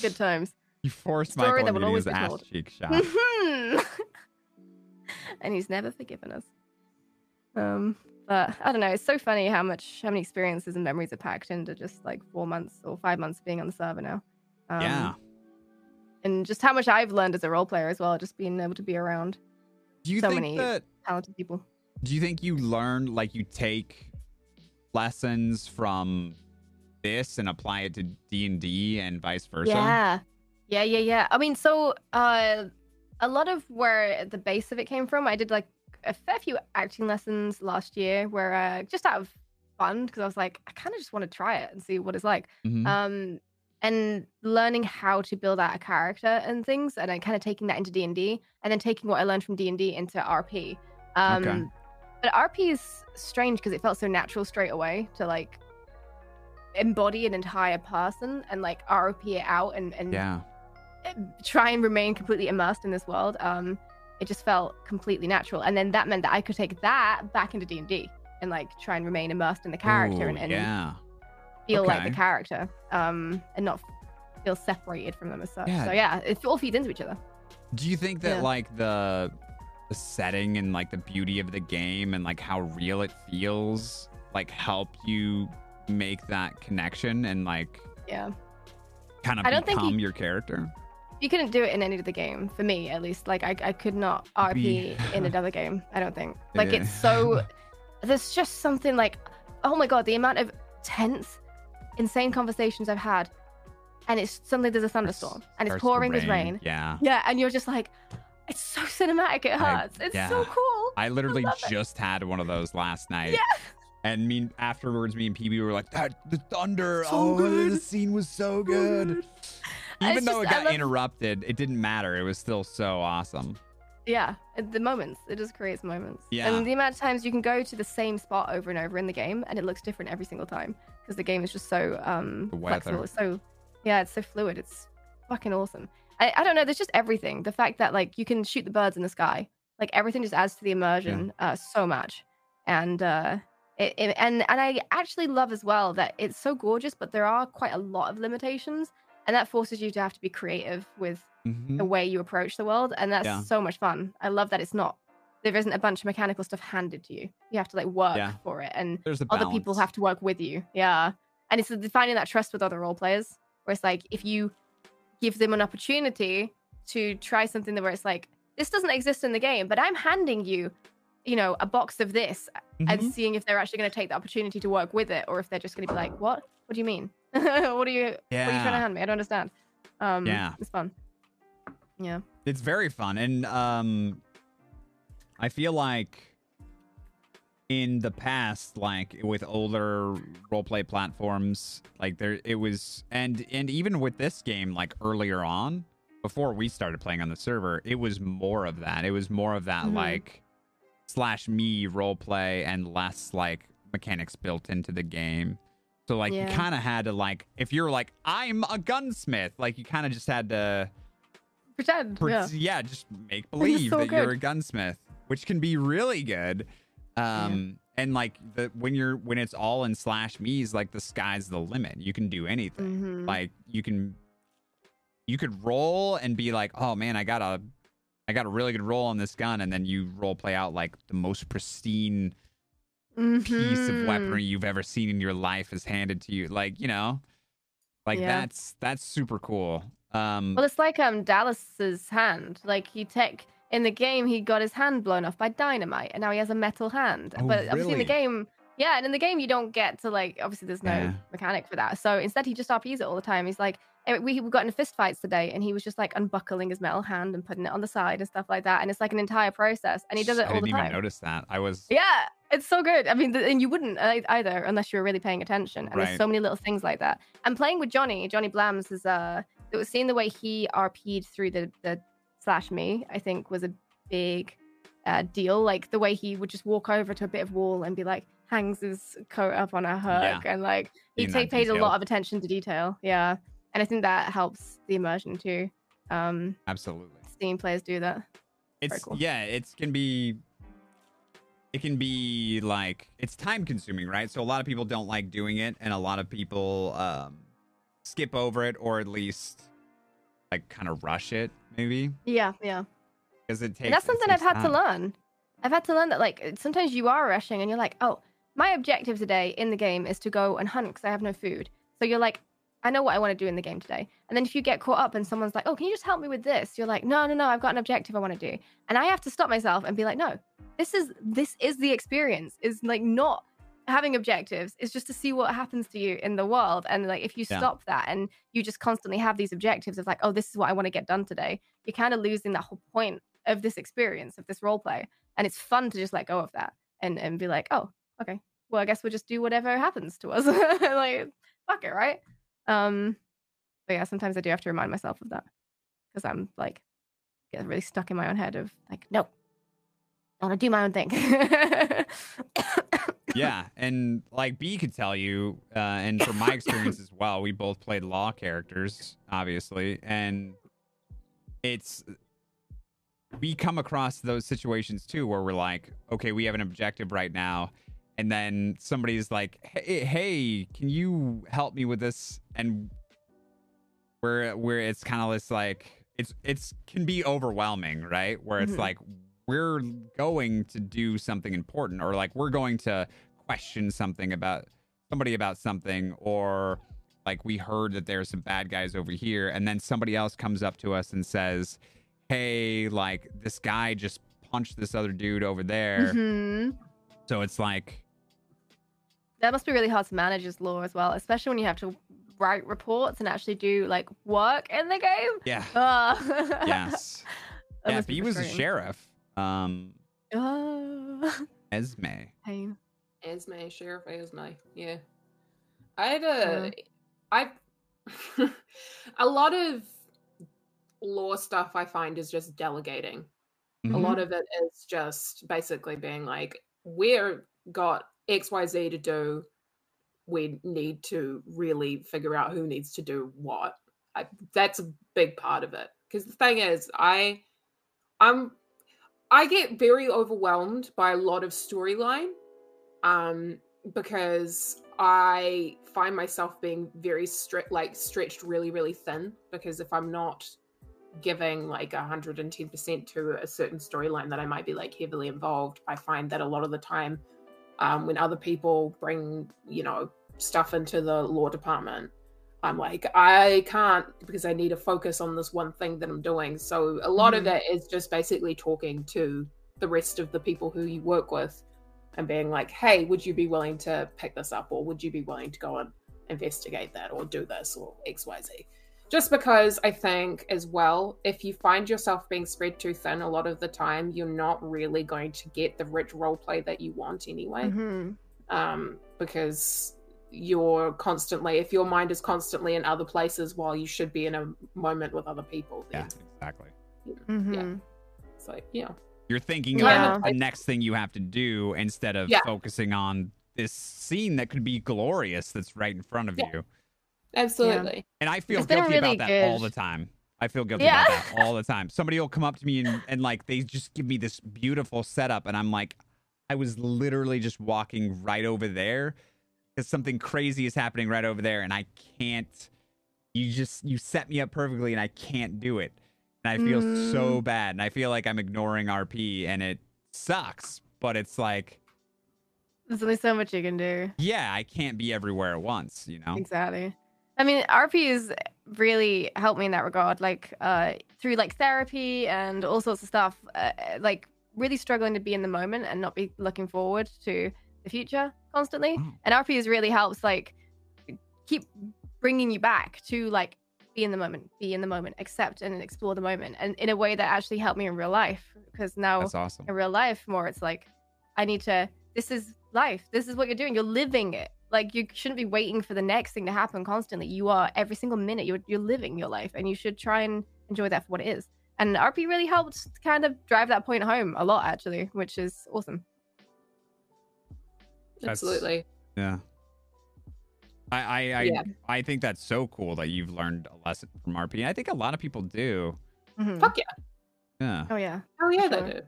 good times. You forced Story Michael into his ass told. cheek shot. Mhm. and he's never forgiven us. Um, but I don't know. It's so funny how much, how many experiences and memories are packed into just like four months or five months being on the server now. Um, yeah. And just how much I've learned as a role player as well, just being able to be around Do you so think many- that? talented people. Do you think you learn like you take lessons from this and apply it to D and D and vice versa? Yeah. Yeah, yeah, yeah. I mean, so uh a lot of where the base of it came from, I did like a fair few acting lessons last year where uh just out of fun because I was like, I kind of just want to try it and see what it's like. Mhm. Um and learning how to build out a character and things and then kind of taking that into D&D and then taking what I learned from D&D into RP. Um Okay. but RP is strange because it felt so natural straight away to like embody an entire person and like RP it out and and yeah. try and remain completely immersed in this world. Um, it just felt completely natural, and then that meant that I could take that back into D and D and like try and remain immersed in the character Ooh, and, and yeah. feel like the character, um, and not feel separated from them as such. Yeah. So yeah, it all feeds into each other. Do you think that Yeah. like the the setting and like the beauty of the game and like how real it feels like help you make that connection and like Yeah, kind of I don't think become your character? You couldn't do it in any other game for me, at least. Like I, I could not RP in another game. I don't think. Like Yeah. it's so. There's just something like, oh my god, the amount of tense, insane conversations I've had, and it's suddenly there's a thunderstorm and it's pouring with rain. Yeah. Yeah, and you're just like, it's so cinematic. It I- hurts. it's so cool. I literally it. just had one of those last night. Yeah. And me afterwards, me and PB were like, "That the thunder! So oh, good. the scene was so good." Even though just- it got love- interrupted, it didn't matter. It was still so awesome. Yeah, the moments. It just creates moments. Yeah. And the amount of times you can go to the same spot over and over in the game, and it looks different every single time because the game is just so um flexible. It's so yeah, it's so fluid. It's fucking awesome. I, I don't know. There's just everything. The fact that like you can shoot the birds in the sky, like everything just adds to the immersion uh, so much. And uh, it, it, and and I actually love as well that it's so gorgeous, but there are quite a lot of limitations, and that forces you to have to be creative with Mhm. the way you approach the world and that's Yeah. so much fun i love that it's not there isn't a bunch of mechanical stuff handed to you you have to like work Yeah. for it and other people have to work with you yeah and it's the- finding that trust with other role players where it's like if you give them an opportunity to try something that where it's like this doesn't exist in the game but i'm handing you you know a box of this and Mhm. seeing if they're actually going to take the opportunity to work with it or if they're just going to be like what what do you mean what are you what are you trying to Yeah. hand me i don't understand um Yeah. it's fun yeah It's very fun, and um, I feel like in the past, like with older roleplay platforms, like there it was, and and even with this game, like earlier on, before we started playing on the server, it was more of that. It was more of that Mhm. like slash me roleplay and less like mechanics built into the game. So like you kind of had to like if you're like I'm a gunsmith, like you kind of just had to pretend per- yeah yeah. just make believe so that you're a gunsmith, which can be really good. Um, and like the when you're when it's all in slash me's, like the sky's the limit. You can do anything. Mhm. Like you can, you could roll and be like, oh man, I got a, I got a really good roll on this gun, and then you role play out like the most pristine piece of Mhm. weaponry you've ever seen in your life is handed to you. Like you know, like Yeah. that's that's super cool. Um, well it's like um dallas's hand like he tech in the game he got his hand blown off by dynamite and now he has a metal hand Oh, but obviously in really? the game Yeah, and in the game you don't get to like obviously there's no Yeah. mechanic for that. So instead he just RPs it all the time. He's like eh, we we got into fist fights today and he was just like unbuckling his metal hand and putting it on the side and stuff like that. And it's like an entire process. And he does it I all didn't the even time. notice that. I was Yeah, it's so good. I mean, th- and you wouldn't either unless you were really paying attention. And Right. there's so many little things like that. And playing with Johnny, Johnny Blams is uh, it was seeing the way he RP'd through the the slash me. I think was a big uh, deal. Like the way he would just walk over to a bit of wall and be like hangs his coat up on a hook, and like he that paid a lot of attention to detail. Yeah, and I think that helps the immersion too. Um, absolutely. seeing players do that. It's cool. yeah, it can be it can be like it's time consuming, right? So a lot of people don't like doing it and a lot of people um skip over it or at least like kind of rush it maybe Yeah, yeah. because it takes And that's something I've had to learn. I've had to learn that like sometimes you are rushing and you're like, oh, my objective today in the game is to go and hunt because I have no food. So you're like, I know what I want to do in the game today. And then if you get caught up and someone's like, oh, can you just help me with this? You're like, no, no, no, I've got an objective I want to do. And I have to stop myself and be like, no, this is this is the experience. Is like not having objectives. is just to see what happens to you in the world. And like if you Yeah. stop that and you just constantly have these objectives of like, oh, this is what I want to get done today, you're kind of losing that whole point of this experience of this role play and it's fun to just let go of that and and be like oh okay well i guess we'll just do whatever happens to us like fuck it right um but yeah sometimes i do have to remind myself of that because i'm like get really stuck in my own head of like no i want to do my own thing. Yeah, and like B could tell you, uh, and from my experience as well, we both played law characters, obviously, and it's we come across those situations too where we're like, okay, we have an objective right now, and then somebody's like, hey, hey can you help me with this? And where where it's kind of this like it's it's can be overwhelming, right? Where it's Mhm. like we're going to do something important or like we're going to question something about somebody about something or like we heard that there's some bad guys over here and then somebody else comes up to us and says hey like this guy just punched this other dude over there Mhm. so it's like that must be really hard to manage as law as well especially when you have to write reports and actually do like work in the game yeah Ugh. yes yeah must he was a sheriff um Ugh. esme pain Esme, Sheriff Esme. Yeah. I had a I a lot of law stuff I find is just delegating. A Mhm. lot of it is just basically being like, we're got XYZ to do. We need to really figure out who needs to do what. I, that's a big part of it. Because the thing is, I I'm I get very overwhelmed by a lot of storyline. Um, because I find myself being very strict like stretched really, really thin. Because if I'm not giving like 110% to a certain storyline that I might be like heavily involved, I find that a lot of the time um, when other people bring, you know, stuff into the law department, I'm like, I can't because I need to focus on this one thing that I'm doing. So a lot of Mhm. it is just basically talking to the rest of the people who you work with and being like, hey, would you be willing to pick this up or would you be willing to go and investigate that or do this or XYZ? Just because I think, as well, if you find yourself being spread too thin a lot of the time, you're not really going to get the rich role play that you want anyway. Mhm. Um, because you're constantly, if your mind is constantly in other places while you should be in a moment with other people, yeah then exactly Mhm. it's like, yeah. you're thinking Yeah. about the next thing you have to do instead of Yeah. focusing on this scene that could be glorious that's right in front of Yeah. you. Absolutely. And I feel It's been a guilty really about that all the time. I feel guilty Yeah. about that all the time. Somebody will come up to me and, and like they just give me this beautiful setup and I'm like I was literally just walking right over there because something crazy is happening right over there and I can't you just you set me up perfectly and I can't do it. And I feel so mm. bad and I feel like I'm ignoring RP and it sucks, but it's like There's only so much you can do. yeah, I can't be everywhere at once, you know. Exactly. I mean, RPs really helped me in that regard, like uh, through like therapy and all sorts of stuff. Uh, like really struggling to be in the moment and not be looking forward to the future constantly. Oh. And RPs really helps like keep bringing you back to like be in the moment, be in the moment, accept and explore the moment, and in a way that actually helped me in real life. Because now That's awesome. in real life, more it's like I need to. This is life. This is what you're doing. You're living it. Like you shouldn't be waiting for the next thing to happen constantly. You are every single minute. You're you're living your life, and you should try and enjoy that for what it is. And RP really helped kind of drive that point home a lot, actually, which is awesome. That's- Absolutely. Yeah. I I I, Yeah. I think that's so cool that you've learned a lesson from RP. I think a lot of people do. Mhm. Fuck yeah. Yeah. Oh yeah. Oh yeah, Sure. they do.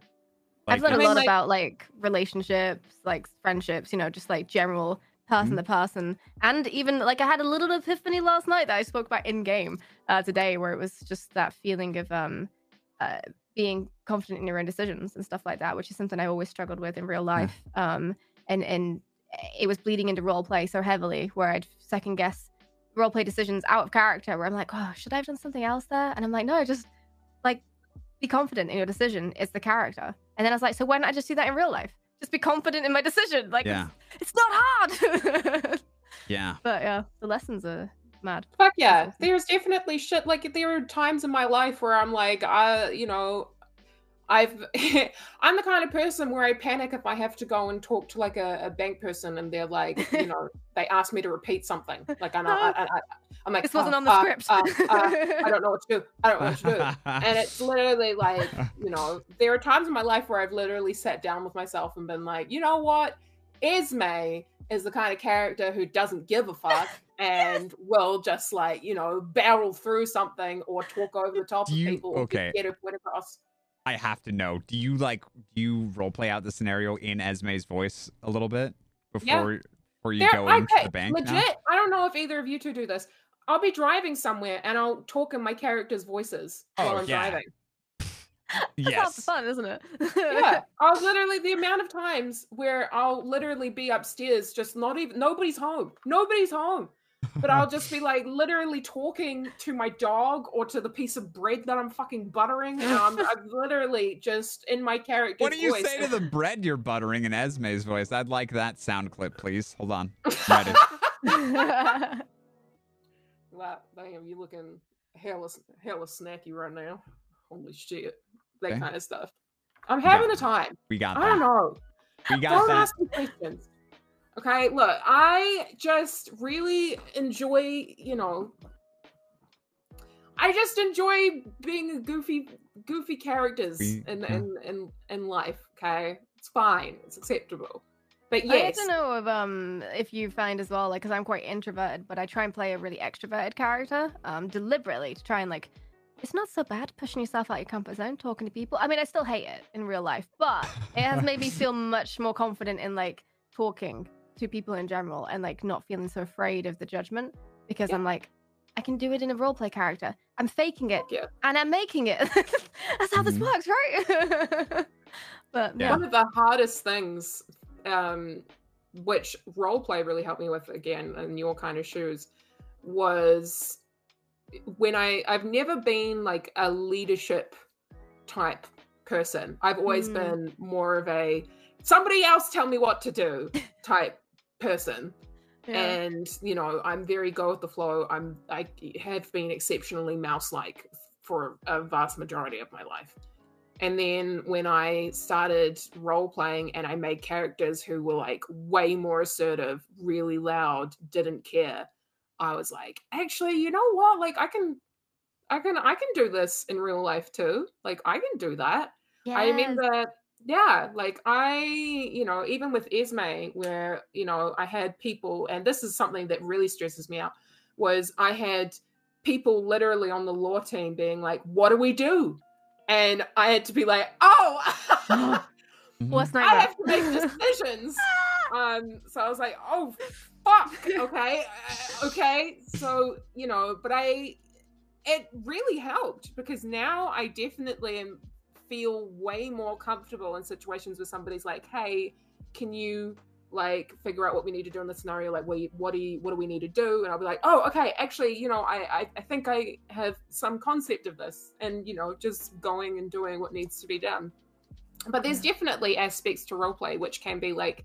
I've learned I a mean, lot like- about like relationships, like friendships, you know, just like general person Mhm. to person. And even like I had a little epiphany last night that I spoke about in game uh, today, where it was just that feeling of um uh, being confident in your own decisions and stuff like that, which is something I always struggled with in real life. Um, and and it was bleeding into role play so heavily, where I'd second guess role play decisions out of character, where I'm like, oh, should I have done something else there? And I'm like, no, just like be confident in your decision. It's the character. And then I was like, so why don't I just do that in real life? Just be confident in my decision. Like, yeah. it's, it's not hard. Yeah. but yeah, the lessons are mad. Fuck yeah. There's definitely shit like there are times in my life where I'm like, I, you know, I've I'm the kind of person where I panic if I have to go and talk to like a, a bank person and they're like, you know, they ask me to repeat something. Like I know I, I'm like This wasn't "Uh, on the uh, script. uh, uh, I don't know what to do. I don't know what to do. and it's literally like you know there are times in my life where i've literally sat down with myself and been like you know what esme is the kind of character who doesn't give a fuck and will just like you know barrel through something or talk over the top of people or okay. get, get a point across I have to know. Do you like do you role play out the scenario in Esme's voice a little bit Yeah. before before you There- go into okay, the bank? legit now? i don't know if either of you two do this i'll be driving somewhere and i'll talk in my character's voices oh, while Oh, i'm yeah. driving That's the fun, isn't it? yeah i'll literally the amount of times where i'll literally be upstairs just not even nobody's home nobody's home but i'll just be like literally talking to my dog or to the piece of bread that i'm fucking buttering and i'm, I'm literally just in my character. What do you voice. say to the bread you're buttering in Esme's voice? I'd like that sound clip, please. Hold on. Ready. wow damn you looking hella hella snacky right now holy shit that Okay. kind of stuff i'm having a time We got i don't know We got Don't that. ask me questions. Okay, look, I just really enjoy, you know, I just enjoy being a goofy, goofy characters in, in in in life. Okay, it's fine, it's acceptable. But yes. I need yes, to know if um if you find as well, like, because I'm quite introverted, but I try and play a really extroverted character, um, deliberately to try and like, it's not so bad pushing yourself out of your comfort zone, talking to people. I mean, I still hate it in real life, but it has made me feel much more confident in like talking to people in general and like not feeling so afraid of the judgment because Yeah. I'm like, I can do it in a roleplay character. I'm faking it yeah. and I'm making it. That's how this Mhm. works, right? but Yeah. one of the hardest things, um, which roleplay really helped me with again in your kind of shoes, was when I I've never been like a leadership type person. I've always Mm. been more of a somebody else tell me what to do type person. Yeah. and you know i'm very go with the flow. I'm i have been exceptionally mouse like for a vast majority of my life. And then when i started role playing and i made characters who were like way more assertive really loud didn't care i was like actually you know what? Like i can i can i can do this in real life too. Like i can do that. I Yes. remember, yeah, like I, you know, even with Esme, where, you know, I had people, and this is something that really stresses me out, was I had people literally on the law team being like, what do we do? And I had to be like, oh, Mhm. not I have to make decisions. um, so I was like, oh, fuck, okay, uh, okay. So, you know, but I, it really helped because now I definitely am feel way more comfortable in situations where somebody's like, hey, can you like figure out what we need to do in the scenario? Like what, what do you what do we need to do? And i'll be like oh okay actually you know I, I i think i have some concept of this and you know just going and doing what needs to be done. But there's mm. definitely aspects to roleplay which can be like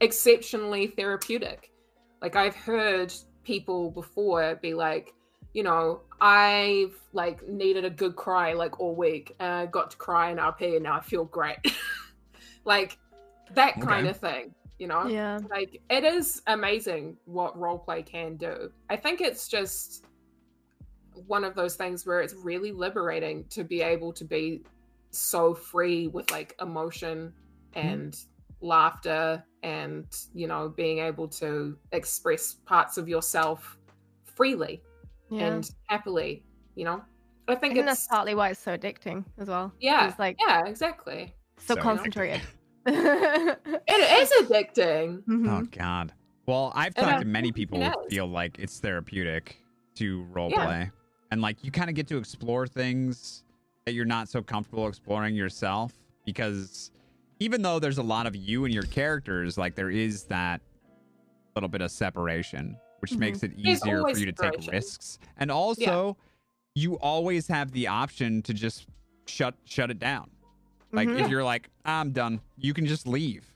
exceptionally therapeutic. Like I've heard people before be like, you know, I've like needed a good cry like all week and I got to cry in RP and now I feel great. like that kind of thing, you know? Yeah. Like it is amazing what roleplay can do. I think it's just one of those things where it's really liberating to be able to be so free with like emotion mm-hmm. and laughter and you know being able to express parts of yourself freely Yeah. and happily you know i I think, think it's that's partly why it's so addicting as well. yeah It's like yeah exactly so, So concentrated. it is addicting Mhm. Oh God. Well, I've And talked I to many people who is. feel like it's therapeutic to role Yeah. play, and like you kind of get to explore things that you're not so comfortable exploring yourself because even though there's a lot of you and your characters, like there is that little bit of separation, which Mhm. makes it easier for you to take risks, and also you always have the option to just shut shut it down. Like Mhm. if you're like I'm done, you can just leave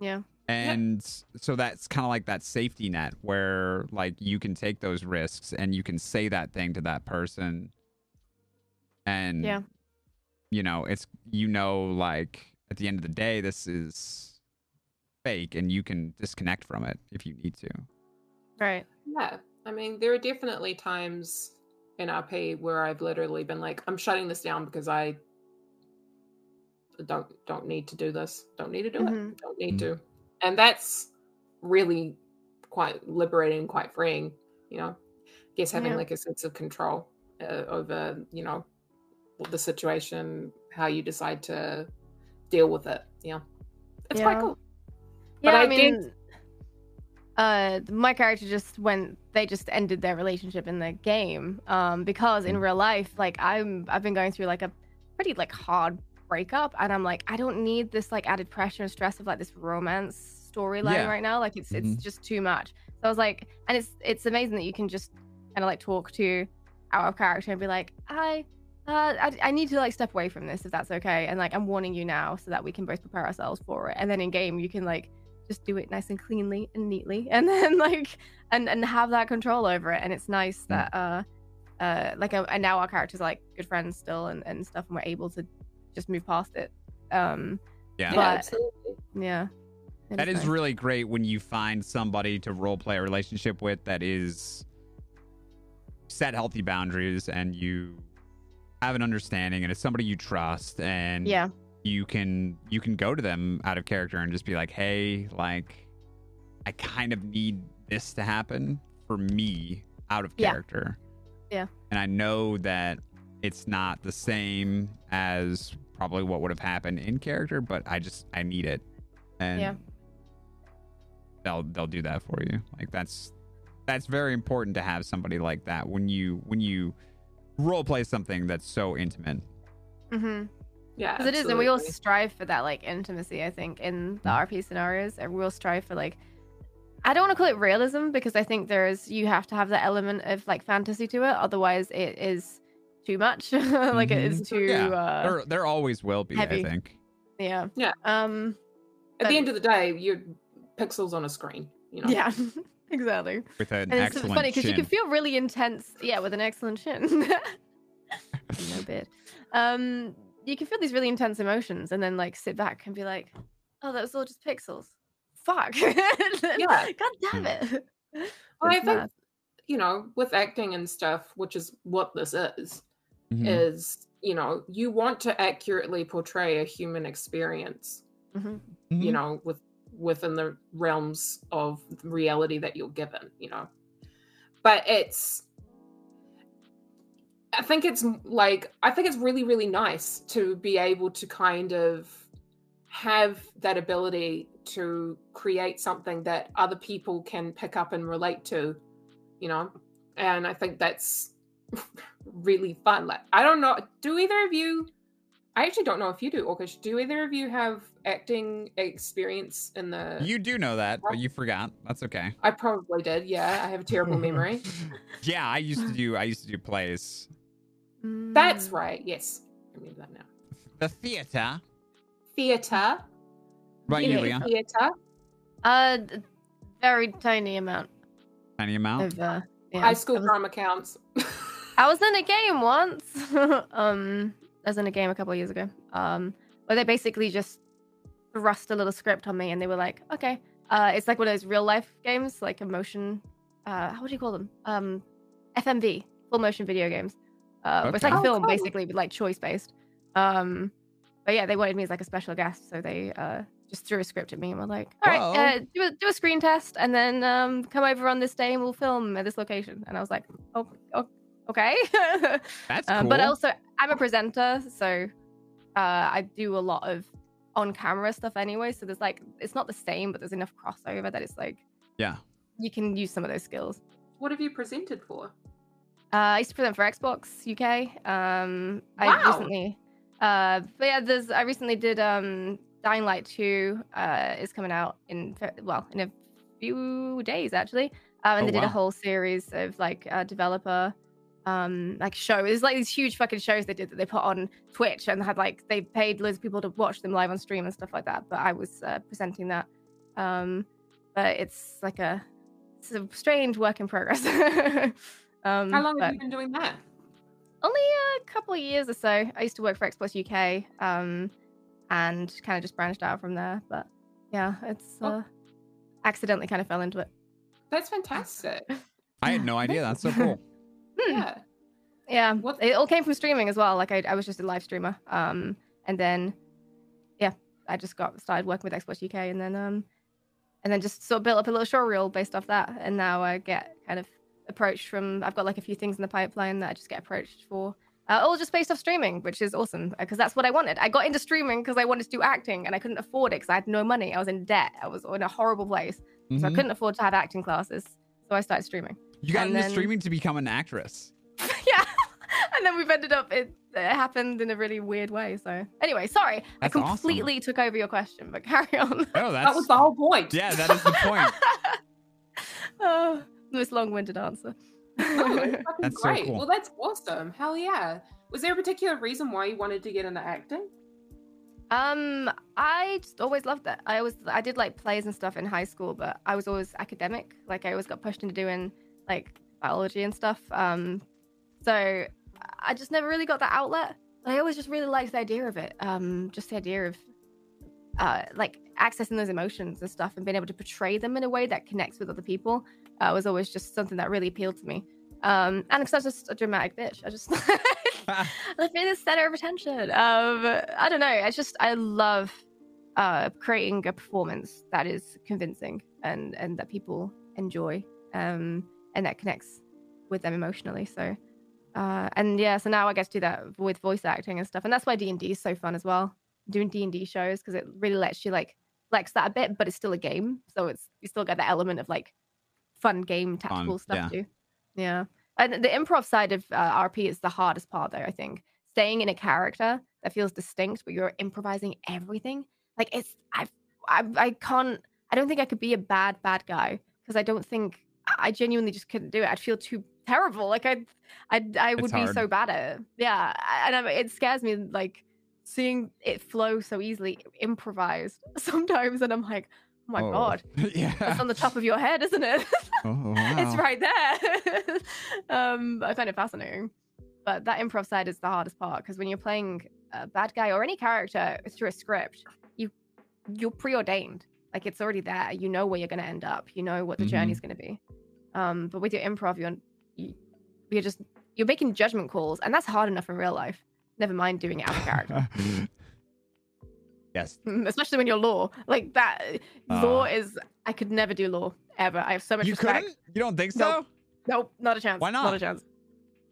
yeah. and so that's kind of like that safety net where like you can take those risks and you can say that thing to that person and Yeah. you know it's you know like at the end of the day this is fake and you can disconnect from it if you need to Right. yeah i mean there are definitely times in rp where i've literally been like i'm shutting this down because i don't don't need to do this don't need to do Mhm. it don't need Mhm. to and that's really quite liberating quite freeing you know I guess having Yeah. like a sense of control uh, over you know the situation how you decide to deal with it yeah it's Yeah. quite cool Yeah, But I, I mean, did- uh, my character just went. They just ended their relationship in the game, um, because in Mm. real life, like I'm, I've been going through like a pretty like hard breakup, and I'm like, I don't need this like added pressure and stress of like this romance storyline Yeah. right now. Like it's Mhm. it's just too much. So I was like, and it's it's amazing that you can just kind of like talk to our character and be like, I. Uh, I, I need to like step away from this if that's okay and like i'm warning you now so that we can both prepare ourselves for it and then in game you can like just do it nice and cleanly and neatly and then like and and have that control over it. And it's nice Mm. that uh uh like uh, and now our characters are like good friends still and, and stuff and we're able to just move past it. Um yeah, yeah absolutely. yeah It that is nice. really great when you find somebody to role play a relationship with that is set healthy boundaries and you have an understanding and it's somebody you trust and yeah you can you can go to them out of character and just be like hey like i kind of need this to happen for me out of Yeah. character Yeah. and i know that it's not the same as probably what would have happened in character but i just i need it and Yeah. they'll they'll do that for you like that's that's very important to have somebody like that when you when you role play something that's so intimate mm-hmm. Yeah because it is and we all strive for that like intimacy i think in the Mm. rp scenarios and we all strive for like i don't want to call it realism because i think there's you have to have that element of like fantasy to it otherwise it is too much. Like it is too Yeah. uh there, there always will be heavy. i think. Yeah. Yeah. um at but- the end of the day you're pixels on a screen you know? Yeah exactly. With an and it's funny because you can feel really intense yeah with an excellent chin. No beard um you can feel these really intense emotions and then like sit back and be like oh that was all just pixels fuck Yeah. god damn Hmm. it Well, I It's think mad. you know with acting and stuff which is what this is Mhm. is you know you want to accurately portray a human experience Mhm. you Mhm. know with within the realms of reality that you're given you know but it's i think it's like i think it's really really nice to be able to kind of have that ability to create something that other people can pick up and relate to you know? And i think that's really fun like i don't know do either of you i actually don't know if you do orkish do either of you have acting experience in the you do know that but you forgot that's okay. I probably did yeah i have a terrible memory. Yeah i used to do i used to do plays that's Mm. right yes i remember that now the theater theater right you know, Yulia? theater Uh, very tiny amount Tiny amount. of uh. Yeah. High school I was, drama counts. I was in a game once. um, I was in a game a couple of years ago. Um, where they basically just thrust a little script on me, and they were like, "Okay, uh, it's like one of those real life games, like emotion. Uh, how would you call them? Um, FMV, full motion video games. Uh, where it's like a Oh, film, cool. basically, but like choice based. Um, but yeah, they wanted me as like a special guest, so they uh just threw a script at me and were like, "All right, Whoa. uh, do a do a screen test, and then um come over on this day and we'll film at this location." And I was like, "Oh, oh okay." That's um, cool. But also, I'm a presenter, so uh, I do a lot of on camera stuff anyway. So there's like, it's not the same, but there's enough crossover that it's like yeah. you can use some of those skills. what have you presented for? Uh, I used to present for Xbox UK. Um, I recently, uh, but yeah, there's I recently did um Dying Light 2 uh is coming out in well in a few days actually. Um, and Oh, they did wow. a whole series of like uh, developer um like show. It's like these huge fucking shows they did that they put on Twitch and had like they paid loads of people to watch them live on stream and stuff like that. But I was uh, presenting that. Um, but it's like a it's a strange work in progress. um, How long have you been doing that? only a couple of years or so. I used to work for Xbox UK, um, and kind of just branched out from there. But yeah, it's Oh. uh, accidentally kind of fell into it. That's fantastic. I had no idea. That's so cool. Hmm. Yeah. Yeah, What- it all came from streaming as well. Like I, I was just a live streamer, um, and then yeah, I just got started working with Xbox UK, and then um, and then just sort of built up a little show reel based off that. And now I get kind of approached from. I've got like a few things in the pipeline that I just get approached for. Uh, all just based off streaming, which is awesome because that's what I wanted. I got into streaming because I wanted to do acting and I couldn't afford it because I had no money. I was in debt. I was in a horrible place, so I Mhm. couldn't afford to have acting classes. So I started streaming. You got and into then- streaming to become an actress. yeah. And then we've ended up it, it happened in a really weird way. So anyway, sorry, That's I awesome. completely took over your question, but carry on. Oh, that's That was the whole point. yeah. That is the point. oh, this long-winded answer. Oh, that's fucking That's so great. cool. Well, that's awesome. Hell yeah. Was there a particular reason why you wanted to get into acting? um, I just always loved it. I always I did like plays and stuff in high school, but I was always academic. Like I always got pushed into doing like biology and stuff. Um, so I just never really got that outlet. But I always just really liked the idea of it. Um, just the idea of uh, like accessing those emotions and stuff and being able to portray them in a way that connects with other people uh, was always just something that really appealed to me. Um, and because I was just a dramatic bitch, I just I feel the center of attention. Um, I don't know. I just I love uh, creating a performance that is convincing and and that people enjoy um, and that connects with them emotionally. So. Uh, and yeah, so now I get to do that with voice acting and stuff, and that's why D and D is so fun as well. Doing D and D shows because it really lets you like flex that a bit, but it's still a game, so it's you still get the element of like fun game tactical stuff yeah. too. Yeah, and the improv side of uh, RP is the hardest part, though. I think staying in a character that feels distinct, but you're improvising everything. Like it's I I I can't. I don't think I could be a bad bad guy because I don't think I genuinely just couldn't do it. I'd feel too terrible. Like I I I would be so bad at it. Yeah, and I, it scares me like seeing it flow so easily improvised sometimes, and I'm like, oh my Oh. god, it's on the top of your head, isn't it? Oh, it's right there. um, I find it fascinating. But that improv side is the hardest part because when you're playing a bad guy or any character through a script, you you're preordained. Like it's already there. You know where you're going to end up. You know what the Mhm. journey's going to be. Um, but with your improv, you're you, you're just you're making judgment calls, and that's hard enough in real life. Never mind doing it as a character, yes. especially when you're law. Like that, Ah. law is. I could never do law ever. I have so much You respect. couldn't? You don't think so? Nope. Nope, not a chance. Why Not not? a chance.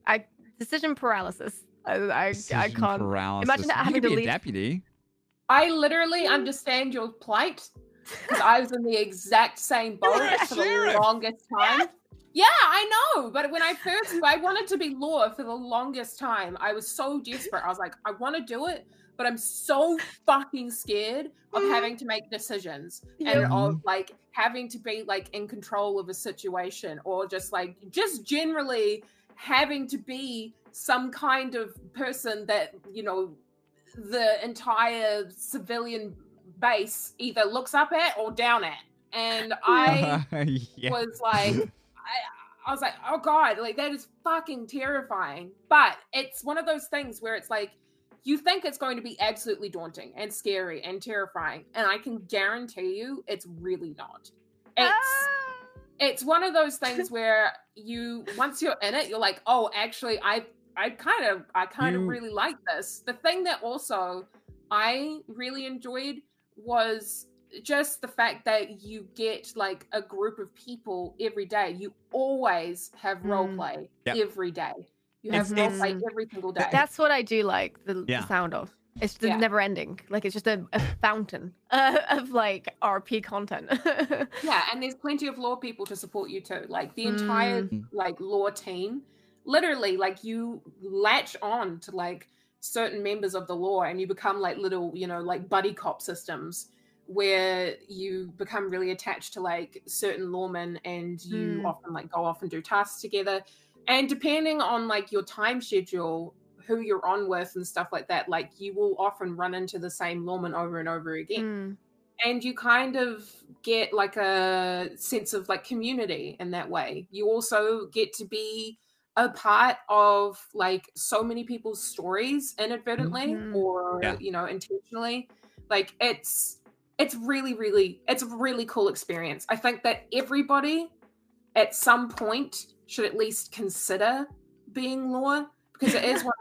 I decision paralysis. I I, I can't. Paralysis. imagine you having could to be a deputy. I literally understand your plight because I was in the exact same boat were a for the longest time. Yeah, I know. But when I first, I wanted to be law for the longest time. I was so desperate. I was like, I want to do it, but I'm so fucking scared of Mhm. having to make decisions Yep. and of Mhm. like having to be like in control of a situation or just like just generally having to be some kind of person that you know the entire civilian base either looks up at or down at and I yeah. was like, I, I was like, oh god, like that is fucking terrifying. But it's one of those things where it's like you think it's going to be absolutely daunting and scary and terrifying, and I can guarantee you it's really not. It's Ah! it's one of those things where you once you're in it, you're like, oh, actually, I I kind of I kind You- of really like this. The thing that also I really enjoyed was just the fact that you get like a group of people every day. You always have role Mm. play Yep. every day. You have role play it's- every single day. That's what I do like the, the sound of. It's just Yeah. never ending. Like it's just a, a fountain uh, of like RP content. Yeah, and there's plenty of law people to support you too. Like the entire Mm. like law team, literally, like you latch on to like certain members of the law, and you become like little, you know, like buddy cop systems where you become really attached to like certain lawmen, and you Mm. often like go off and do tasks together. And depending on like your time schedule, who you're on with and stuff like that, like you will often run into the same lawman over and over again Mm. and you kind of get like a sense of like community in that way you also get to be a part of like so many people's stories inadvertently Mhm. or Yeah. you know intentionally like it's it's really really it's a really cool experience i think that everybody at some point should at least consider being law because it is one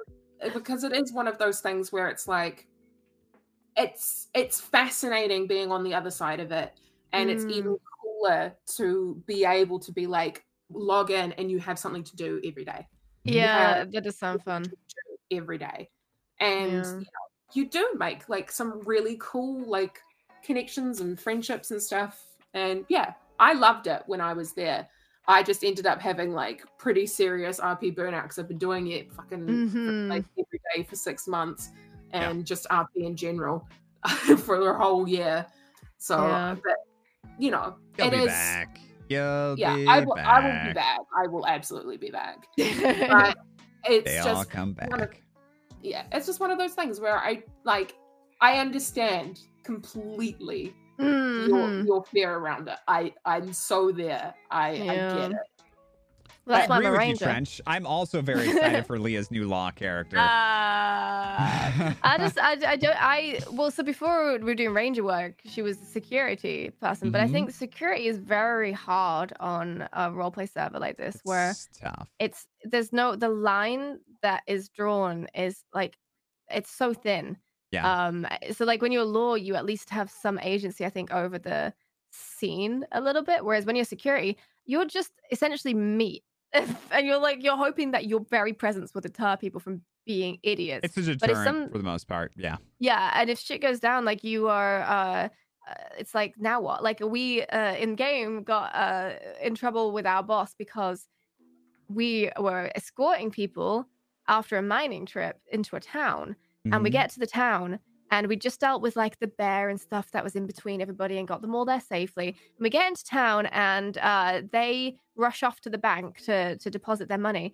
because it is one of those things where it's like it's it's fascinating being on the other side of it and it's Mm. even cooler to be able to be like log in and you have something to do every day Yeah, Yeah. that does sound fun. every day and Yeah. you know you do make like some really cool like connections and friendships and stuff and yeah i loved it when i was there i just ended up having like pretty serious rp burnout because i've been doing it fucking Mhm. like every day for six months Yeah. and just RP in general for the whole year. So, Yeah. but you know, You'll it be is. back. You'll Yeah, be I will. back. I will be back. I will absolutely be back. But it's They all come one of- back. yeah, it's just one of those things where I like I understand completely your Mhm. your fear around it. I I'm so there. I I Yeah. get it. Well, That's I agree I'm a with you, ranger. Trench. I'm also very excited for Leah's new law character. Uh, I just, I, I don't, I, well, so before we were doing ranger work, she was a security person, but I Mhm. think security is very hard on a roleplay server like this, where It's tough. it's, there's no, the line that is drawn is like, it's so thin. Yeah. Um, so like when you're a law, you at least have some agency, I think, over the scene a little bit, whereas when you're security, you're just essentially meat. and you're like, you're hoping that your very presence will deter people from being idiots. It's a but if some- for the most part. Yeah. Yeah, and if shit goes down, like you are, uh, uh, it's like now what? Like we uh, in game got uh, in trouble with our boss because we were escorting people after a mining trip into a town, and we Mhm. get to the town. And we just dealt with like the bear and stuff that was in between everybody and got them all there safely. And we get into town and uh, they rush off to the bank to, to deposit their money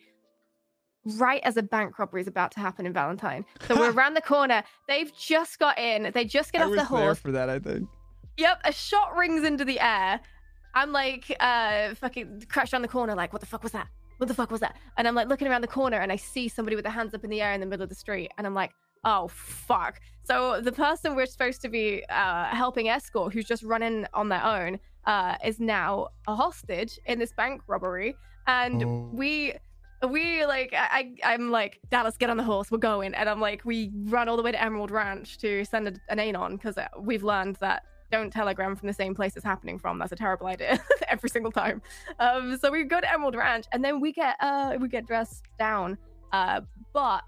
right as a bank robbery is about to happen in Valentine. So we're around the corner. They've just got in. They just get I off the there horse. for that, I think. Yep, a shot rings into the air. I'm like, uh, fucking crashed around the corner, like, what the fuck was that? What the fuck was that? And I'm like looking around the corner and I see somebody with their hands up in the air in the middle of the street. And I'm like, oh, fuck. So the person we're supposed to be uh, helping escort, who's just running on their own, uh, is now a hostage in this bank robbery. And Oh. we we like I, I I'm like Dallas get on the horse we're going and I'm like we run all the way to Emerald Ranch to send a, an anon because we've learned that don't telegram from the same place it's happening from that's a terrible idea every single time um so we go to Emerald Ranch and then we get uh we get dressed down uh but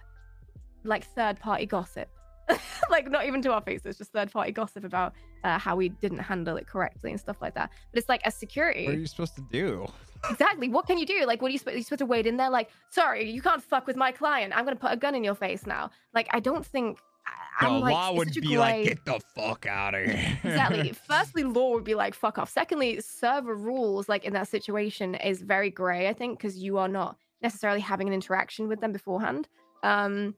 like third party gossip like not even to our faces just third party gossip about uh, how we didn't handle it correctly and stuff like that but it's like as security What are you supposed to do? Exactly. What can you do? Like, what are you, sp- you supposed to wait in there? Like, sorry, you can't fuck with my client. I'm gonna put a gun in your face now. Like, I don't think. I- The I'm like, law would a be like, get the fuck out of here. exactly. Firstly, law would be like, fuck off. Secondly, server rules, like in that situation, is very grey. I think because you are not necessarily having an interaction with them beforehand. Um,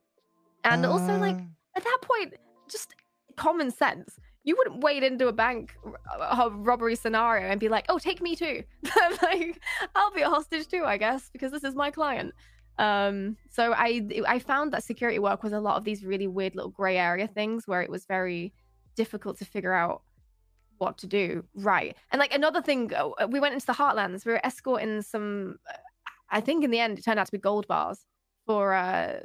and also like Uh, at that point, just common sense. you wouldn't wade into a bank uh, robbery scenario and be like, "Oh, take me too." like, I'll be a hostage too, I guess, because this is my client. Um, so I I found that security work was a lot of these really weird little gray area things where it was very difficult to figure out what to do right. And like another thing, uh, we went into the Heartlands. We were escorting some. I think in the end, it turned out to be gold bars for uh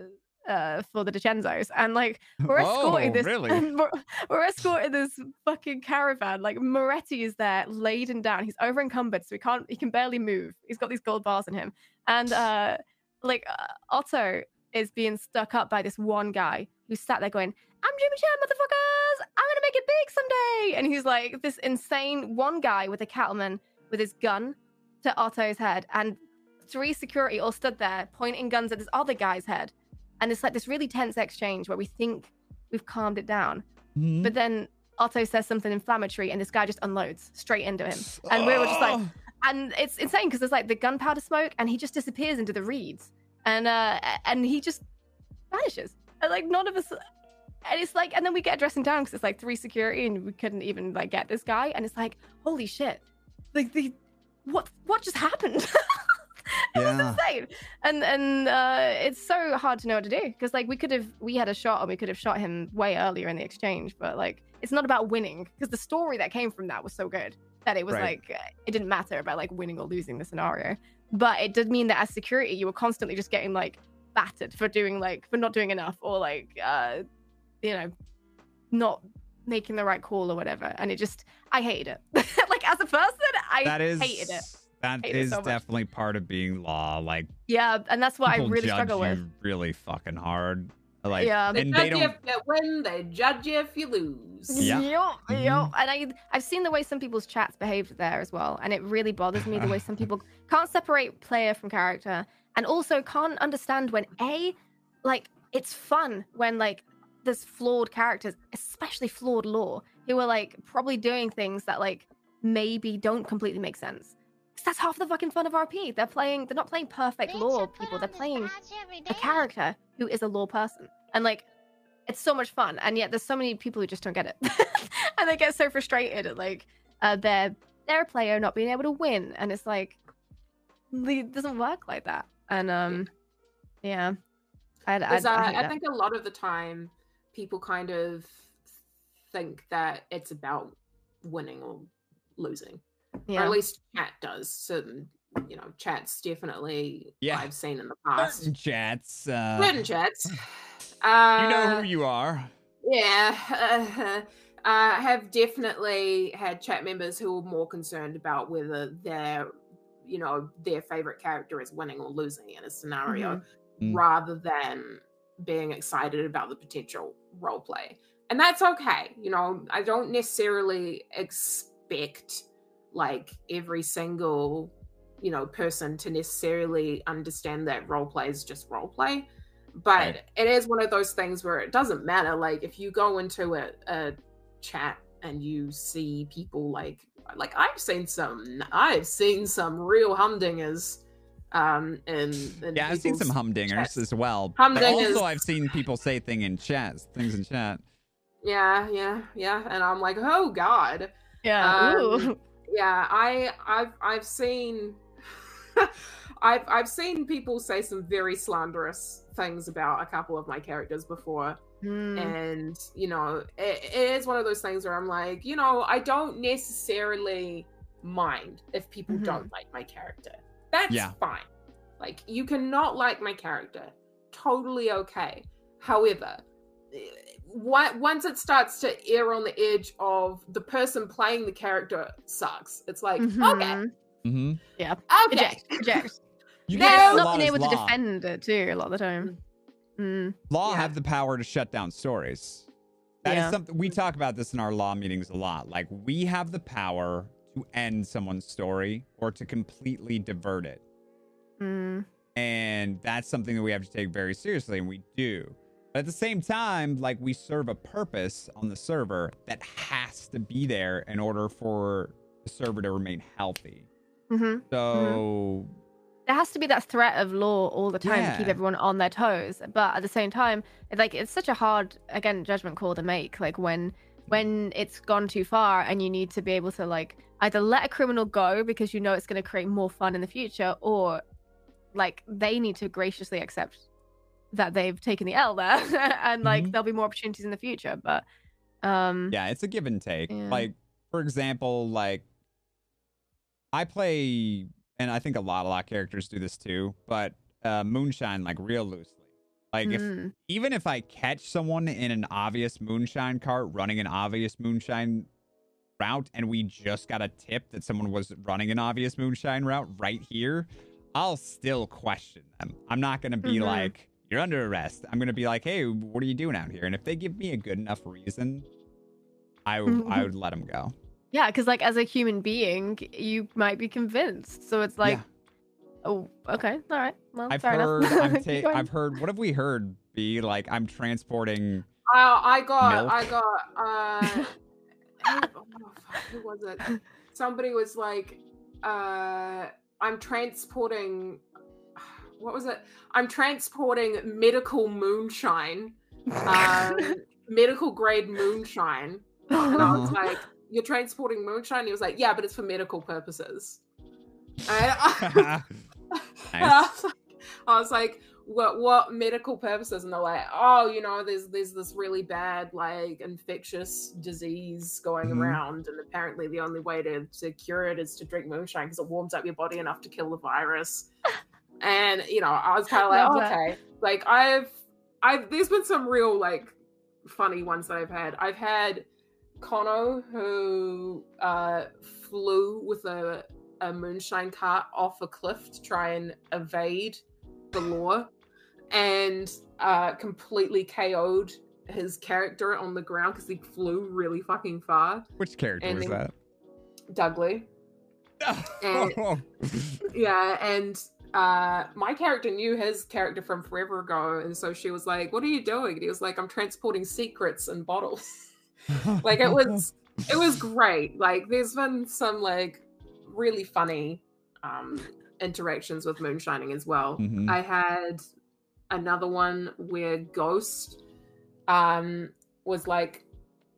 uh, for the DiCenzos, and like we're escorting Oh, this, really? we're, we're escorting this fucking caravan. Like Moretti is there, laden down. He's over encumbered, so he can't, he can barely move. He's got these gold bars in him, and uh, like uh, Otto is being stuck up by this one guy who's sat there going, "I'm Jimmy Chan, motherfuckers! I'm gonna make it big someday!" And he's like this insane one guy with a cattleman with his gun to Otto's head, and three security all stood there pointing guns at this other guy's head and it's like this really tense exchange where we think we've calmed it down Mhm. but then otto says something inflammatory and this guy just unloads straight into him. And we were just like Oh. and it's insane because there's like the gunpowder smoke and he just disappears into the reeds. And uh and he just vanishes. And like none of us and it's like and then we get dressing down because it's like three security and we couldn't even like get this guy. And it's like holy shit. Like the what what just happened it was Yeah. insane. And and uh it's so hard to know what to do because like we could have we had a shot and we could have shot him way earlier in the exchange but like it's not about winning because the story that came from that was so good that it was Right. like it didn't matter about like winning or losing the scenario. But it did mean that as security you were constantly just getting like battered for doing like for not doing enough or like uh you know not making the right call or whatever. And it just i hated it. Like as a person i that is hated it that Hate it is so definitely part of being law. Like yeah and that's what i really judge struggle with really fucking hard. Like Yeah. They and judge they don't. if you win, they judge you if you lose. Yeah. Yup, Mhm. And I, I've seen the way some people's chats behaved there as well, and it really bothers me the way some people can't separate player from character, and also can't understand when a, like, it's fun when like there's flawed characters, especially flawed law, who are like probably doing things that like maybe don't completely make sense. 'Cause that's half the fucking fun of RP. They're playing, they're not playing perfect law people. They're playing a character who is a law person. And like it's so much fun and yet there's so many people who just don't get it. And they get so frustrated at like uh their their player not being able to win and it's like it doesn't work like that. And um yeah. i, I, Because I, uh, hate I think a lot of the time people kind of think that it's about winning or losing. Or at least chat does. Certain, you know, chats definitely Yeah. I've seen in the past. Certain chats. Uh, Certain chats. Uh, you know who you are. Yeah, uh, uh, have definitely had chat members who are more concerned about whether their, you know, their favorite character is winning or losing in a scenario, Mhm. rather than being excited about the potential role play. And that's okay. You know, I don't necessarily expect like every single, you know, person to necessarily understand that role play is just role play but Right. it is one of those things where it doesn't matter like if you go into a, a chat and you see people like like i've seen some i've seen some real humdingers um in, in Yeah, I've seen some humdingers chats. as well. Humdingers. Also, I've seen people say thing in chats, things in chat. yeah yeah yeah and i'm like oh god yeah um, Ooh. Yeah i i've i've seen i've i've seen people say some very slanderous things about a couple of my characters before Hmm. and you know it, it is one of those things where i'm like you know i don't necessarily mind if people Mhm. don't like my character that's Yeah. fine like you cannot like my character totally okay however once it starts to err on the edge of the person playing the character sucks it's like okay Mhm. hmm okay eject eject You No! get yeah, a not lot being as able to defend it too a lot of the time mm. Law Yeah. have the power to shut down stories. That is Yeah. something we talk about this in our law meetings a lot. Like we have the power to end someone's story or to completely divert it. Mm. And that's something that we have to take very seriously, and we do. But at the same time, like we serve a purpose on the server that has to be there in order for the server to remain healthy. hmm So there has to be that threat of law all the time to keep everyone on their toes. But at the same time like it's such a hard again judgment call to make like when when it's gone too far and you need to be able to like either let a criminal go because you know it's going to create more fun in the future or like they need to graciously accept that they've taken the L there and like Mhm. there'll be more opportunities in the future but um Yeah, it's a give and take. Yeah. Like, for example, like I play, and I think a lot, a lot of characters do this too, but uh, moonshine like real loosely. Like, if mm, even if I catch someone in an obvious moonshine cart running an obvious moonshine route, and we just got a tip that someone was running an obvious moonshine route right here, I'll still question them. I'm not gonna be Mhm. like, "You're under arrest." I'm gonna be like, "Hey, what are you doing out here?" And if they give me a good enough reason, I would I would let them go. yeah because like as a human being you might be convinced so it's like Yeah. oh okay all right well I've fair heard, I'm ta- I've heard. What have we heard? Be like, I'm transporting. Uh, I got, Milk. I got, uh, who, oh, fuck, who was it? Somebody was like, uh, I'm transporting, what was it? I'm transporting medical moonshine, um, medical grade moonshine. And I was Uh-huh. like, You're transporting moonshine? He was like, Yeah, but it's for medical purposes. I, I was like, I was like, what what medical purposes? And they're like, oh, you know, there's there's this really bad like infectious disease going Mhm. around, and apparently the only way to, to cure it is to drink moonshine because it warms up your body enough to kill the virus. And you know, I was kind of like, Love oh, okay, like I've I've there's been some real like funny ones that I've had. I've had Kono who uh flew with a a moonshine cart off a cliff to try and evade the law and uh completely KO'd his character on the ground because he flew really fucking far. Which character And was that? Dudley. And- Yeah, and uh my character knew his character from forever ago, and so she was like, What are you doing? And he was like, I'm transporting secrets and bottles. like it was it was great. Like there's been some like really funny um interactions with moonshining as well. Mhm. I had another one where Ghost um was like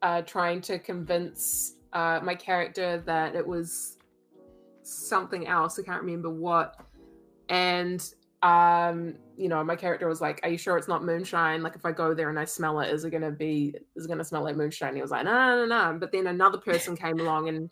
uh trying to convince uh my character that it was something else. I can't remember what. And um, you know, my character was like, Are you sure it's not moonshine? Like if I go there and I smell it, is it gonna be is it gonna smell like moonshine? He was like, No, no, no, no. But then another person came along and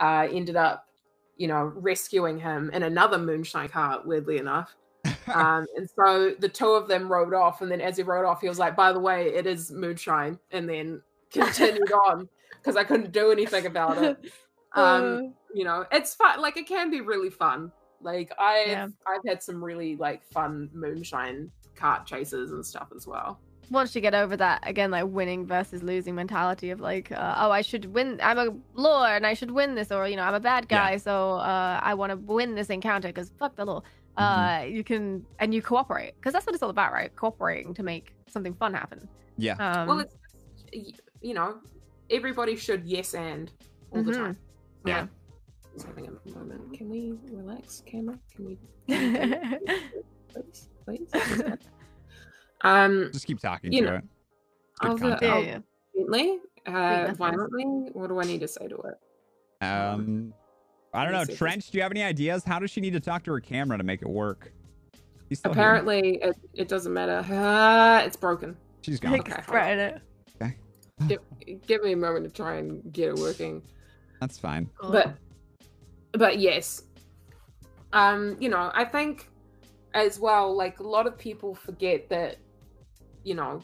uh ended up, you know, rescuing him in another moonshine cart, weirdly enough. Um, and so the two of them rode off, and then as he rode off, he was like, "By the way, it is moonshine," and then continued on because I couldn't do anything about it. Um, you know, it's fun. Like it can be really fun. Like I've Yeah. I've had some really like fun moonshine cart chases and stuff as well. once you get over that again like winning versus losing mentality of like uh, oh i should win i'm a lord and i should win this or you know i'm a bad Yeah. guy so uh, i want to win this encounter because fuck the law uh, you can and you cooperate because that's what it's all about right cooperating to make something fun happen Yeah. um, well, it's you know, everybody should yes and all the Mhm. time. Yeah. Just having a moment. Can we relax, camera? Can we please, please? um, Just keep talking You to know, it. Good I'll, I'll yeah. gently, uh, violently. What do I need to say to it? Um, I don't know. see Trench, do you have any ideas? How does she need to talk to her camera to make it work? He's still here. Apparently, it, it doesn't matter. Ah, it's broken. She's gone. Okay. right in it. Give, give me a moment to try and get it working. That's fine. Cool. but but yes um you know i think as well like a lot of people forget that you know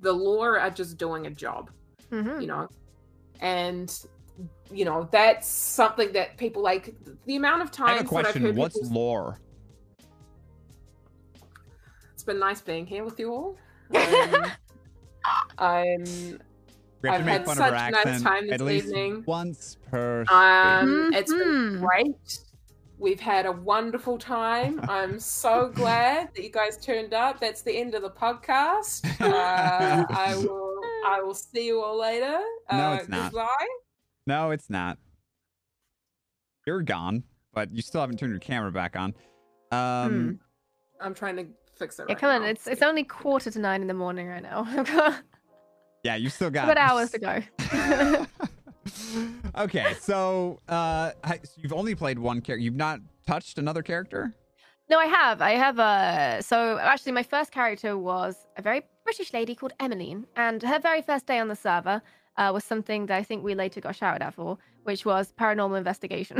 the law are just doing a job Mhm. you know and you know that's something that people like the amount of time. I have a I've question. heard What's people- lore? it's been nice being here with you all um, i'm We have I've to make had fun of such her a nice accent time this at least evening. once per. Um, it's been Mhm. great. We've had a wonderful time. I'm so glad that you guys turned up. That's the end of the podcast. Uh, I will. I will see you all later. Uh, No, it's not. Goodbye. No, it's not. You're gone, but you still haven't turned your camera back on. Um, I'm trying to fix it. yeah right come on it's it's only quarter to nine in the morning right now Yeah, you still got About hours to go. okay, so uh, you've only played one character. You've not touched another character. No, I have. I have uh so actually my first character was a very British lady called Emmeline, and her very first day on the server uh, was something that I think we later got shouted at for, which was paranormal investigation.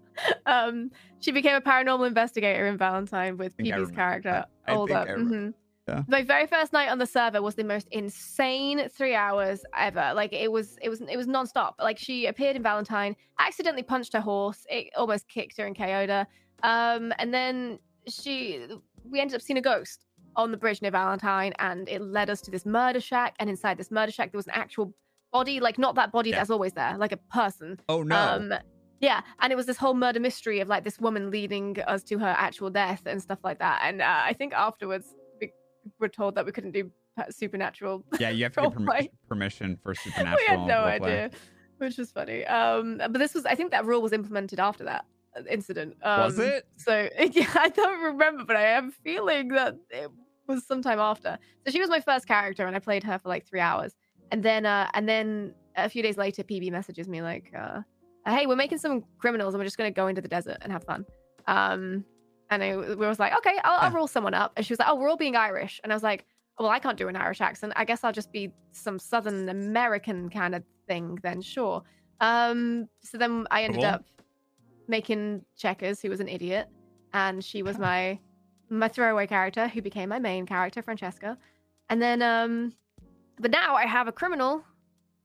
um, she became a paranormal investigator in Valentine with PB's character. I up. I remember. mhm. Yeah. My very first night on the server was the most insane three hours ever. Like it was, it was, it was nonstop. Like she appeared in Valentine, accidentally punched her horse. It almost kicked her KO'd her. Um, and then she, we ended up seeing a ghost on the bridge near Valentine, and it led us to this murder shack. And inside this murder shack, there was an actual body, like not that body Yeah. that's always there, like a person. Oh no! Um, yeah, and it was this whole murder mystery of like this woman leading us to her actual death and stuff like that. And uh, I think afterwards were told that we couldn't do supernatural. yeah, you have to get permi- permission for supernatural. we had no idea, which was funny. Um, but this was, I think that rule was implemented after that uh, incident. Um, Was it? So yeah, I don't remember, but I have a feeling that it was sometime after. So she was my first character, and I played her for like three hours, and then uh, and then a few days later, PB messages me like, uh, "Hey, we're making some criminals, and we're just gonna go into the desert and have fun." Um, and I we was like, "Okay, I'll, I'll roll someone up," and she was like, "Oh, we're all being Irish," and I was like. Well, I can't do an Irish accent. I guess I'll just be some Southern American kind of thing then, sure. Um, so then I ended Cool. up making Checkers, who was an idiot, and she was my my throwaway character, who became my main character, Francesca. And then, um, but now I have a criminal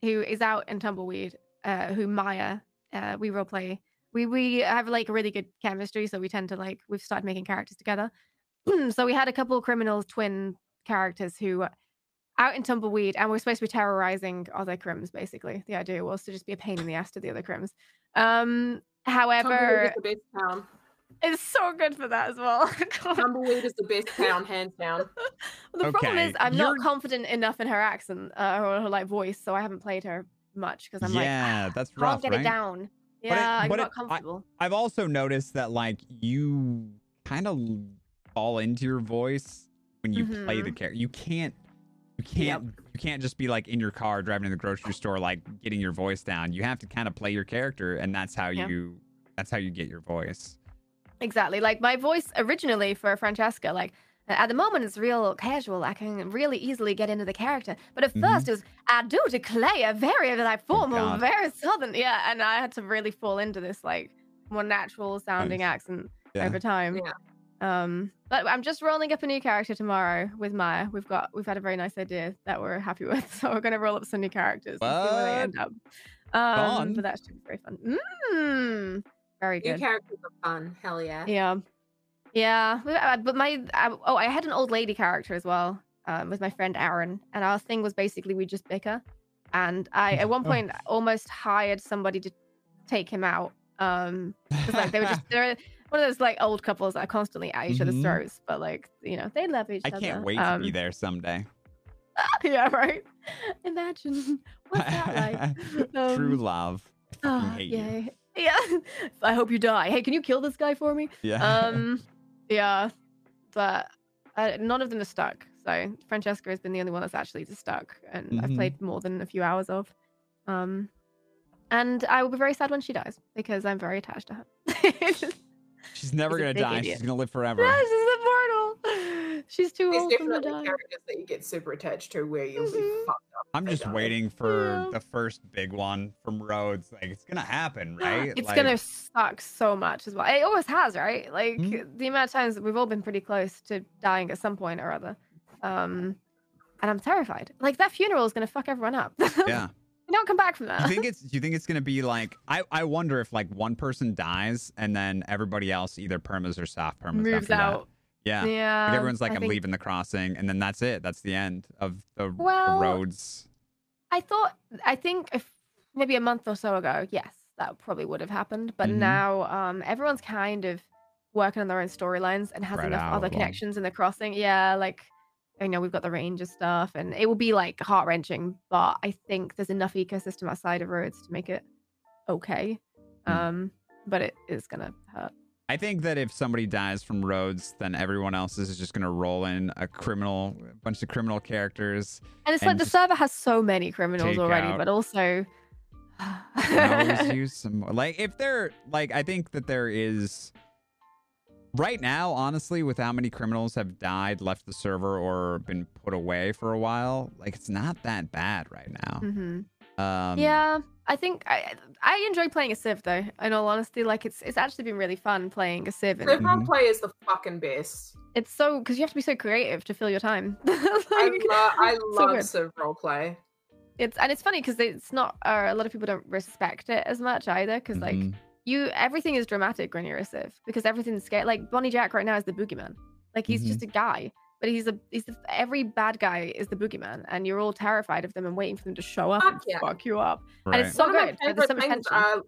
who is out in Tumbleweed, uh, who Maya, uh, we role play. We we have like really good chemistry, so we tend to like we've started making characters together. so we had a couple of criminals, twin characters who were out in Tumbleweed, and we're supposed to be terrorizing other crims. Basically, the idea was to just be a pain in the ass to the other crims. Um, Tumbleweed however, is the best town. it's so good for that as well. Tumbleweed is the best town, hands down. the problem is I'm you're- not confident enough in her accent uh, or her like voice, so I haven't played her much because I'm like, yeah, that's can't rough, get right? it down. It- Yeah, I'm but not it- I- comfortable. I've also noticed that like you kind of fall into your voice when you play the Mhm. character. You can't you can't you can't just be like in your car driving to the grocery store like getting your voice down. You have to kind of play your character and that's how Yeah. you that's how you get your voice. Exactly. Like my voice originally for Francesca, like at the moment it's real casual. I can really easily get into the character. But at Mhm. first it was I do declare a very like formal, God. very southern. Yeah, and I had to really fall into this like more natural sounding Nice. accent Yeah. over time. Yeah. Um, but I'm just rolling up a new character tomorrow with Maya. We've got we've had a very nice idea that we're happy with, so we're gonna roll up some new characters and see where they end up. Um, Fun. but that should be very fun. Mm, very good. New characters are fun. Hell yeah. Yeah, yeah. but, uh, my I, oh, I had an old lady character as well um, with my friend Aaron, and our thing was basically we just bicker. And I at one point almost hired somebody to take him out. Um, like they were just they're one of those like old couples that are constantly at each Mhm. other's throats, but like you know they love each I other. I can't wait um, to be there someday. yeah, right. Imagine what's that like? True Um, love. I Oh, hate you. Yeah. I hope you die. Hey, can you kill this guy for me? Yeah. Um, yeah, but uh, none of them are stuck. So Francesca has been the only one that's actually stuck, and I've Mhm. played more than a few hours of. Um, and I will be very sad when she dies because I'm very attached to her. She's never she's gonna die. idiot. She's gonna live forever. Yeah, she's immortal. She's too There's old for me to definitely die. characters that you get super attached to where you'll be Mhm. fucked up. I'm just waiting for Yeah. the first big one from Rhodes. Like it's gonna happen, right? It's Like, gonna suck so much as well. It always has, right? Like Mhm. the amount of times that we've all been pretty close to dying at some point or other. Um, and I'm terrified. Like that funeral is gonna fuck everyone up. Yeah. you don't come back from Do that. you think it's? Do you think it's gonna be like? I I wonder if like one person dies and then everybody else either permas or soft permas Moves after that. Yeah. Yeah. Like everyone's like, I I'm think- leaving the crossing, and then that's it. That's the end of the, the Rhodes. I thought, I think if maybe a month or so ago, yes, that probably would have happened. But Mhm. now, um, everyone's kind of working on their own storylines and has Spread enough other connections in the crossing. Yeah, like I know, we've got the ranger stuff, and it will be like heart wrenching. But I think there's enough ecosystem outside of Rhodes to make it okay. Mm. Um, but it is gonna hurt. I think that if somebody dies from Rhodes, then everyone else is just gonna roll in a criminal, a bunch of criminal characters. And it's And like the server has so many criminals already, out- but also. always use some more. Like if they're like, I think that there is right now, honestly, with how many criminals have died, left the server, or been put away for a while, like it's not that bad right now. hmm Um, yeah, I think I I enjoy playing a Civ though. In all honesty, like it's it's actually been really fun playing a Civ. And Civ Mhm. roleplay is the fucking best. it's so because you have to be so creative to fill your time. I, Like, lo- I love good. Civ roleplay. it's and it's funny because it's not uh, a lot of people don't respect it as much either because like mhm. you everything is dramatic when you're a Civ because everything's scary. Like Bonnie Jack right now is the boogeyman. Like he's Mm-hmm. just a guy, but he's a he's the, every bad guy is the boogeyman, and you're all terrified of them and waiting for them to show up Fuck and yeah. fuck you up. right. And it's so One of my good. There's so much tension. are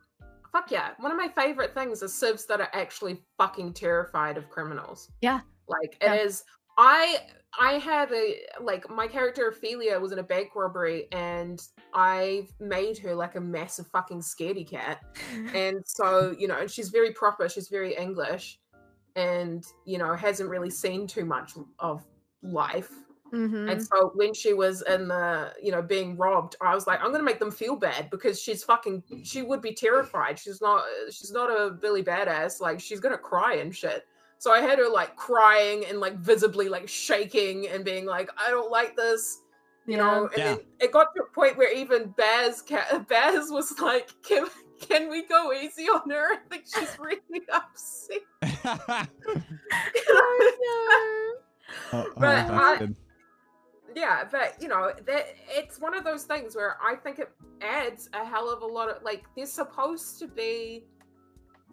fuck yeah. One of my favorite things is civs that are actually fucking terrified of criminals. Yeah. Like Yeah. it is I I had a like my character Ophelia was in a bank robbery and I made her like a massive fucking scaredy cat. And so, you know, and she's very proper, she's very English and, you know, hasn't really seen too much of life. Mhm. And so when she was in the, you know, being robbed, I was like, I'm gonna make them feel bad because she's fucking she would be terrified. She's not she's not a Billy badass, like she's gonna cry and shit. So I had her like crying and like visibly like shaking and being like, I don't like this, you know. And Yeah. then it got to a point where even Baz ca- Baz was like, Can can we go easy on her? I think she's really upset. Oh, oh, But I- yeah but you know that it's one of those things where i think it adds a hell of a lot of like there's supposed to be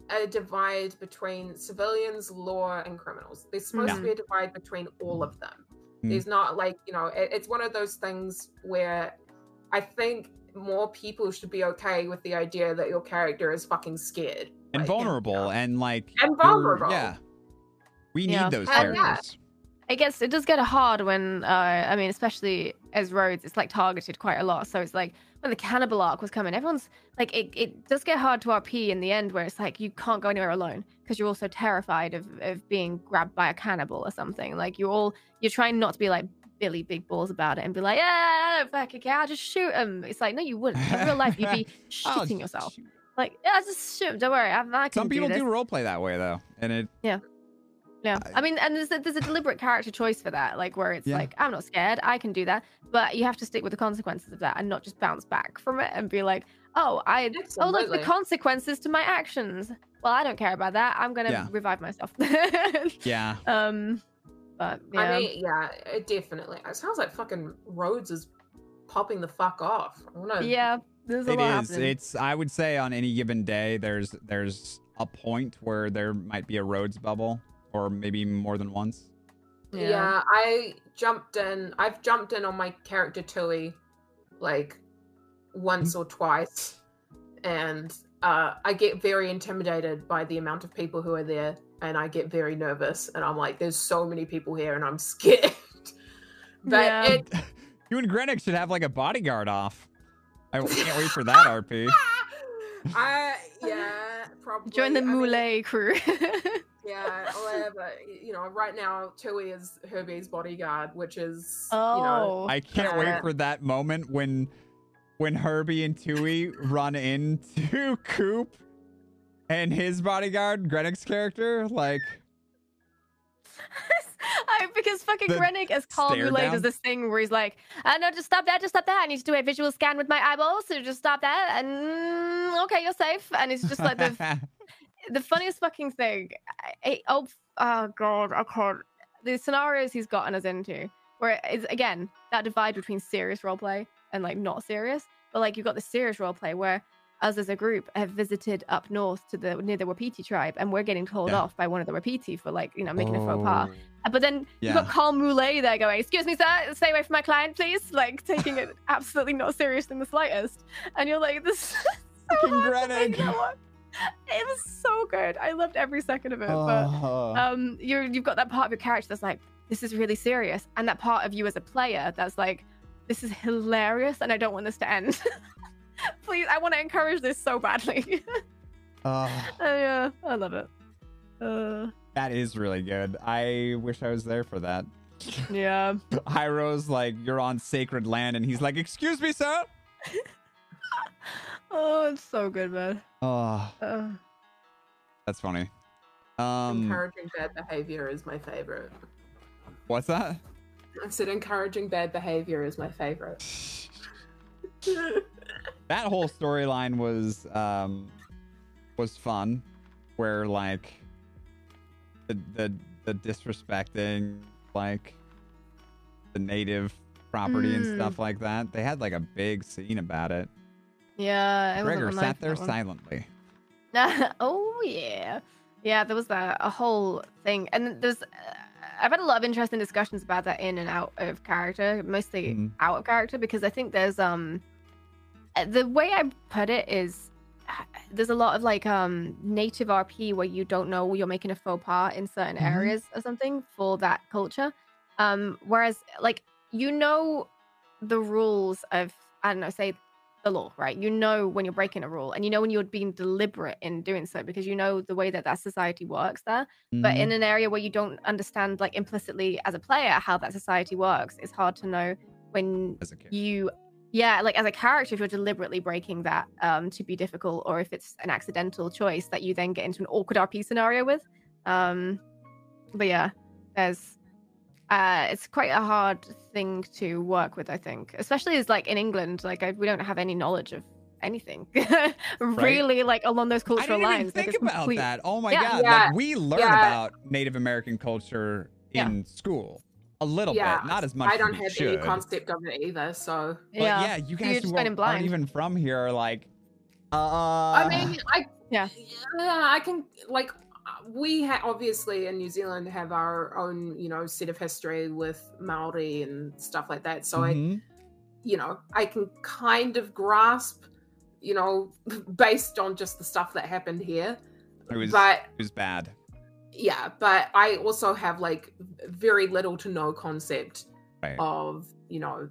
a divide between civilians law and criminals there's supposed to be a divide between all of them Mm. there's not like you know it, it's one of those things where i think more people should be okay with the idea that your character is fucking scared and like, vulnerable you know. and like And vulnerable. Yeah, we Yeah. need those And yeah. characters. it gets it does get hard when uh i mean especially as Rhodes, it's like targeted quite a lot so it's like when the cannibal arc was coming everyone's like it, it does get hard to rp in the end where it's like you can't go anywhere alone because you're also terrified of, of being grabbed by a cannibal or something like you're all you're trying not to be like billy big balls about it and be like yeah I don't fucking care i'll just shoot him it's like no you wouldn't in real life you'd be shitting yourself shoot. like yeah just shoot him don't worry I'm not Some people do, do role play that way though, and it Yeah, I- I mean, and there's a, there's a deliberate character choice for that, like where it's Yeah. like I'm not scared, I can do that, but you have to stick with the consequences of that and not just bounce back from it and be like, oh, I oh look the consequences to my actions. Well, I don't care about that. I'm gonna Yeah. revive myself. yeah. um, but yeah, I mean, yeah, it definitely. It sounds like fucking Rhodes is popping the fuck off. I wanna, yeah, there's a It lot is. happening. It's. I would say on any given day, there's there's a point where there might be a Rhodes bubble, or maybe more than once. yeah. I jumped in. I've jumped in on my character Tui, like once or twice, and uh, I get very intimidated by the amount of people who are there, and I get very nervous, and I'm like, "There's so many people here, and I'm scared." but Yeah. it You and Grenick should have like a bodyguard off. I can't wait for that RP. I yeah, probably Join the I mean, crew. Yeah, whatever. You know, right now Tui is Herbie's bodyguard, which is oh, you know oh. I can't wait for that moment when when Herbie and Tui run into Coop and his bodyguard, Greenwich's character, like I, because fucking Rennick as Carl stare Moulet does this thing where he's like, uh, no, just stop that, just stop that. I need to do a visual scan with my eyeballs, so just stop that. And mm, okay, you're safe. And it's just like the the funniest fucking thing. I, I- oh, oh god, I can't. The scenarios he's gotten us into, where it's again that divide between serious roleplay and like not serious. But like you've got the serious roleplay where us as a group have visited up north to the near the Wapiti tribe, and we're getting told Yeah. off by one of the Wapiti for like you know making a faux pas. But then you've got Carl Moulet there going, "Excuse me, sir, stay away from my client, please." Like taking it absolutely not serious in the slightest, and you're like, "This." is so Fucking hard to make that work." It was so good. I loved every second of it. But Oh. um, you're you've got that part of your character that's like, "This is really serious," and that part of you as a player that's like, "This is hilarious," and I don't want this to end. Please, I want to encourage this so badly. Oh. Uh, yeah, I love it. Uh, That is really good. I wish I was there for that. yeah. Hyro's like, you're on sacred land, and he's like, excuse me, sir. Oh, it's so good, man. Oh, Uh, that's funny. Um, encouraging bad behavior is my favorite. what's that? I said encouraging bad behavior is my favorite. that whole storyline was um was fun where like the the the disrespecting like the native property and Mm. stuff like that they had like a big scene about it yeah. Gregor sat there silently oh yeah, yeah. There was that a whole thing, and there's. I've had a lot of interesting discussions about that in and out of character, mostly Mhm. out of character, because I think there's um, uh, the way I put it is, there's a lot of like um native RP where you don't know you're making a faux pas in certain Mhm. areas or something for that culture, um, whereas like you know the rules of I don't know, say the law, right? You know when you're breaking a rule, and you know when you're being deliberate in doing so because you know the way that that society works there. But Mhm. in an area where you don't understand, like implicitly as a player, how that society works, it's hard to know when as a you, yeah, like as a character, if you're deliberately breaking that um, to be difficult, or if it's an accidental choice that you then get into an awkward RP scenario with. Um, but yeah, there's uh it's quite a hard thing to work with i think especially as like in england like I, we don't have any knowledge of anything really like along those I cultural didn't lines like, think it's about complete- that. Oh my Yeah. god! Yeah. Like we learn Yeah. about Native American culture Yeah. in school a little Yeah, bit, not as much. I don't we have should. any concept of it either, so But yeah, you You're guys just who going in aren't, aren't blind. even from here are like, uh, I mean, I Yeah. yeah, I can like we ha- obviously in New Zealand have our own you know set of history with Maori and stuff like that. So I mhm. you know I can kind of grasp you know based on just the stuff that happened here, it was but it was bad. yeah, but I also have like very little to no concept Right. of you know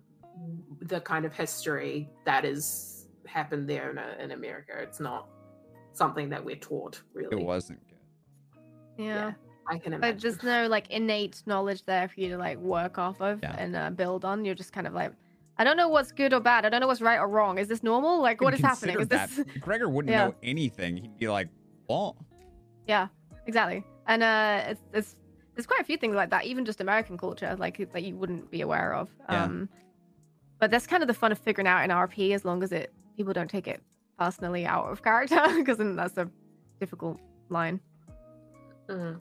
the kind of history that has happened there in, in America. It's not something that we're taught really. It wasn't yeah I can but imagine. there's no like innate knowledge there for you to like work off of Yeah. and uh, build on you're just kind of like i don't know what's good or bad i don't know what's right or wrong is this normal like what is happening is Consider this. Gregor wouldn't Yeah. know anything. He'd be like, "Well, Yeah, exactly. And uh, it's, it's there's quite a few things like that, even just American culture, like that you wouldn't be aware of. Yeah. Um, but that's kind of the fun of figuring out in RP, as long as it people don't take it personally out of character, because then that's a difficult line. Mhm.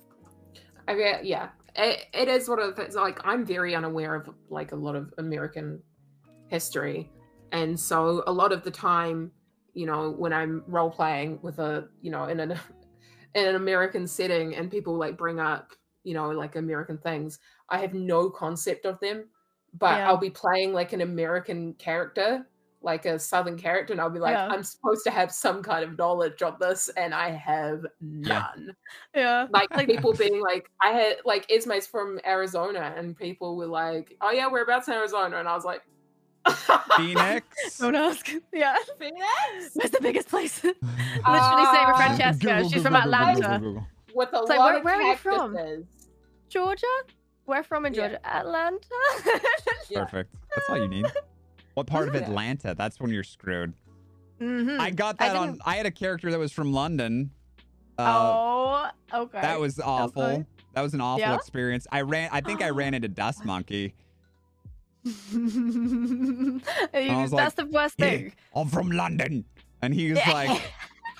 I mean, yeah, it, it is what it is. Like, I'm very unaware of like a lot of American history, and so a lot of the time, you know, when I'm role playing with a, you know, in an in an American setting, and people like bring up, you know, like American things, I have no concept of them, but Yeah. I'll be playing like an American character. Like a southern character, and I'll be like, Yeah. I'm supposed to have some kind of knowledge of this, and I have none Yeah, like, Like- people being like i had like ismay's from arizona and people were like oh yeah we're about in arizona and i was like Phoenix." don't ask. Yeah, Phoenix? where's the biggest place? Literally Ah. say with Francesca. Google, She's from Google, Google, Atlanta, Google, Google. with a It's like, lot where- of where are you from? cactuses. Georgia. Where from in Yeah. Georgia? Atlanta. Perfect. That's all you need. What part of. Atlanta? That's when you're screwed. Mhm. I got I that on. I had a character that was from London. Uh, oh, okay. That was awful. Okay. That was an awful Yeah? experience. I ran. I think I ran into Dust Monkey. That's like, the worst "Hey, thing. I'm from London, and he was like,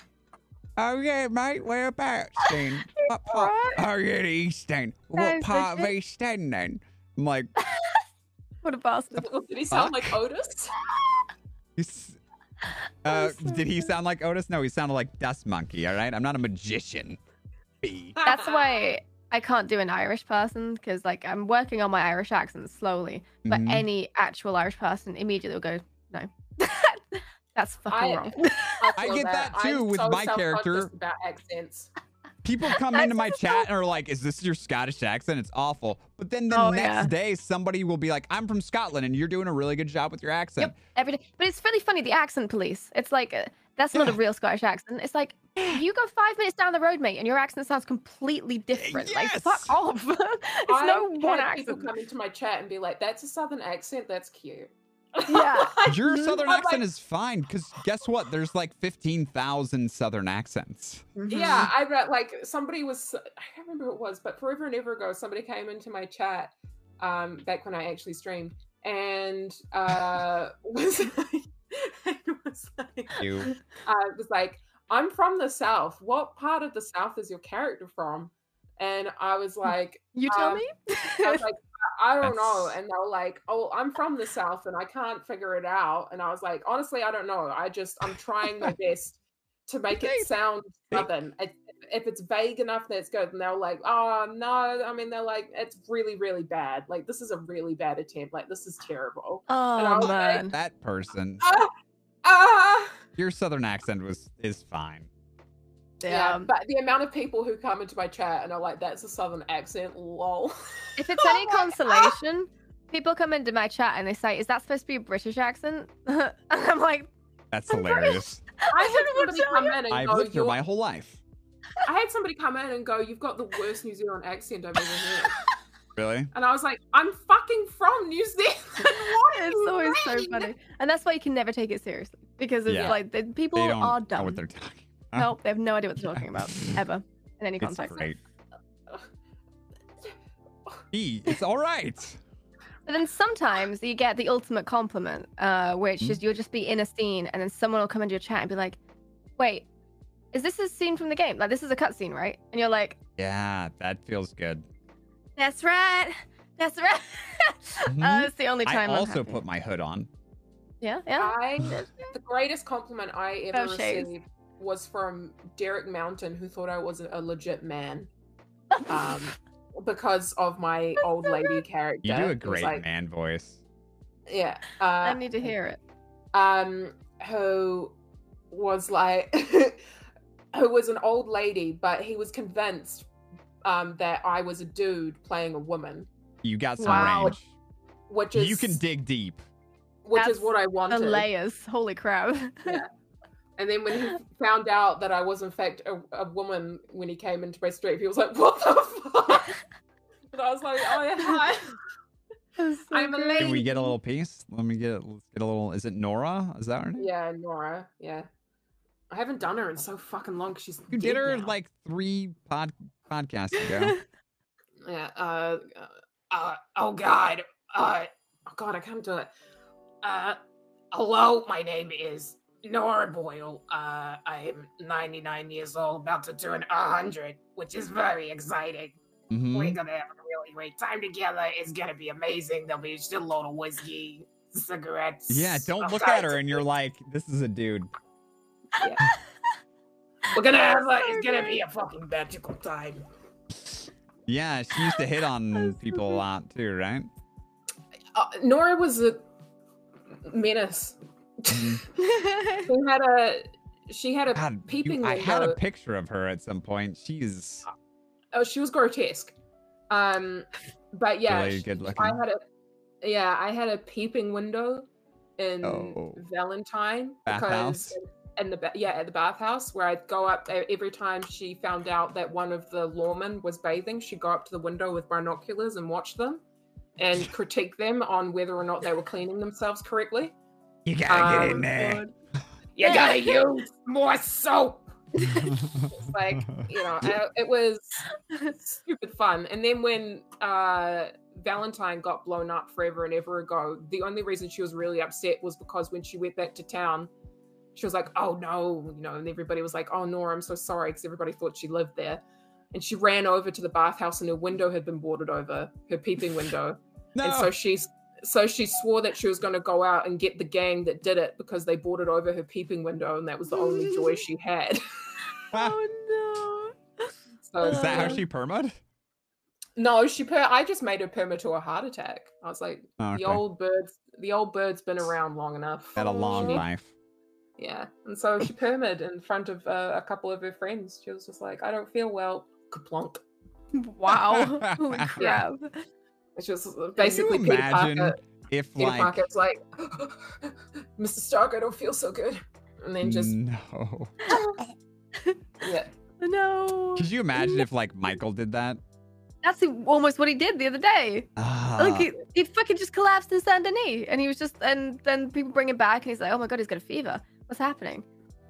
"Oh yeah, mate, whereabouts then? What part? Right. Oh yeah, the East End. What part of. East End then?" I'm like, what a bastard. did he sound Fuck. like otis "He's- uh, so did he sound like Otis? No, he sounded like Dust Monkey. All right, I'm not a magician. That's why I can't do an Irish person because, like, I'm working on my Irish accent slowly. But Mhm. any actual Irish person immediately will go, no. That's fucking I- wrong. I feel get that too I'm with so my character. about accents People come into my chat and are like, "Is this your Scottish accent?" It's awful. But then the Oh, next yeah. day, somebody will be like, "I'm from Scotland, and you're doing a really good job with your accent." Yep, every day. But it's really funny, the accent police. It's like, uh, that's not a real Scottish accent. It's like, You go five minutes down the road, mate, and your accent sounds completely different. Like, Yes! fuck off. it's I no one had people come into my chat and be like, "That's a southern accent. That's cute." Yeah. Your southern I'm accent like- is fine because guess what? There's like 15,000 southern accents. Yeah, I read like somebody was I can't remember who it was, but forever and ever ago, somebody came into my chat um back when I actually streamed and uh was like, was like You. uh, was like, I'm from the South. What part of the South is your character from? And I was like, You tell Um, me? I was like, I, I don't know. And they were like, Oh, I'm from the South and I can't figure it out. And I was like, honestly, I don't know. I just I'm trying my best to make it sound southern. If, if it's vague enough, that's good. And they're like, oh no, I mean they're like, it's really, really bad. Like this is a really bad attempt. Like this is terrible. And I oh, was like, man. That person. Ah, ah. Your southern accent was is fine. Yeah, Damn. but the amount of people who come into my chat and are like, "That's a southern accent." Lol. If it's any ah! consolation, people come into my chat and they say, "Is that supposed to be a British accent?" and I'm like, That's I'm hilarious. I had don't know what somebody to tell come you. in and I've go, lived here my whole life. I had somebody come in and go, "You've got the worst New Zealand accent I've ever heard," Really? and I was like, "I'm fucking from New Zealand." it's you always so funny, and that's why you can never take it seriously because it's Yeah. like the people They don't are know dumb. what they're talking. Nope, they have no idea what they're talking about ever in any It's context. great. E, it's all right. But then sometimes you get the ultimate compliment, uh, which Hmm? is you'll just be in a scene and then someone will come into your chat and be like, "Wait, is this a scene from the game? Like this is a cutscene, right?" And you're like, Yeah, that feels good. "That's right, that's right." Mhm. uh, it's the only I time. I'm also happy. put my hood on. Yeah, yeah. I the greatest compliment I ever Oh, shades. received was from Derek Mountain, who thought I was a legit man. Um, because of my old lady character. You do a great like, man voice. Yeah. I Uh, need to hear it. um, who was like, who was an old lady, but he was convinced um, that I was a dude playing a woman, You got some Wow. range. which is You can dig deep. which That's is what I wanted. The layers. Holy crap. Yeah. And then when he found out that I was in fact a, a woman when he came into my street, he was like, "What the fuck?" and I was like, "Oh yeah, hi." So I'm a lady. Can we get a little piece? Let me get. Let's get a little. Is it Nora? Is that her name? Yeah, Nora. Yeah, I haven't done her in so fucking long. She's You dead did her now. like three pod podcasts ago. yeah. Uh, uh, oh god. Uh, oh god, I can't do it. Uh, hello, my name is Nora Boyle. Uh, I'm 99 years old, about to turn 100, which is very exciting. Mhm. We're gonna have a really great time together. It's gonna be amazing. There'll be a shitload of whiskey, cigarettes. Yeah, don't look at her and you're like, this is a dude. Yeah. We're gonna have a, it's gonna be a fucking magical time. Yeah, she used to hit on people a lot too, right? Uh, Nora was a menace. Mhm. She had a she had a God, you- peeping I had a picture of her at some point. She's oh, she was grotesque. Um, but yeah, really sh- good looking. I had a yeah, I had a peeping window in Oh. Valentine Bathhouse? because in the ba- yeah at the bathhouse where I'd go up every time she found out that one of the lawmen was bathing, she'd go up to the window with binoculars and watch them and critique them on whether or not they were cleaning themselves correctly. You gotta Um, God. You gotta use more soap. Like you know, uh, it was stupid fun. And then when uh, Valentine got blown up forever and ever ago, the only reason she was really upset was because when she went back to town, she was like, "Oh no," you know, and everybody was like, "Oh Nora, I'm so sorry," because everybody thought she lived there. And she ran over to the bathhouse, and her window had been boarded over, her peeping window. no. And so she's so she swore that she was going to go out and get the gang that did it because they boarded over her peeping window, and that was the only joy she had. oh So is that how uh, she permad? No, she per. I just made her perma to a heart attack. I was like, Oh, okay. the old birds, the old bird's been around long enough. Had a long She need- life. Yeah, and so she permed in front of uh, a couple of her friends. She was just like, I don't feel well. Kaplunk. no. Wow. Holy Yeah. Crap. It's just basically Can you Peter imagine Parker. if Peter like Parker's like, Mr. Stark, I don't feel so good, and then just no. Yeah. No. Could you imagine if like Michael did that? That's almost what he did the other day. Ah, Like he, he fucking just collapsed in Saint Denis, and he was just, and then people bring him back, and he's like, "Oh my god, he's got a fever. What's happening?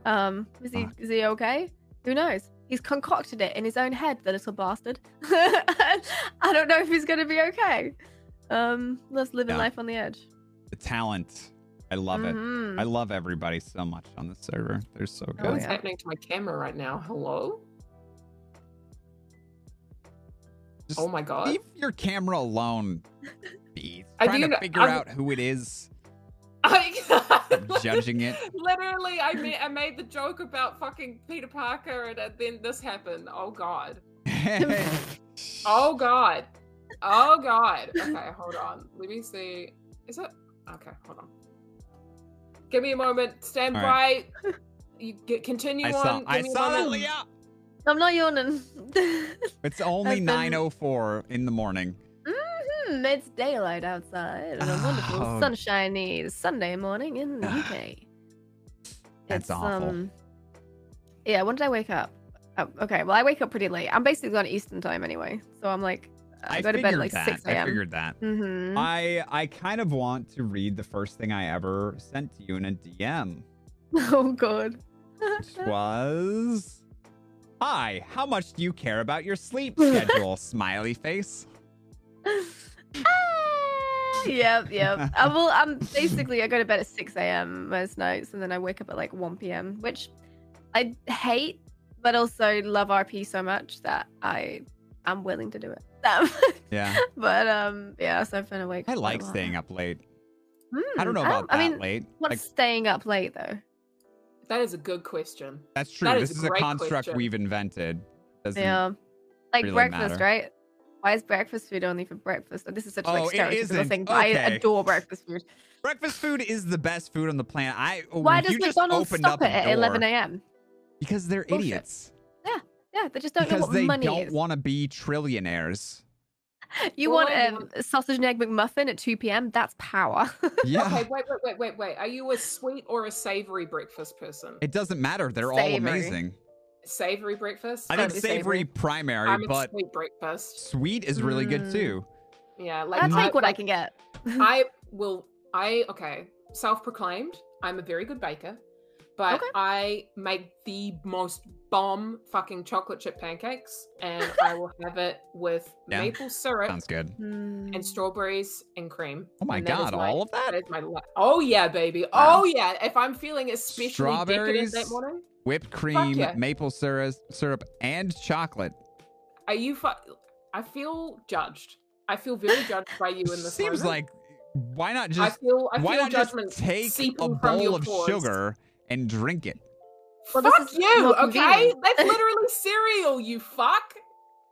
Um, is he Fuck. is he okay? Who knows? He's concocted it in his own head, the little bastard. I don't know if he's gonna be okay. Um, let's live Yeah. life on the edge. the talent. I love it. Mhm. I love everybody so much on the server. They're so good. What's yeah. happening to my camera right now? Hello? Just Oh my god. leave your camera alone. Bees. I Trying do to figure I'm- out who it is, I, judging it. Literally, I made, I made the joke about fucking Peter Parker, and then this happened. Oh god. Oh god. Oh god. Okay, hold on. Let me see. Is it? Okay, hold on. Give me a moment. Stand All by. right. You get continue I on. Give I me saw a Leah. I'm not yawning. It's only I've been- oh in the morning. Hmm, it's daylight outside on a wonderful Oh. sunshiny Sunday morning in the UK. That's It's, awful. Um, yeah, when did I wake up? Oh, okay, well, I wake up pretty late. I'm basically on Eastern time anyway, so I'm like, I, I go to bed at like that. 6 I figured that. Mm-hmm. I I kind of want to read the first thing I ever sent to you in a DM, oh god. which was, "Hi, how much do you care about your sleep schedule?" Smiley face. Yep, yep. I will. I'm basically I go to bed at 6 a.m. most nights, and then I wake up at like 1 p.m., which I hate, but also love RP so much that I am willing to do it. Um, Yeah, but um, yeah, so I've been awake. I for quite a like staying up late. Hmm, I don't know about I that mean, late. what's Like, staying up late though? That is a good question. that's true. that This is is a a great construct question. we've invented. Doesn't, Yeah, like really breakfast, matter. right? Why is breakfast food only for breakfast? This is such a like, Oh, it stereotypical isn't. thing, but I adore breakfast food. Breakfast food is the best food on the planet. I oh, Why does just McDonald's opened stop up it at 11 a.m.? Because they're Bullshit. idiots. Yeah, yeah, they just don't know because what they money don't want to be trillionaires. You want um, a sausage and egg McMuffin at 2 p.m.? That's power. Yeah. Okay, wait, wait, wait, wait, wait. Are you a sweet or a savory breakfast person? It doesn't matter. They're all amazing. Savory breakfast? I think savory, savory. primary, I'm but sweet breakfast. sweet is really good Mm. too. Yeah, like I'll take what I can get. I will. I okay. Self-proclaimed. I'm a very good baker, but Okay. I make the most bomb fucking chocolate chip pancakes, and I will have it with Yeah. maple syrup Sounds good. Hmm. and strawberries and cream. Oh my and that is god, my- all of that? That is my. li- Oh yeah, baby. Wow. Oh yeah. If I'm feeling especially decadent that morning, Whipped cream, yeah. maple syrup, syrup, and chocolate. are you? Fu- I feel judged. I feel very judged by you in this. Seems moment. like why not I just feel. I why feel not just take a seeping bowl of pores. sugar and drink it? Well, fuck you, okay? That's literally cereal, you fuck.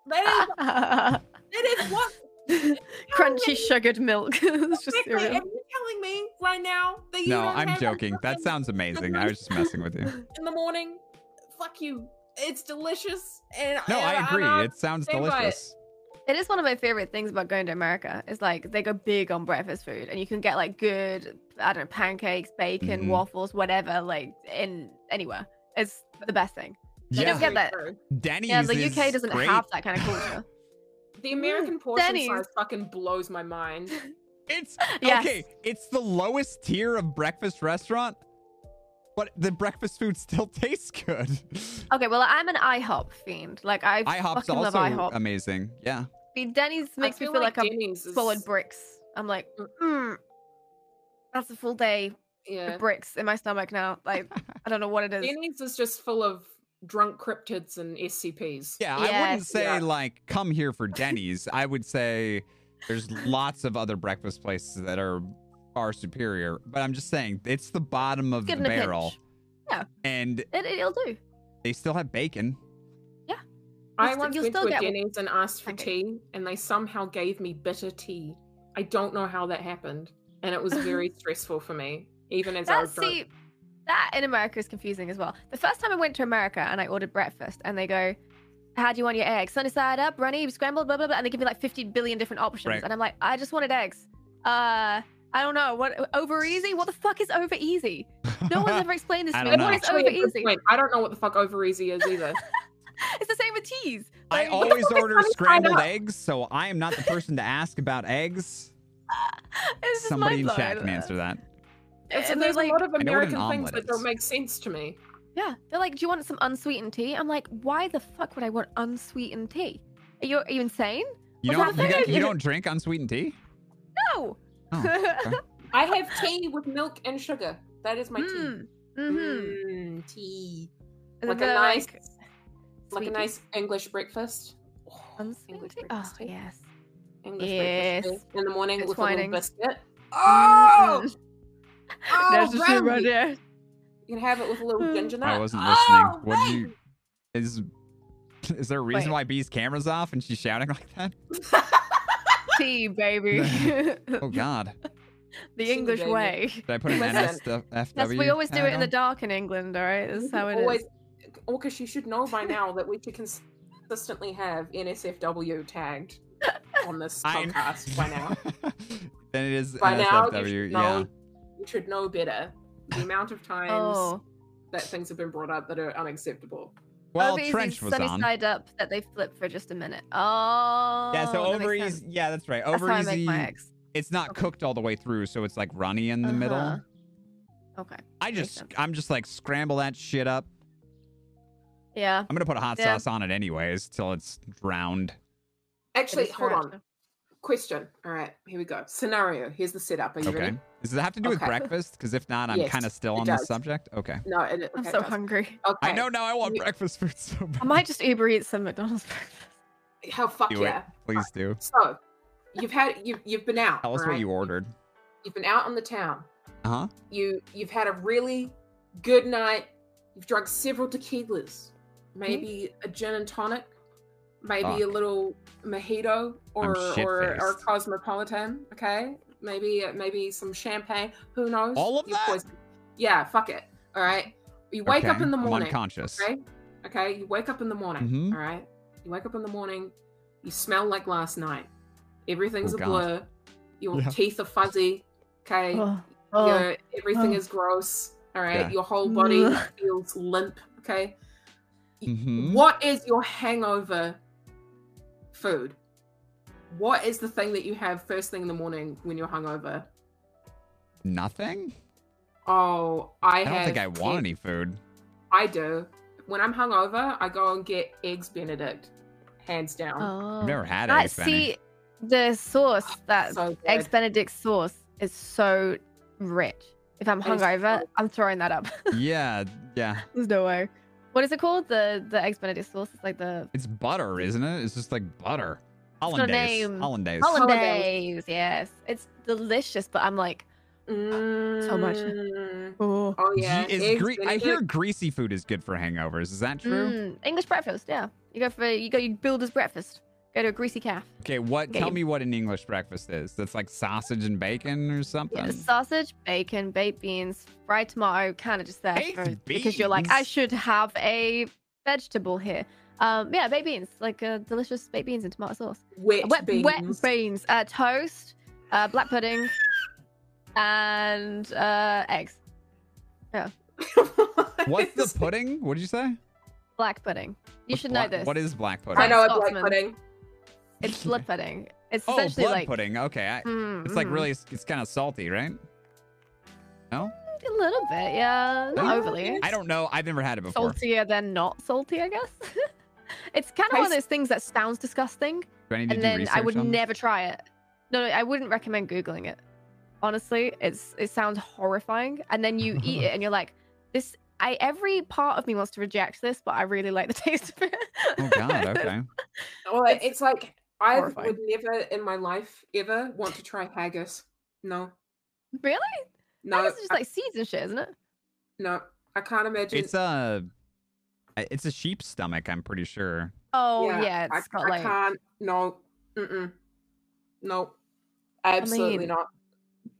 That is, that is what. Crunchy sugared milk. it's just Wait, wait, are cereal. you telling me right now that you No, don't I'm have a joking. That fucking- sounds amazing. I was just messing with you. in the morning? Fuck you. It's delicious. And No, and I I'm agree. not- It sounds stand by it. delicious. It is one of my favorite things about going to America. Is like they go big on breakfast food, and you can get like good, I don't know, pancakes, bacon, Mhm. waffles, whatever, like in anywhere. It's the best thing. You Yeah, don't get that. True. Denny's Yeah, the is UK doesn't great. have that kind of culture. The American portion Denny's. size fucking blows my mind. It's Yes. okay. It's the lowest tier of breakfast restaurant, but the breakfast food still tastes good. Okay, well, I'm an IHOP fiend. Like I IHOP's fucking also love IHOP. amazing. Yeah. See, Denny's makes me feel feel like, I'm Denny's is- swallowed bricks. I'm like, mm, that's a full day Yeah. of bricks in my stomach now. Like, I don't know what it is. Denny's is just full of drunk cryptids and SCPs. Yeah, I wouldn't say Yeah. like come here for Denny's. I would say there's lots of other breakfast places that are far superior, but I'm just saying it's the bottom of Good the in pinch. barrel. Yeah. And It, it'll do. they still have bacon. Yeah. I You'll once st- you'll went to still a Denny's and asked for pancakes. tea, and they somehow gave me bitter tea. I don't know how that happened, and it was very stressful for me, even as I was drunk. see, that in America is confusing as well. The first time I went to America and I ordered breakfast, and they go, "How do you want your eggs? Sunny side up, runny, scrambled, blah blah blah," and they give me like fifty billion different options, Right. and I'm like, I just wanted eggs. Uh, I don't know what over easy. What the fuck is over easy? No one's ever explained this to me. don't know. What is Actually, over easy? point. I don't know what the fuck over easy is either. It's the same with teas. I always order scrambled eggs, so I am not the person to ask about eggs. Somebody in chat can answer that. It's, And there's they're a lot of I know what an American things omelet that don't make sense to me. Yeah, they're like, "Do you want some unsweetened tea?" I'm like, "Why the fuck would I want unsweetened tea? Are you, are you insane? You What's don't you, that don't- you don't drink unsweetened tea? No." Oh, okay. I have tea with milk and sugar. That is my tea. Mm. Mm-hmm. Mm, tea. And Like a nice, like sweet a nice English breakfast. Oh, unsweetened English tea. Oh breakfast tea. yes. English Yes. breakfast in the morning Good with a little biscuit. Oh, Mm. Oh There's the shit right there. You can have it with a little ginger nut. I wasn't Oh, listening. What did you is is there a reason Wait. why B's camera's off and she's shouting like that? tea, baby. Oh god. the Tea, English baby. way. Did I put an NSFW? That's we always do it in the dark in England. All right, this is how it is. always, Orcus, you should know by now that we should consistently have NSFW tagged on this podcast by now. then it is By now, NSFW. should yeah. Know, you should know better. The amount of times Oh, that things have been brought up that are unacceptable. Well, Over Trench was sunny on. side up that they flip for just a minute. Oh, Yeah, so that over easy. Yeah, that's right. That's Over how I easy. make my eggs. It's not Okay. cooked all the way through, so it's like runny in the middle. Uh-huh. Okay. I just. I'm just like scramble that shit up. Yeah. I'm gonna put a hot Yeah. sauce on it anyways till it's drowned. Actually, It is hold on. Question. All right, here we go. Scenario. Here's the setup. Are you Okay. ready? Does it have to do with breakfast? Because if not, I'm Yes, kind of still on this subject. Okay. No, it, okay, I'm so hungry. Okay. I know now. I want You- breakfast food so bad. I might just Uber eat some McDonald's breakfast. How fuck Do it. yeah. Please do. So, you've had you've you've been out. Tell us what you ordered. You've been out on the town. Uh huh. You you've had a really good night. You've drunk several tequilas, maybe a gin and tonic, maybe a little mojito or or, or shit-faced. cosmopolitan. Okay, maybe maybe some champagne. Who knows? All of You're that? poisoned. Yeah, fuck it. All right. You wake up in the I'm morning. unconscious. Okay. Okay. You wake up in the morning. Mhm. all right. You wake up in the morning. You smell like last night. Everything's Oh, a God. blur. Your Yeah. teeth are fuzzy. Okay. Oh, oh. Your, everything oh. is gross. All right. Yeah. Your whole body feels limp. Okay. Mhm. What is your hangover food? What is the thing that you have first thing in the morning when you're hungover? Nothing. Oh, I, I don't have. think I want egg- any food. I do. When I'm hungover, I go and get eggs Benedict, hands down. Oh. I've never had I eggs. Benny. see the sauce ah, that so eggs Benedict sauce is so rich. If I'm hungover, so- I'm throwing that up. Yeah, yeah. There's no way. What is it called? The the eggs Benedict sauce. It's like the It's butter, isn't it? It's just like butter. got a Hollandaise. name. Hollandaise. hollandaise. Yes, it's delicious. But I'm like, so much. Mm. oh, Oh yeah, Is gre- I hear greasy food is good for hangovers. Is that true? Mm, English breakfast. Yeah, you go for you go you builder's breakfast. Go to a greasy calf. Okay, what? Okay, Tell me what an English breakfast is. That's like sausage and bacon or something. Yeah, sausage, bacon, baked beans, fried tomato, kind of just there Baked for, because you're like, I should have a vegetable here. Um, yeah, baked beans, like uh, delicious baked beans and tomato sauce. wet, wet beans. wet beans, uh, toast, uh, black pudding, and uh, eggs. Yeah. What's the pudding? What did you say? Black pudding. You What's should black- know this. What is black pudding? I know a black pudding. It's blood pudding. It's Oh, essentially blood like pudding. Okay, I, Mm, it's like really. It's kind of salty, right? No, a little bit, yeah, not Yeah. overly. I don't know. I've never had it before. Saltier than not salty, I guess. it's kind of one of those things that sounds disgusting, Do I need to and do then I would never try it. No, no, I wouldn't recommend googling it. Honestly, it's it sounds horrifying, and then you eat it and you're like, this. I every part of me wants to reject this, but I really like the taste of it. Oh God. Okay. Well, It's it's, like I horrifying. would never in my life ever want to try haggis. No, really? no, That is just I- like seeds and shit, isn't it? no. I can't imagine. It's a. It's a sheep's stomach. I'm pretty sure. Oh yeah, I, it's got I like can't. No, mm-mm. no, absolutely mean, not.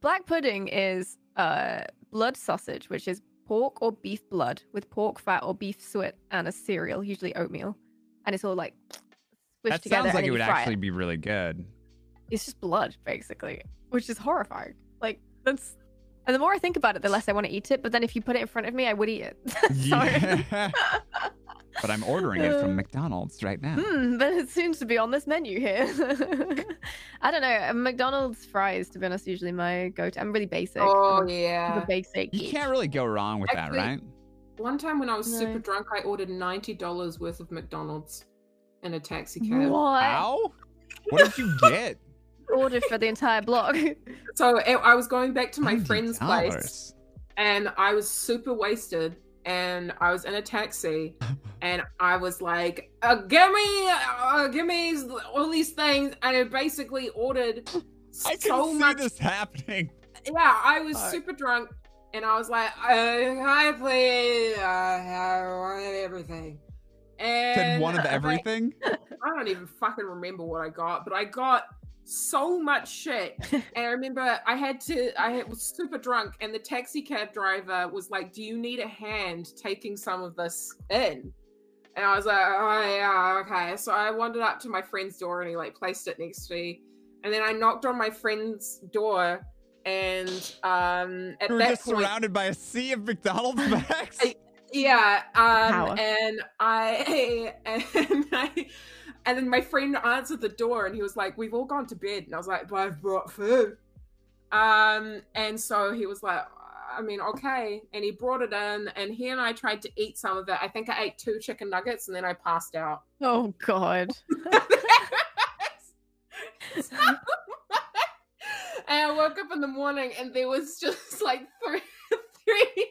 black pudding is uh blood sausage, which is pork or beef blood with pork fat or beef suet and a cereal, usually oatmeal, and it's all like squished That together. sounds like and it would you fry actually be really good. It's just blood, basically, which is horrifying. Like that's And the more I think about it, the less I want to eat it. But then if you put it in front of me, I would eat it. so, Yeah. but I'm ordering it from McDonald's right now. hmm, but it seems to be on this menu here. I don't know. uh, McDonald's fries, to be honest, usually my go-to. I'm really basic. Oh I'm yeah. a basic. You can't really go wrong with that, right? One time when I was No. super drunk, I ordered ninety dollars worth of McDonald's in a taxi cab. What? How? What did you get? Order for the entire block. So it, I was going back to my friend's place, and I was super wasted, and I was in a taxi, and I was like, uh, "Give me, uh, give me all these things," and I basically ordered I can so see much. this happening. Yeah, I was Fuck. super drunk, and I was like, uh, "Hi, please, uh, I wanted everything." And Said one of everything. I don't even fucking remember what I got, but I got so much shit. and I remember I had to, I had, was super drunk, and the taxi cab driver was like, Do you need a hand taking some of this in? And I was like, Oh, yeah, okay. So I wandered up to my friend's door and he like placed it next to me. And then I knocked on my friend's door, and um, at You were that just point, surrounded by a sea of McDonald's bags. Yeah, um, and I and I and then my friend answered the door and he was like, "We've all gone to bed," and I was like, "But I've brought food." Um, and so he was like, "I mean, okay," and he brought it in, and he and I tried to eat some of it. I think I ate two chicken nuggets, and then I passed out. oh God. and I woke up in the morning, and there was just like three, three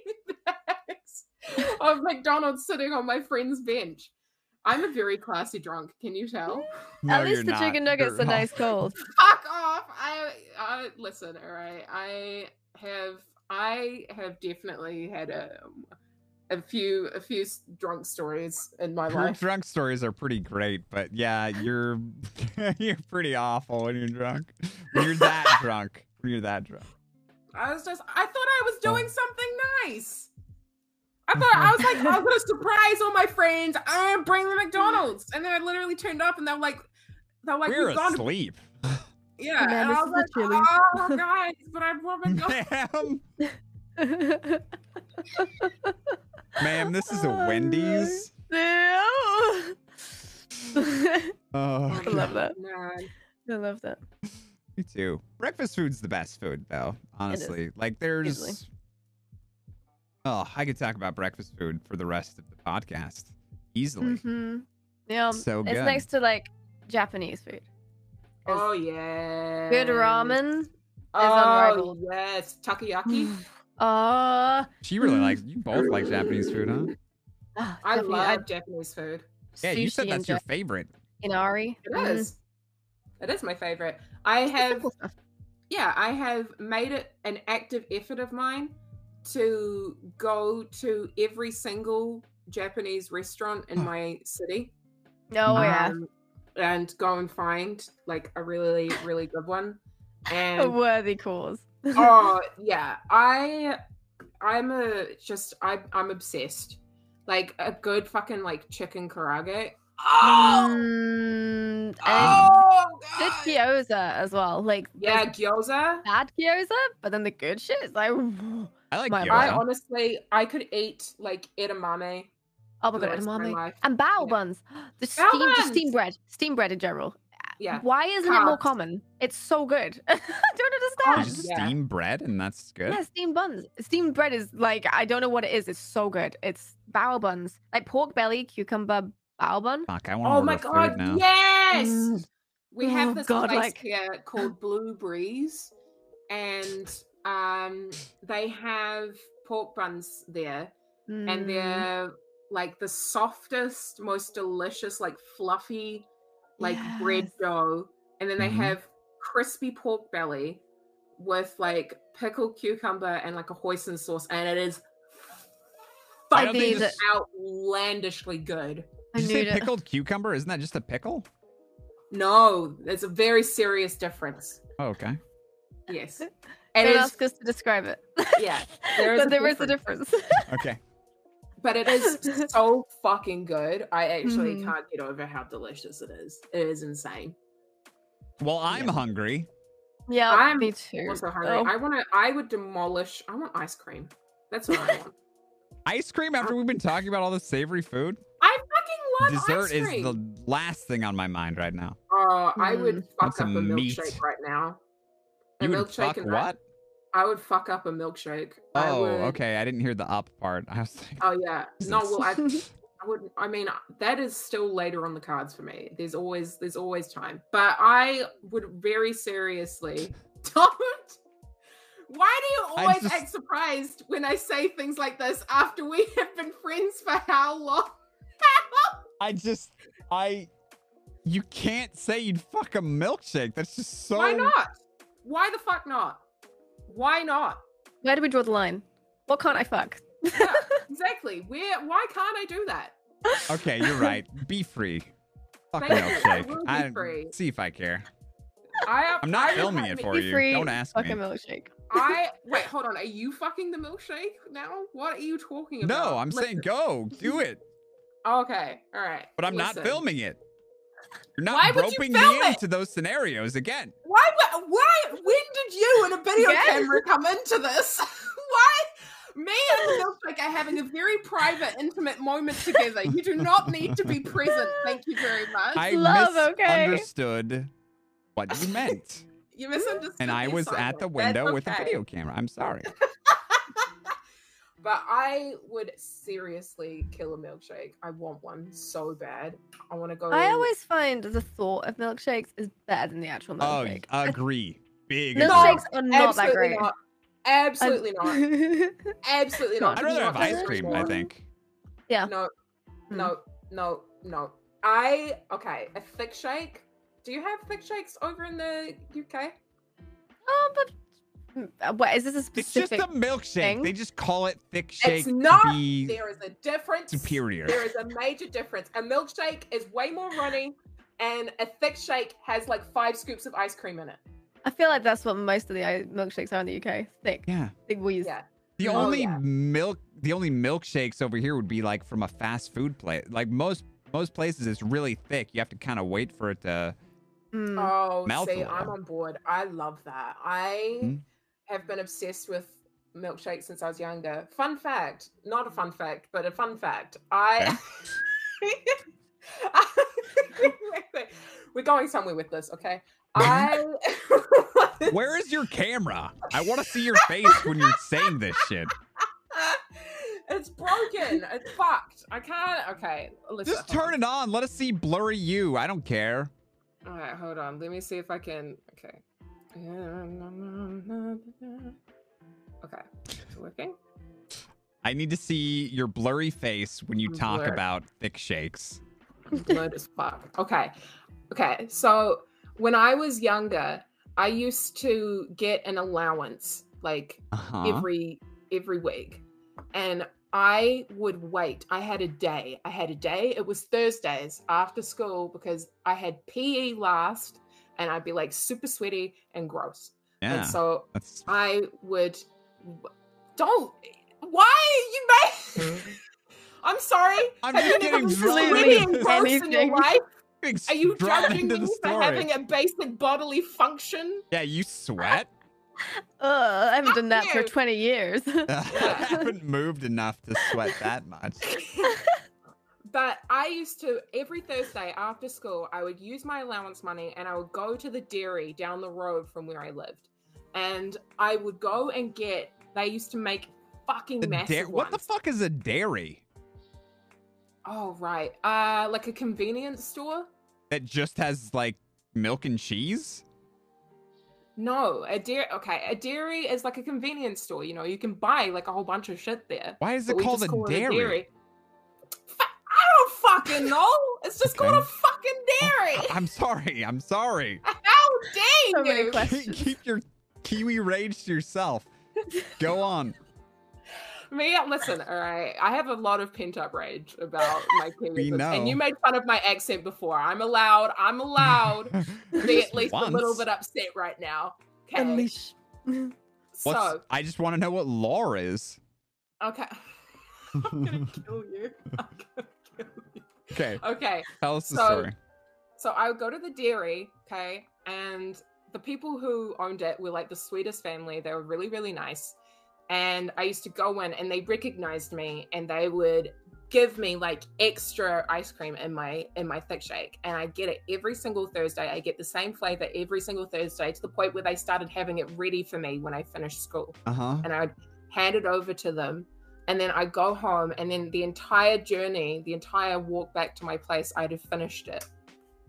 bags of McDonald's sitting on my friend's bench. I'm a very classy drunk. Can you tell? No, At least the not. chicken nuggets You're are nice cold. Fuck off! I, I listen. All right, I have, I have definitely had a, a few, a few drunk stories in my Your life. drunk stories are pretty great, but yeah, you're you're pretty awful when you're drunk. When you're that drunk. When you're that drunk. I was just, I thought I was oh. doing something nice. I thought I was like, I'm gonna surprise all my friends. I'm gonna bring the McDonald's, and then I literally turned up, and they're like, they're like, we're we've gone to asleep. yeah, Man, and this I is was like, the Chili's. oh guys, but I brought McDonald's. Ma'am, ma'am, this is a Wendy's. No. Oh, I love that. Man. I love that. me too. Breakfast food's the best food, though. Honestly, like there's. Easily. Oh, I could talk about breakfast food for the rest of the podcast easily. hmm Yeah, So it's good. next to like Japanese food. Oh yeah. Good ramen. Oh unrivaled. yes, takoyaki. Uh, She really Mm. likes. You both like Japanese food, huh? ah, I definitely, love Japanese food. Yeah, you said that's your Ja- favorite. Inari. It Mhm. is. It is my favorite. I Just have yeah, I have made it an active effort of mine to go to every single Japanese restaurant in my city. Oh yeah, um, and go and find like a really, really good one. a worthy cause. oh yeah, I I'm a just I I'm obsessed. Like a good fucking like chicken karaage. Oh, Mm, and oh good gyoza as well. Like Yeah, gyoza. bad gyoza, but then the good shit is like, oh I like My- I honestly I could eat like edamame. Oh my god, rest my edamame and bao Yeah. buns. The Bao steam, just steam bread, steam bread in general. Yeah. Why isn't it more common? It's so good. I don't You understand. just Yeah. steam bread and that's good. Yeah, steam buns. Steam bread is like I don't know what it is. It's so good. It's bao buns, like pork belly, cucumber bao bun. Fuck, I want to Oh order my food god, now. yes! Mm. We Oh have this God, place like- here called Blue Breeze, and um, they have pork buns there, and Mm. they're like the softest, most delicious, like fluffy, like bread dough, and then they Mhm. have crispy pork belly with like pickled cucumber and like a hoisin sauce, and it is I think fucking this- outlandishly good. Did you say knew it. pickled cucumber? Isn't that just a pickle? No, there's a very serious difference. Oh, okay. Yes. It Don't is, ask us to describe it. yeah, there is but a there is a difference. difference. Okay. but it is so fucking good. I actually Mhm. can't get over how delicious it is. It is insane. Well, I'm Yeah. hungry. Yeah, I'm me too. Also hungry. Oh. I want to. I would demolish. I want ice cream. That's what I want. Ice cream after we've been talking about all this savory food? I fucking love Dessert ice is the last thing on my mind right now. Oh, I would Mm. fuck Want up a some meat. milkshake right now. You would milkshake fuck and what? I would fuck up a milkshake. I Oh, would- okay. I didn't hear the up part. I was like, Oh yeah. No, well, I, I wouldn't. I mean, that is still later on the cards for me. There's always, there's always time. But I would very seriously don't. Why do you always just- act surprised when I say things like this after we have been friends for how long? I just, I, you can't say you'd fuck a milkshake. That's just so. Why not? Why the fuck not? Why not? Where do we draw the line? What can't I fuck? Yeah, exactly. Where? Why can't I do that? Okay, you're right. Be free. Fuck Thank you. I milkshake. will be I, free. see if I care. I, I'm not I, filming it for you. free, Don't ask fuck me. a milkshake. I wait. Hold on. Are you fucking the milkshake now? What are you talking about? No, I'm saying go. Do it. Okay. All right. But I'm not filming it. You're not Why would you roping me it? into those scenarios again. Why? Why? When did you and a video Again? camera come into this? Why? Me and the milkshake are having a very private, intimate moment together. You do not need to be present. Thank you very much. I love, okay? misunderstood what you meant. you misunderstood. And I me, was at the window That's with a video camera. I'm sorry. But I would seriously kill a milkshake. I want one so bad. I want to go. I always find the thought of milkshakes is better than the actual Oh, milkshake. agree. Big No, agree. Milkshakes are not that great. not. Absolutely not. Absolutely not. I'd rather have ice cream, I think. Yeah. No, Hmm. no, no, no. I okay. A thick shake. Do you have thick shakes over in the UK? oh, but uh, what is this a specific? It's just a milkshake. thing? They just call it thick shake it's not. to There is a difference. superior. There is a major difference. A milkshake is way more runny, and a thick shake has like five scoops of ice cream in it. I feel like that's what most of the uh, milkshakes are in the UK. Thick, Yeah. big wheeze. Yeah. The Oh, only yeah. milk, the only milkshakes over here would be like from a fast food place. Like most most places, it's really thick. You have to kind of wait for it to. Mm. Oh, Mouth see, I'm on board. I love that. I Hmm? Have been obsessed with milkshakes since I was younger. Fun fact, not a fun mm. fact, but a fun fact. I. Wait, wait. We're going somewhere with this, okay? I. Where is your camera? I want to see your face when you're saying this shit. it's broken. It's fucked. I can't. Okay, listen. Just turn it on. Let us see blurry you. I don't care. All right, hold on. Let me see if I can. Okay. Okay, it's working. I need to see your blurry face when you talk Blur. about thick shakes. Blurred as fuck. Okay. Okay. So when I was younger, I used to get an allowance like Uh-huh. every every week. And I would wait. I had a day. I had a day. It was Thursdays after school because I had PE last and I'd be like super sweaty and gross. yeah. And so That's I would don't why you made hmm? I'm sorry. I'm Have just you getting been sweaty and gross in your life? Are you judging me for having a basic bodily function? Yeah, you sweat. Ugh, I haven't done that for 20 years. I haven't moved enough to sweat that much. But I used to every Thursday after school, I would use my allowance money and I would go to the dairy down the road from where I lived, and I would go and get. They used to make fucking The massive da- what the fuck is a dairy Oh right, uh, like a convenience store. that just has like milk and cheese? No, a dairy. Okay, a dairy is like a convenience store. You know, you can buy like a whole bunch of shit there. Why is it called a call it dairy? Fa- I don't fucking know. It's just Okay. called a fucking dairy. I'm sorry. I'm sorry. How So dare many you? questions. Keep your kiwi rage to yourself. Go on. Me, listen, all right. I have a lot of pent up rage about my We Kiwi, know. and you made fun of my accent before. I'm allowed. I'm allowed to be at least a little bit upset right now. Okay, Unleash. What's, so I just want to know what lore is. okay, I'm gonna kill you. I'm gonna kill you. Okay, Okay, tell us the So- story. so I would go to the dairy, okay, and the people who owned it were like the sweetest family. They were really, really nice. And I used to go in and they recognized me and they would give me like extra ice cream in my in my thick shake and i get it every single thursday i get the same flavor every single thursday to the point where they started having it ready for me when i finished school Uh-huh. and i'd hand it over to them and then i go home and then the entire journey the entire walk back to my place i'd have finished it.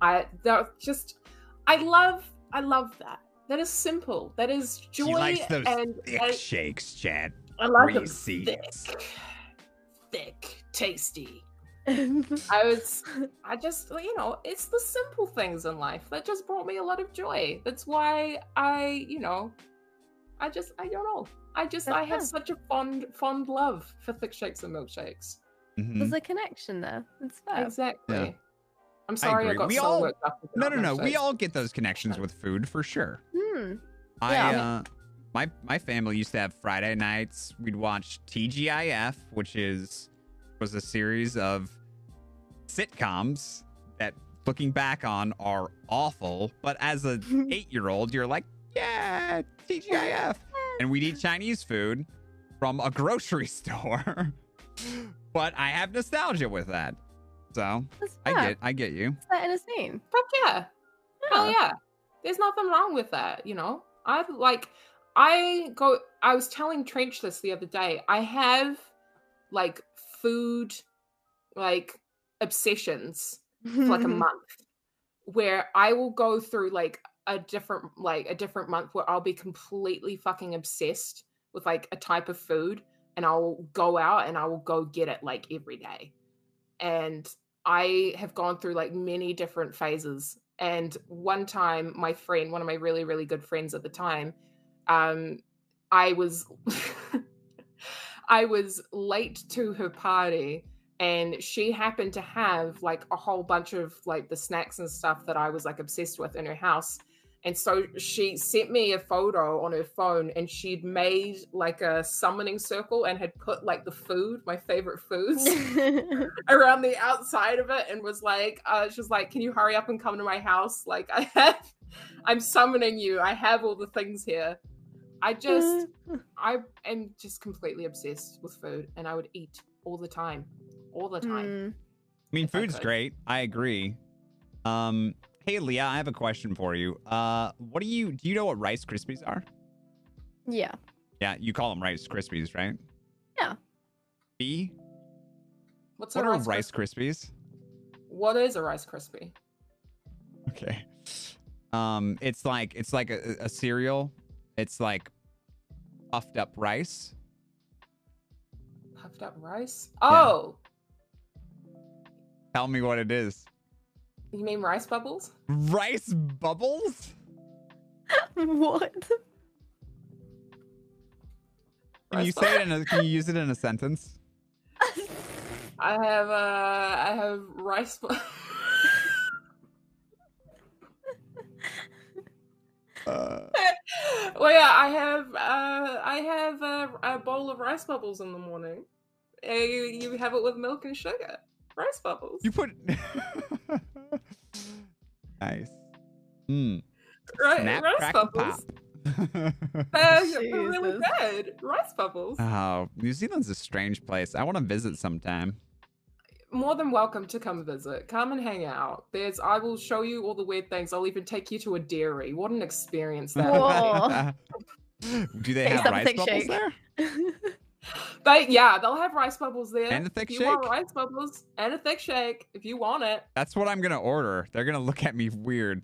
I that just i love i love that. That is simple. That is joy She likes those and thick I, shakes, Chad. I love them. Reese's. thick. Thick. Tasty. I was, I just, you know, it's the simple things in life that just brought me a lot of joy. That's why I, you know, I just, I don't know. I just, I have That's such a fond, fond love for thick shakes and milkshakes. Mhm. There's a connection there. It's fair. Exactly. Yeah. I'm sorry I, agree. got We so all- worked up. No, about no, no. We all get those connections with food for sure. Hmm. I Yeah. uh my my family used to have Friday nights. We'd watch TGIF, which is was a series of sitcoms that looking back on are awful, but as an 8-year-old you're like, "Yeah, TGIF." and we'd eat Chinese food from a grocery store. but I have nostalgia with that. So, I get I get you. Set in a scene. Fuck yeah. Hell yeah. There's nothing wrong with that, you know? I've like I go I was telling Trench this the other day. I have like food like obsessions for like a month where I will go through like a different like a different month where I'll be completely fucking obsessed with like a type of food and I'll go out and I will go get it like every day. And I have gone through like many different phases. And one time my friend, one of my really, really good friends at the time, um, I was I was late to her party and she happened to have like a whole bunch of like the snacks and stuff that I was like obsessed with in her house. And so she sent me a photo on her phone and she'd made like a summoning circle and had put like the food, my favorite foods, around the outside of it and was like, uh, she was like, Can you hurry up and come to my house? Like, I have, I'm summoning you. I have all the things here. I just, I am just completely obsessed with food and I would eat all the time. All the time. Hmm. I mean, if I food's great. I agree. Um, hey Leah, I have a question for you. Uh, what do you do? You know what Rice Krispies are? Yeah. Yeah, you call them Rice Krispies, right? Yeah. B. What's What a are Rice Rice Krispie? Krispies? What is a Rice Krispie? Okay. Um, it's like it's like a, a cereal. It's like puffed up rice. Puffed up rice? Oh, Tell me what it is. You mean rice bubbles? Rice bubbles? what? Can you Rice say it in a? Can you use it in a sentence? I have uh I have rice bu- Uh, well yeah, I have uh I have a, a bowl of rice bubbles in the morning. Uh, you, you have it with milk and sugar. Rice bubbles. you put. Nice. Hmm. Ri- Snap, rice crackle, bubbles. pop. They're, they're really good. Rice bubbles. oh, New Zealand's a strange place. I want to visit sometime. More than welcome to come visit. Come and hang out. There's I will show you all the weird things. I'll even take you to a dairy. What an experience that. Whoa. Do they Taste have up a rice bubbles shake. there? They yeah, they'll have rice bubbles there. And a thick if you want shake? rice bubbles and a thick shake, if you want it, That's what I'm gonna order. They're gonna look at me weird.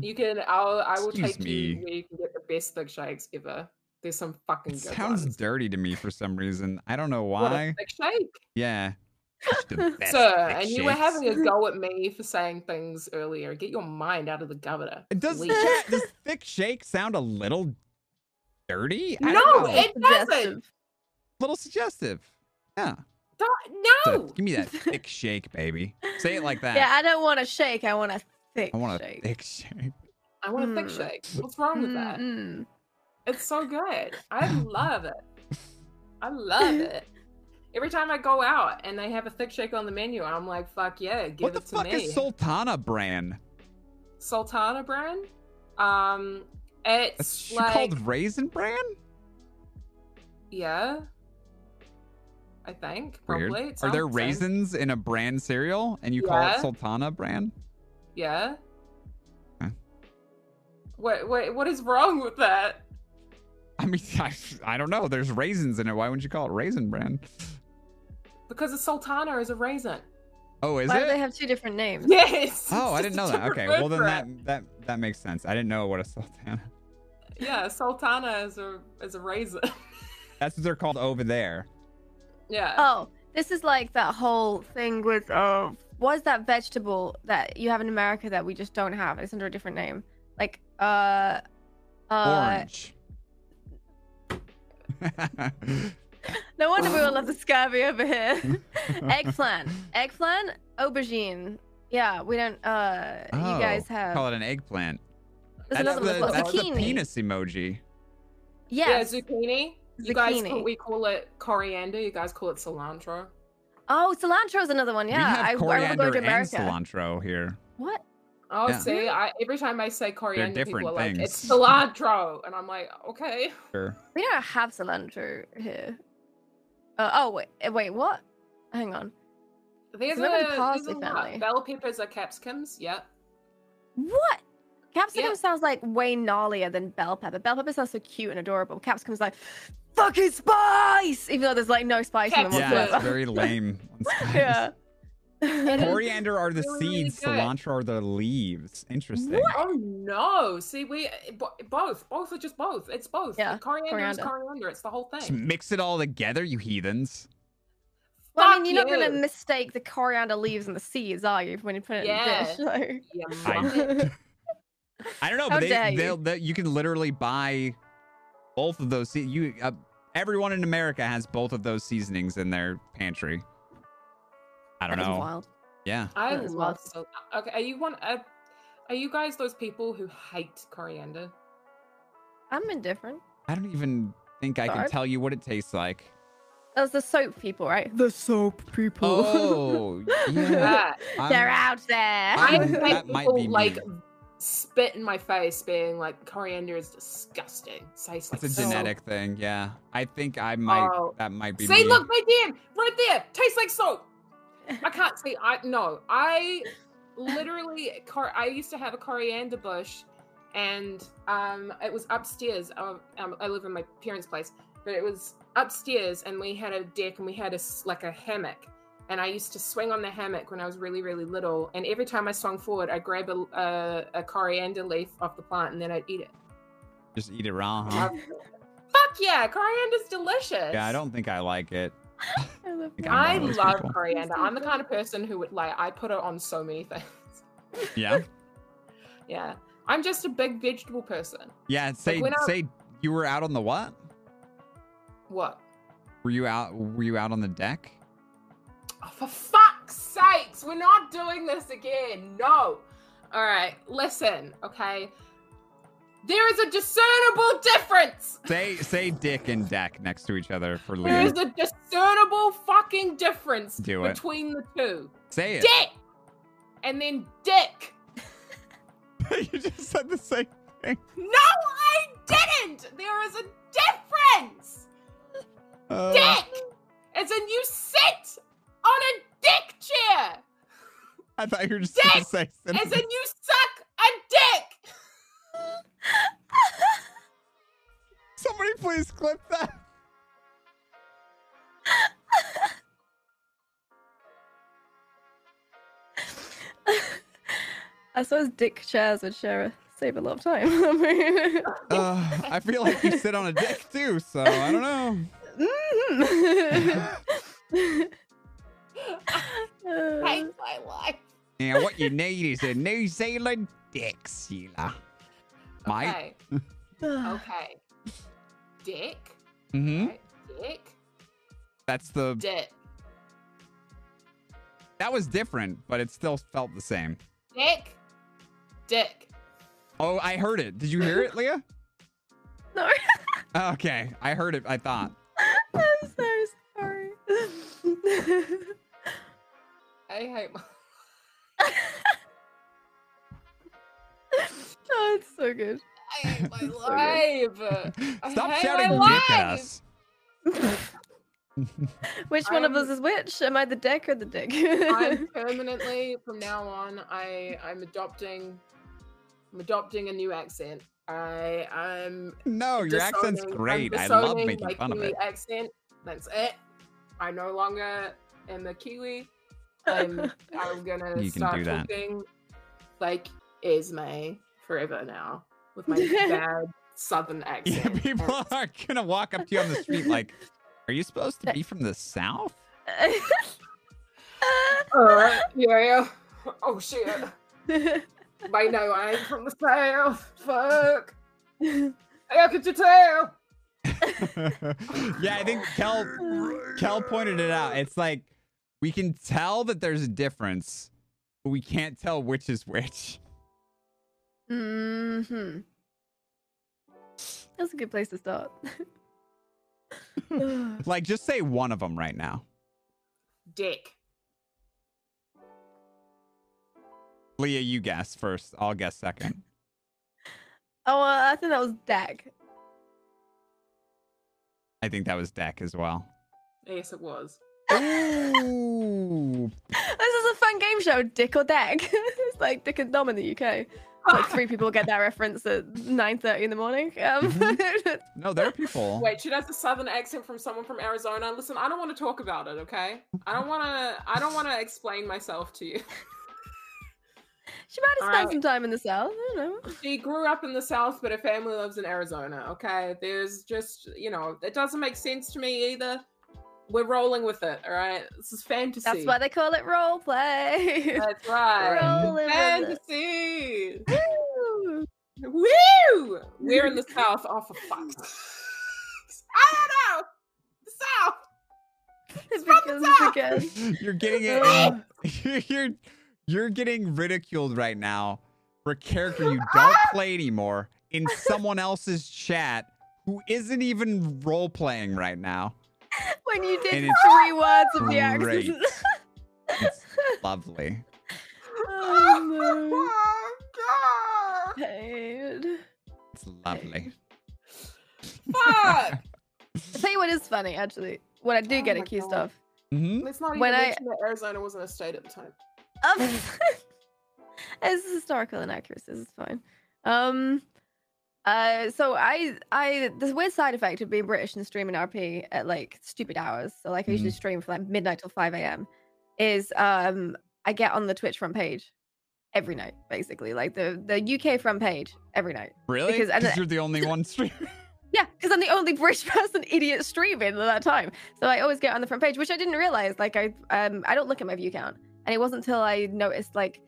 you can. I'll. I will Excuse take you where you can get the best thick shakes ever. There's some fucking It good sounds ones. dirty to me for some reason. I don't know why. thick shake, Yeah. Sir. And you were having a go at me for saying things earlier. Get your mind out of the gutter. Does, that- does thick shake sound a little dirty? I No, it doesn't. A little suggestive. Yeah. Don't- So, No. give me that thick shake, baby. Say it like that. Yeah, I don't want a shake. I want a thick I want a shake. thick shake. I want a thick Mm. shake. What's wrong with that? It's so good. I love it. I love it. Every time I go out and they have a thick shake on the menu, I'm like, fuck yeah, give what the it to fuck me. is Sultana Bran? Sultana Bran? Um, That's it's she like called Raisin Bran? yeah, I think Weird. probably. Are there raisins in a bran cereal and you call it Sultana bran? Yeah. Okay. What what what is wrong with that? I mean, I, I don't know. There's raisins in it. Why wouldn't you call it raisin bran? Because a sultana is a raisin. Oh, is Why do it? they have two different names? Yes. Oh, I didn't know that. Okay, well then that that that makes sense. I didn't know what a sultana. Yeah, sultana is a is a raisin. That's what they're called over there. yeah. Oh, this is like that whole thing with uh, what is that vegetable that you have in America that we just don't have? It's under a different name. Like uh, uh. Orange. No wonder we all love the scurvy over here. Eggplant, eggplant, aubergine. Yeah, we don't. Uh, you guys Oh, have. call it an eggplant. There's That's another the, one. as well. the penis emoji. Yes. Yeah, zucchini. You guys, call, we call it coriander. You guys call it cilantro. Oh, cilantro is another one. Yeah, we have I, I remember coriander going to and America. cilantro here. What? Oh, Yeah. see, I, every time I say coriander, people different are like, things. "It's cilantro," and I'm like, "Okay." Sure. We don't have cilantro here. Uh, oh wait, eh, wait, what? Hang on. There's Remember the a, there's parsley a lot. Bell peppers are capsicums. Yep. What? Capsicum Yeah. sounds like way gnarlier than bell pepper. Bell pepper sounds so cute and adorable. Capsicum's like fucking spice, even though there's like no spice in them Capsicum. Yeah, it's very lame. spice. yeah. Coriander are the really, really seeds, good. cilantro are the leaves. Interesting. Oh no! See, we both, both are just both. It's both. Yeah, coriander, is coriander. coriander. It's the whole Just thing. mix it all together, you heathens. Well, I mean, you're not gonna mistake the coriander leaves and the seeds, are you, when you put it Yeah. in a dish? Yeah, I- I don't know, but dare they, you. they'll, you can literally buy both of those. You, uh, everyone in America has both of those seasonings in their pantry. I don't That is know. wild. Yeah, I That is love wild. so. Okay, are you one? Uh, are you guys those people who hate coriander? I'm indifferent. I don't even think I can tell you what it tastes like. Those the soap people, right? The soap people. Oh, yeah. Yeah. They're out there. I Um, hate that might people be me. like spit in my face, being like, "Coriander is disgusting." Tastes like It's a soap." genetic thing. Yeah, I think I might. Oh. That might be. See, me. look right there, right there. Tastes like soap. I can't see. I no. I literally. I used to have a coriander bush, and um, it was upstairs. Um, um, I live in my parents' place, but it was upstairs, and we had a deck, and we had a like a hammock. And I used to swing on the hammock when I was really, really little. And every time I swung forward, I'd grab a, a, a coriander leaf off the plant, and then I'd eat it. Just eat it raw, huh? Fuck yeah, coriander's delicious. Yeah, I don't think I like it. I love think. I'm I one of those love people. coriander. I'm the kind of person who would like I put it on so many things. Yeah, Yeah. I'm just a big vegetable person. yeah. Say, when I- say you were out on the what? What? Were you out? Were you out on the deck? Oh, for fuck's sakes, we're not doing this again. No. All right, listen, okay? There is a discernible difference. Say, say dick and deck next to each other for little. There is a discernible fucking difference Do it. between the two. Say it. Dick and then dick. you just said the same thing. No, I didn't. There is a difference. Uh, dick as in you sit on a dick chair I thought you were just gonna Dick! say. as in you suck a dick Somebody please clip that. I suppose Dick chairs would share a, save a lot of time. Uh, I feel like you sit on a dick too, so I don't know. Mhm. Uh, hate my life Yeah, what you need is a New Zealand dick, Sheila. Mate. okay okay dick Mm-hmm. right? dick That's the. dick That was different, but it still felt the same. dick dick Oh, I heard it. Did you hear it, Leah? no, Okay, I heard it. I thought. I'm so sorry. I hate my Oh, it's so good. I hate my So good. life. I Stop hate shouting my dick at life. us. Which one of I'm- us is which? Am I the dick or the dick? I'm permanently from now on. I I'm adopting. I'm adopting a new accent. I I'm No, your accent's great. I love making my fun of it. Accent. That's it. I no longer am a Kiwi. I'm I'm gonna You can start do that. talking like Esme forever now with my bad Southern Yeah, accent. people are gonna walk up to you on the street like, "Are you supposed to be from the south?" Uh, yeah, yeah. Oh shit. Wait, no, I ain't from the south. Fuck. How could you tell? yeah, I think Kel Kel pointed it out. It's like we can tell that there's a difference, but we can't tell which is which. Hmm That's a good place to start. Like, just say one of them right now. Dick. Leah, you guess first. I'll guess second. oh, uh, I think that was Dak. I think that was Deck as well. Yes, it was. Ooh. This is a fun game show, Dick or Dak. it's like Dick and Dom in the UK. Like three people get that reference at 9.30 in the morning. Um, No, there are people. Wait, she has a southern accent from someone from Arizona. Listen, I don't want to talk about it, okay? I don't want to. I don't want to explain myself to you. she might have spent Alright. some time in the South. I don't know. She grew up in the South, but her family lives in Arizona. Okay, there's just you know, it doesn't make sense to me either. We're rolling with it. All right, this is fantasy. That's why they call it role play. That's right. Rolling with fantasy. Woo! Woo! We're in the South. Oh, for fuck's sakes. I don't know. The South. It from the South. again. You're getting it. you're you're getting ridiculed right now for a character you don't play anymore in someone else's chat who isn't even role playing right now. When you did And it's three words of the great. accent. It's lovely. oh no. Oh, Pain. It's lovely. God. Fuck. I'll tell you what is funny, actually. What I do Oh get accused God. of. hmm Let's not even When I- that Arizona wasn't a state at the time. Um, it's historical inaccuracies. It's fine. Um, uh, so I, I, this weird side effect of being British and streaming RP at like stupid hours. So like I usually stream from like midnight till five a.m. Is um, I get on the Twitch front page every night, basically, like the the UK front page every night. Really? Because- Because and- you're the only one streaming. Yeah, because I'm the only British person idiot streaming at that time. So I always get on the front page, which I didn't realize. Like I um I don't look at my view count. And it wasn't until I noticed like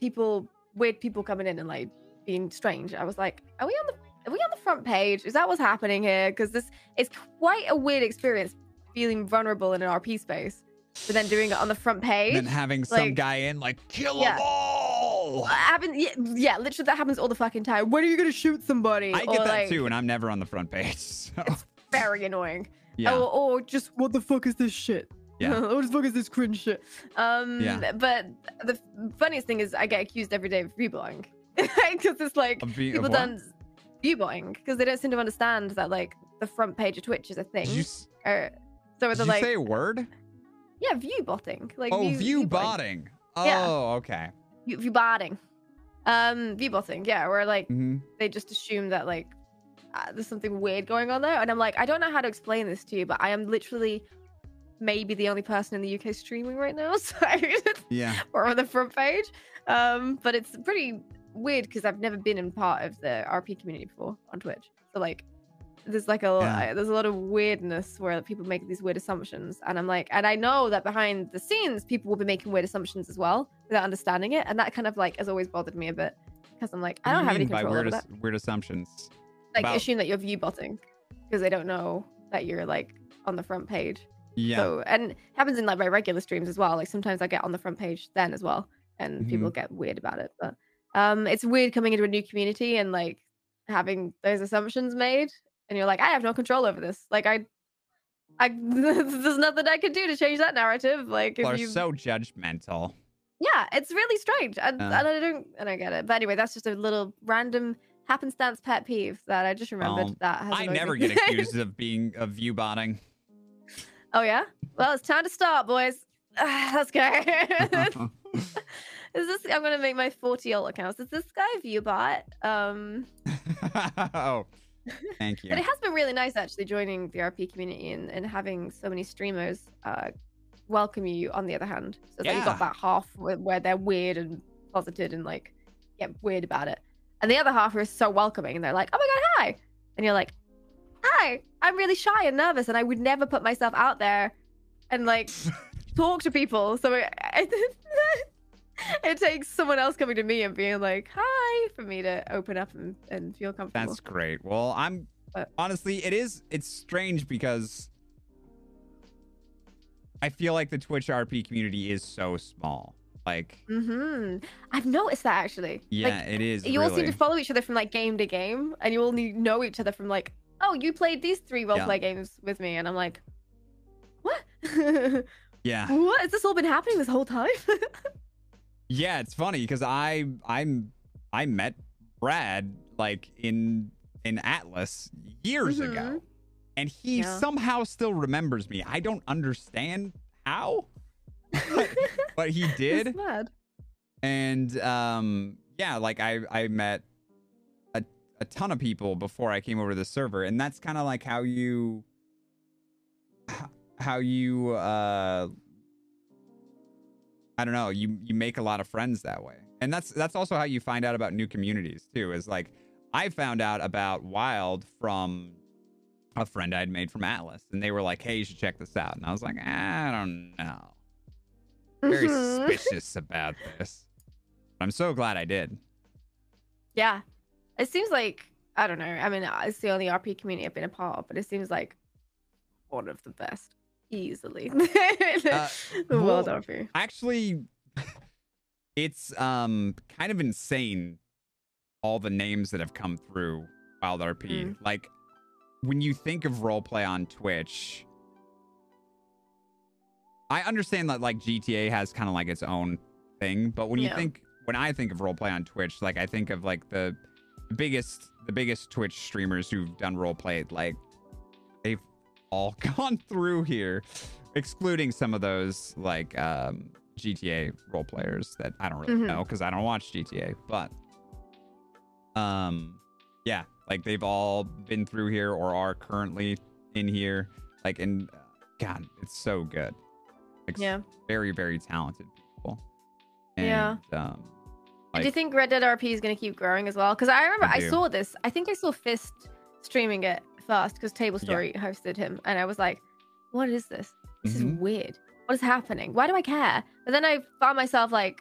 people weird people coming in and like being strange. I was like, are we on the are we on the front page? Is that what's happening here? Because this is quite a weird experience feeling vulnerable in an RP space. But then doing it on the front page. then having some guy in like kill Yeah. them all. happen, yeah, yeah, literally that happens all the fucking time. When are you gonna shoot somebody? I get Or, that like, too, and I'm never on the front page. So Very annoying. yeah, Or, or just what the fuck is this shit? Yeah. what the fuck is this cringe shit? Um, Yeah. But the funniest thing is I get accused every day of viewbotting because it's like Of being- of people what? done viewbotting because they don't seem to understand that like the front page of Twitch is a thing. Did you, Or, so did you like, say a word? yeah, view botting. Like oh, view, view viewbotting. botting. Oh, Yeah. okay. View, view botting. Um, view botting. Yeah, where like hmm they just assume that like uh, there's something weird going on there and i'm like i don't know how to explain this to you but i am literally maybe the only person in the uk streaming right now so Yeah. or on the front page um but it's pretty weird because i've never been in part of the rp community before on twitch so like there's like a Yeah. there's a lot of weirdness where people make these weird assumptions and i'm like and i know that behind the scenes people will be making weird assumptions as well without understanding it and that kind of like has always bothered me a bit because i'm like i do don't you have any mean by control over weird, that weird assumptions. like about- assume that you're view botting because they don't know that you're like on the front page. Yeah. So and it happens in like my regular streams as well. Like sometimes I get on the front page then as well, and people Mm-hmm. get weird about it. But um, it's weird coming into a new community and like having those assumptions made, and you're like, I have no control over this. Like I, I there's nothing I can do to change that narrative. Like People if are you so judgmental. Yeah, it's really strange. And, Uh. and I don't and I don't get it. But anyway, that's just a little random happenstance pet peeve that I just remembered Well, that has I never get accused of being of view botting. oh yeah? Well, it's time to start, boys. Let's go. Is this I'm gonna make my 40 alt accounts. Is this guy Viewbot? Um oh, thank you. But it has been really nice actually joining the RP community and, and having so many streamers uh, welcome you on the other hand. So that you Yeah. got that half where, where they're weird and closeted and like get weird about it. And the other half are so welcoming and they're like, oh my god, hi. And you're like, hi, I'm really shy and nervous and I would never put myself out there and like talk to people. So it, it takes someone else coming to me and being like, hi, for me to open up and, and feel comfortable. That's great. Well, I'm But- honestly, it is. It's strange because I feel like the Twitch RP community is so small. Like, mm-hmm. I've noticed that actually. yeah, Like, it is. you all seem to follow each other from like game to game, and you all know each other from like, oh, you played these three roleplay games with me, and I'm like, what? yeah, what? Has this all been happening this whole time? yeah. It's funny because I I'm I met Brad like in in Atlas years ago, Mhm. and he Yeah. somehow still remembers me. I don't understand how, but he did. And um yeah like i i met a, a ton of people before i came over to the server and that's kind of like how you how you uh i don't know you you make a lot of friends that way and that's that's also how you find out about new communities too is like i found out about wild from a friend i'd made from atlas and they were like hey you should check this out and i was like i don't know very Mhm. suspicious about this. But I'm so glad I did. Yeah, it seems like I don't know. I mean, it's the only RP community I've been a part of, but it seems like one of the best, easily. Uh, the world well, RP. Actually, it's um kind of insane all the names that have come through Wild RP. Mm. Like when you think of roleplay on Twitch, I understand that like GTA has kind of like its own thing, but when you Yeah. think when I think of roleplay on Twitch, like I think of like the biggest the biggest Twitch streamers who've done roleplay, like all gone through here, excluding some of those like um GTA role players that I don't really Mhm. know because I don't watch GTA, but um yeah, like they've all been through here or are currently in here. Like and uh, God, it's so good. Like Yeah. very, very talented people. Yeah. Um And do you think Red Dead RP is going to keep growing as well? Because I remember I I, saw this. I think I saw Fist streaming it first because Table Yeah. Story hosted him, and I was like, "What is this? This Mhm. is weird. What is happening? Why do I care?" But then I found myself like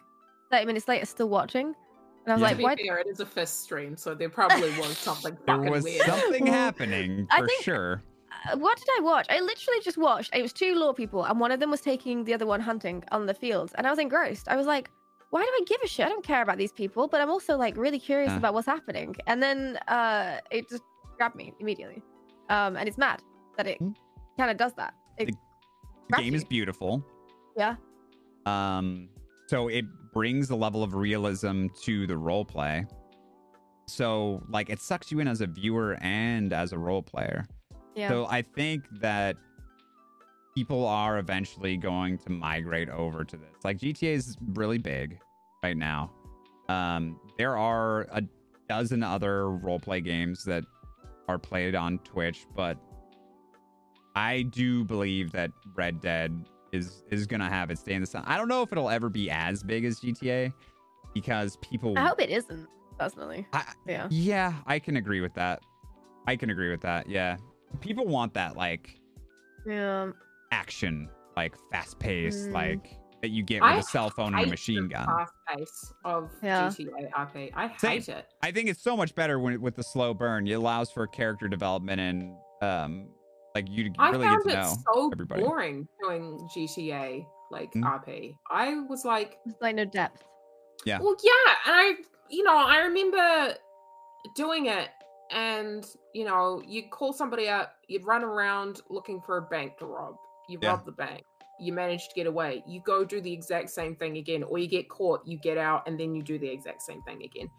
30 minutes later still watching, and I was Yeah. like, to be "Why?" fair, it is a fist stream, so there probably was something there fucking was weird. something Well, happening I for think- sure. Uh, What did I watch? I literally just watched. It was two law people, and one of them was taking the other one hunting on the fields, and I was engrossed. I was like, "Why do I give a shit? I don't care about these people, but I'm also like really curious Uh. about what's happening." And then uh, it just grabbed me immediately, um, and it's mad that it Hmm. kind of does that. It, The game is beautiful. Yeah. Um, so it brings a level of realism to the role play. So like it sucks you in as a viewer and as a role player. yeah, So I think that people are eventually going to migrate over to this. Like GTA is really big right now. Um, there are a dozen other role play games that are played on Twitch, but I do believe that Red Dead is is gonna have its day in the sun. I don't know if it'll ever be as big as GTA because people. I hope it isn't personally. I- yeah, yeah, I can agree with that. I can agree with that. Yeah, people want that like yeah. action, like fast paced, Mm. like that you get with I a cell phone and a hate machine the gun. Fast pace of Yeah. GTA RP. I Same. hate it. I think it's so much better when with the slow burn. It allows for character development and um, like you to I really found get to it know. so everybody. boring doing GTA like Mm. RP. I was like, There's like no depth. Yeah. well, yeah, and I, you know, I remember doing it, and you know, you'd call somebody up, you'd run around looking for a bank to rob, you Yeah. rob the bank, you manage to get away. You go do the exact same thing again, or you get caught, you get out, and then you do the exact same thing again.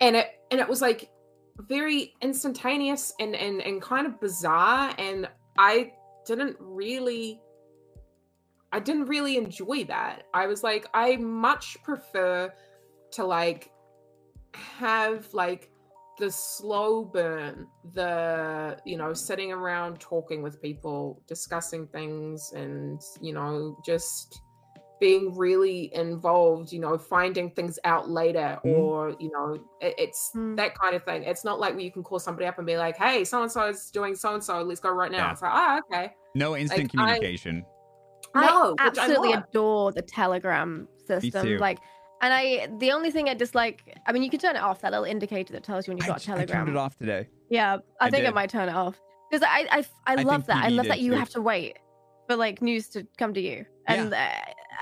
And it and it was like very instantaneous and and and kind of bizarre, and I didn't really I didn't really enjoy that. I was like, I much prefer to like have like the slow burn, the you know, sitting around talking with people, discussing things, and you know, just being really involved, you know, finding things out later, Mhm. or you know, it, it's Mm. that kind of thing. It's not like where you can call somebody up and be like, "Hey, so and so is doing so and so. Let's go right now." Yeah. It's like, "Ah, okay." No instant Like, communication. No, I which I absolutely love. adore the Telegram system. Like, and I the only thing I dislike, I mean, you can turn it off. That little indicator that tells you when you I, got I Telegram. turned it off today. Yeah, I, I think I might turn it off because I, I I I love that. I love that you too. have to wait for like news to come to you, and uh,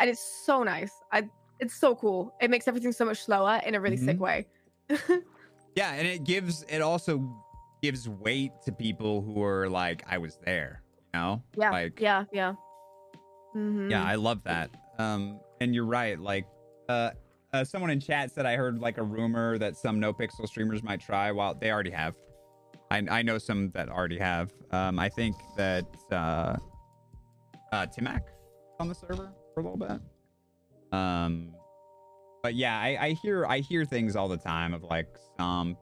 and it's so nice. I it's so cool. It makes everything so much slower in a really sick Mhm. way. Yeah, and it gives it also gives weight to people who are like, I was there. You know? Yeah, Like yeah, yeah. hmm Yeah, I love that. Um, and you're right. Like, uh, uh, someone in chat said I heard like a rumor that some no pixel streamers might try. Well, they already have. I I know some that already have. Um, I think that uh, uh, Timmac on the server for a little bit. Um, but yeah, I, I hear I hear things all the time of like some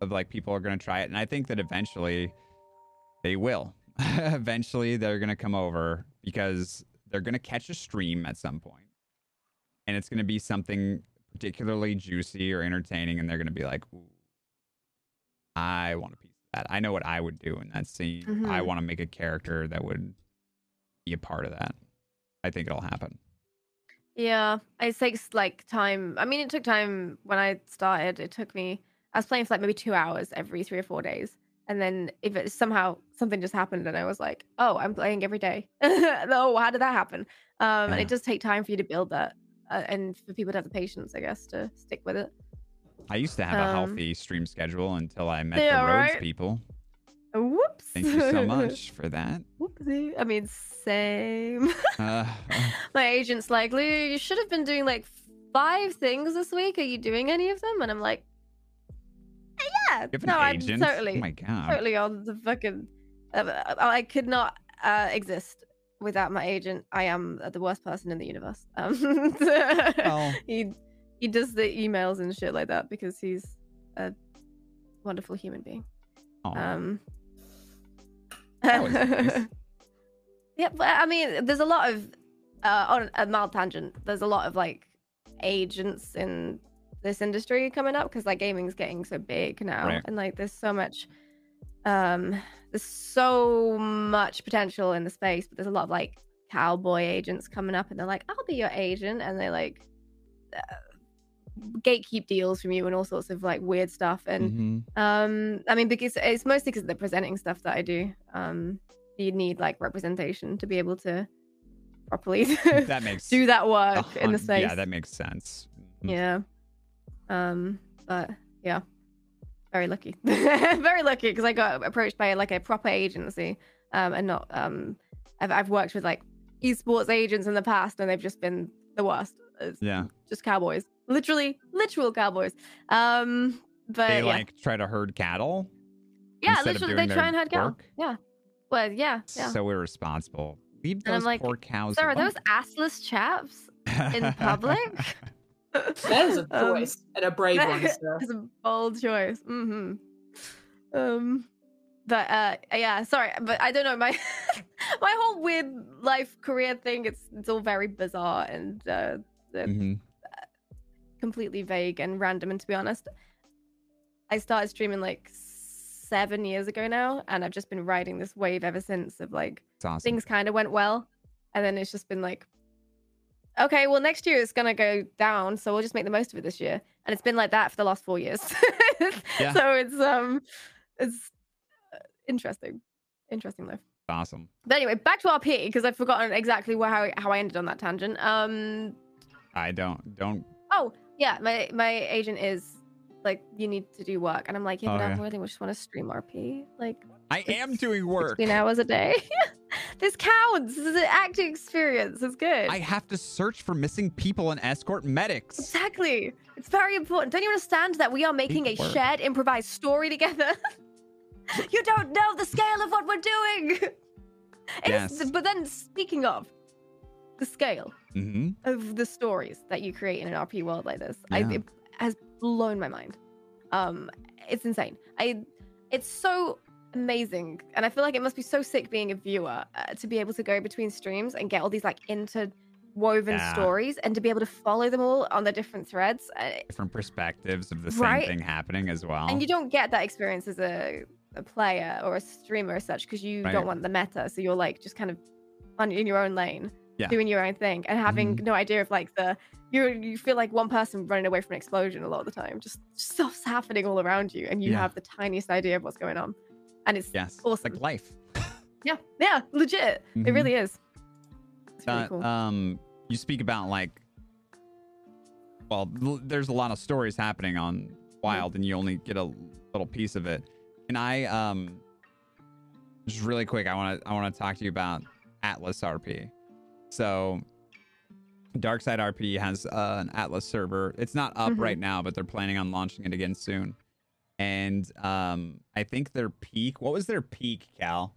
of like people are gonna try it, and I think that eventually they will. eventually, they're gonna come over because they're gonna catch a stream at some point, and it's gonna be something particularly juicy or entertaining, and they're gonna be like, "I want a piece of that. I know what I would do in that scene. I Mhm. want to make a character that would be a part of that." I think it'll happen. Yeah, it takes like time. I mean, it took time when I started. It took me. I was playing for like maybe two hours every three or four days, and then if it somehow something just happened, and I was like, "Oh, I'm playing every day." oh, how did that happen? Um, and it does take time for you to build that, uh, and for people to have the patience, I guess, to stick with it. I used to have a Um, healthy stream schedule until I met yeah, the Rhodes right? people. Whoops! Thank you so much for that. Whoopsie. I mean, same. Uh, My agent's like, Lou, you should have been doing like five things this week. Are you doing any of them? And I'm like, "Eh, yeah. you have an no, agent? I'm totally, Oh my god. totally on the fucking. Uh, I could not uh, exist without my agent. I am the worst person in the universe. Um, Well, he he does the emails and shit like that because he's a wonderful human being. aw. Um, nice. yeah, but I mean, there's a lot of uh, on a mild tangent. There's a lot of like agents in this industry coming up because like gaming's getting so big now, Right. and like there's so much, um, there's so much potential in the space, but there's a lot of like cowboy agents coming up, and they're like, "I'll be your agent," and they like uh, gatekeep deals from you and all sorts of like weird stuff, and Mhm. um, I mean, because it's mostly because of the presenting stuff that I do. Um, you need like representation to be able to properly that makes do that work in the space. Yeah, that makes sense. Mhm. Yeah. Um, but yeah, very lucky, very lucky because I got approached by like a proper agency, um, and not um, I've I've worked with like esports agents in the past, and they've just been the worst. It's Yeah, just cowboys, literally, literal cowboys. Um, but they yeah. like try to herd cattle. Yeah, literally, they try and herd work? Yeah. Well, yeah, yeah. So irresponsible. Leave those like, poor cows. Sir, are those assless chaps in public? That is a Um, choice and a brave one, that sir. is a bold choice. Mm-hmm. Um, but uh, yeah, sorry, but I don't know my my whole weird life career thing. It's it's all very bizarre and uh, the- Mhm. completely vague and random. And to be honest, I started streaming like seven years ago now, and I've just been riding this wave ever since of like awesome. things kind of went well and then it's just been like okay well next year it's gonna go down so we'll just make the most of it this year and it's been like that for the last four years Yeah. so it's um it's uh, interesting interesting life awesome. but anyway back to rp because i've forgotten exactly where, how, I- how i ended on that tangent um I don't don't. oh yeah my my agent is like you need to do work and i'm like yeah Oh, but i yeah. really just want to stream rp like I am doing work. 16 hours a day this counts. This is an acting experience. It's good. I have to search for missing people and escort medics. Exactly. It's very important. Don't you understand that we are making a shared improvised story together? you don't know the scale of what we're doing. It is- Yes. but then speaking of the scale hmm of the stories that you create in an RP world like this, I, it has blown my mind. Um, it's insane. I, it's so amazing, and I feel like it must be so sick being a viewer uh, to be able to go between streams and get all these like interwoven Yeah. stories and to be able to follow them all on the different threads. Uh, Different perspectives of the same Right. thing happening as well. and you don't get that experience as a, a player or a streamer as such because you Right. don't want the meta so you're like just kind of on in your own lane Yeah. doing your own thing and having Mhm. no idea of like the you you feel like one person running away from an explosion a lot of the time just stuff's happening all around you and you Yeah. have the tiniest idea of what's going on and it's yes, awesome. like life. yeah yeah legit Mhm. it really is it's really Uh, cool Um, you speak about like, well, l- there's a lot of stories happening on Wild, and you only get a little piece of it. And I, um, just really quick, I want to, I want to talk to you about Atlas RP. So, Darkside RP has uh, an Atlas server. It's not up Mhm. right now, but they're planning on launching it again soon. And um, I think their peak. What was their peak, Cal?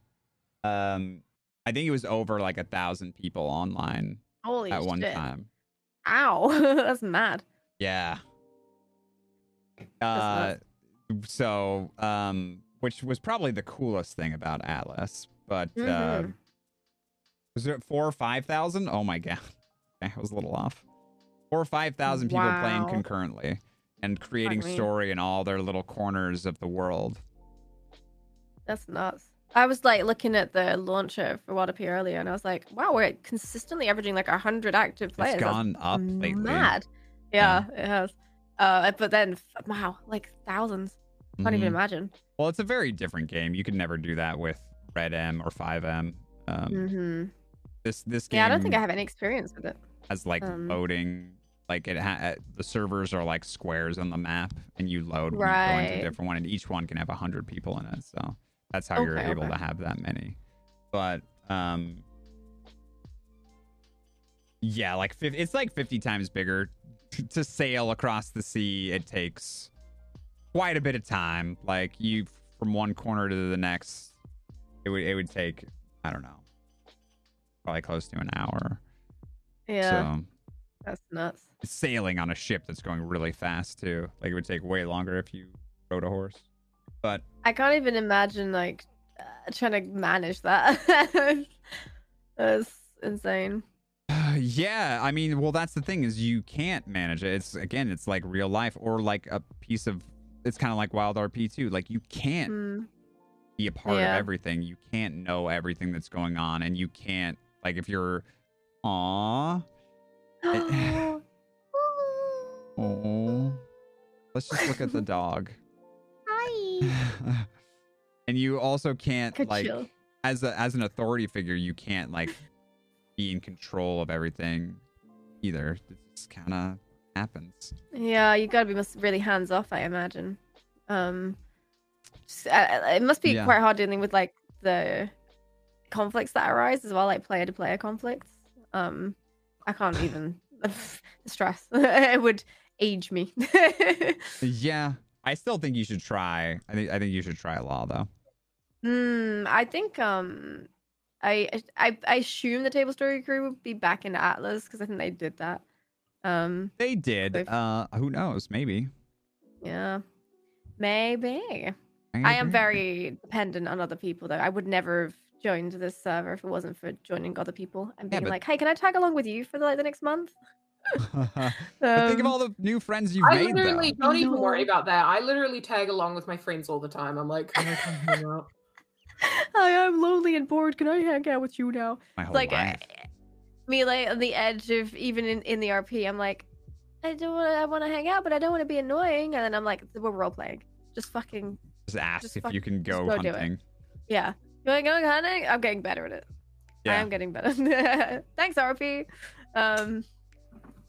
Um, I think it was over like a thousand people online holy at one time. ow that's mad Yeah. Uh, so um, which was probably the coolest thing about Atlas, but uh, Mhm. was it four or five thousand? Oh my god, I was a little off. Four or five thousand people playing concurrently and creating me. story in all their little corners of the world. That's nuts. I was like looking at the launcher for Water earlier, and I was like, "Wow, we're consistently averaging like hundred active players. It's That's gone up lately. Mad. Yeah, it has. Uh, but then wow, like thousands. Can't even Mhm. imagine. Well, it's a very different game. You could never do that with Red M or FiveM. Um, hmm This this game Yeah, I don't think I have any experience with it. has like um, loading. Like it, ha- uh, the servers are like squares on the map, and you load when you go Right. into a different one, and each one can have hundred people in it. So that's how you're able okay. to have that many. But um, yeah, like 50, it's like fifty times bigger to sail across the sea. It takes quite a bit of time. Like you from one corner to the next, it would it would take I don't know, probably close to an hour. Yeah, So that's nuts. sailing on a ship that's going really fast too. Like it would take way longer if you rode a horse. But I can't even imagine like uh, trying to manage that. that's insane. yeah, I mean, well, that's the thing is you can't manage it. It's again, it's like real life or like a piece of. It's kind of like Wild RP too. Like you can't Mm. be a part Yeah. of everything. You can't know everything that's going on, and you can't like if you're, aw. oh, let's just look at the dog. Hi. and you also can't Could like as a as an authority figure, you can't like be in control of everything either. It just kind of happens. Yeah, you gotta be really hands off, I imagine. Um, just- uh, uh, it must be Yeah. quite hard dealing with like the conflicts that arise as well, like player to player conflicts. Um, I can't even stress. it would age me. Yeah, I still think you should try. I think I think you should try law though. Hmm. I think um, I I I assume the Table Story crew would be back in Atlas because I think they did that. Um. They did. They've- Uh, who knows? Maybe. Yeah. Maybe. I am very dependent on other people, though. I would never have joined this server if it wasn't for joining other people and Yeah, being but- like, "Hey, can I tag along with you for the, like the next month?" but think of Um, all the new friends you've I made literally though. don't even worry about that. I literally tag along with my friends all the time. I'm like, can I come hang out? Hi, I'm lonely and bored. Can I hang out with you now? My whole like life. me, like on the edge of even in, in the RP, I'm like, I don't want. To. I want to hang out, but I don't want to be annoying. And then I'm like, we're role playing. Just fucking Just ask just if fuck- you can go go hunting. yeah. You want to go hunting? I'm getting better at it. Yeah. I am getting better. Thanks, RP. Um,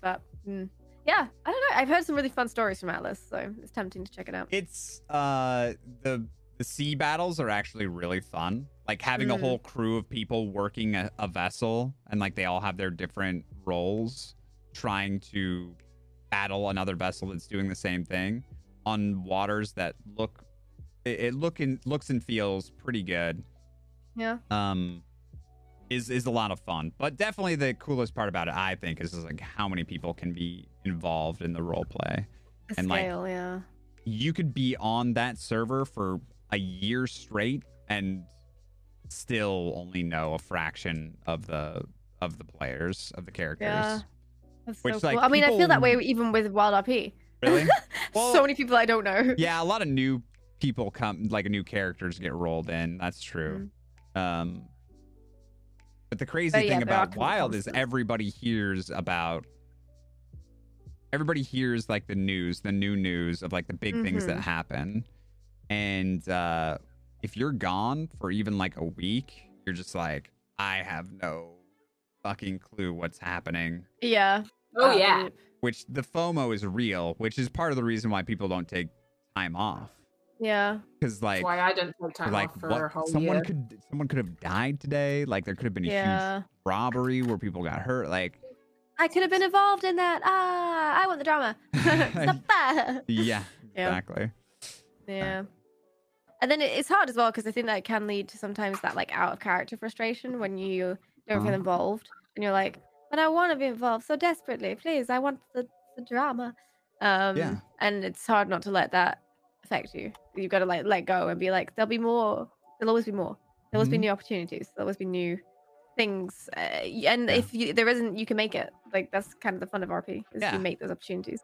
but mm, yeah, I don't know. I've heard some really fun stories from Atlas, so it's tempting to check it out. It's uh the the sea battles are actually really fun. like having a Mm. whole crew of people working a, a vessel and like they all have their different roles trying to battle another vessel that's doing the same thing on waters that look it, it look and looks and feels pretty good Yeah. um is is a lot of fun but definitely the coolest part about it i think is, is like how many people can be involved in the role play The And, like, scale, yeah. you could be on that server for a year straight and still only know a fraction of the of the players of the characters Yeah. That's Which, so cool. like, I mean, I feel that way even with Wild RP. really Well- so many people I don't know. yeah a lot of new people come like new characters get rolled in that's true um but the crazy But yeah, thing there about wild is everybody hears about everybody hears like the news the new news of like the big things that Mhm. happen and uh if you're gone for even like a week you're just like i have no fucking clue what's happening Yeah. Oh Uh, yeah. which the fomo is real which is part of the reason why people don't take time off Yeah. because like That's why I didn't take time like off for what a whole someone year. could someone could have died today like there could have been a huge robbery where people got hurt like I could have been involved in that. Ah, I want the drama. Stop that. yeah Yeah. exactly Yeah. And then it's hard as well because I think that can lead to sometimes that like out of character frustration when you don't feel Uh-huh. involved and you're like, but I want to be involved so desperately. Please, I want the, the drama. Um, Yeah. And it's hard not to let that affect you. You've got to like let go and be like, there'll be more. There'll always be more. There'll always be Mhm. new opportunities. There'll always be new things. Uh, and Yeah. if you, there isn't, you can make it. Like that's kind of the fun of RP is Yeah. you make those opportunities.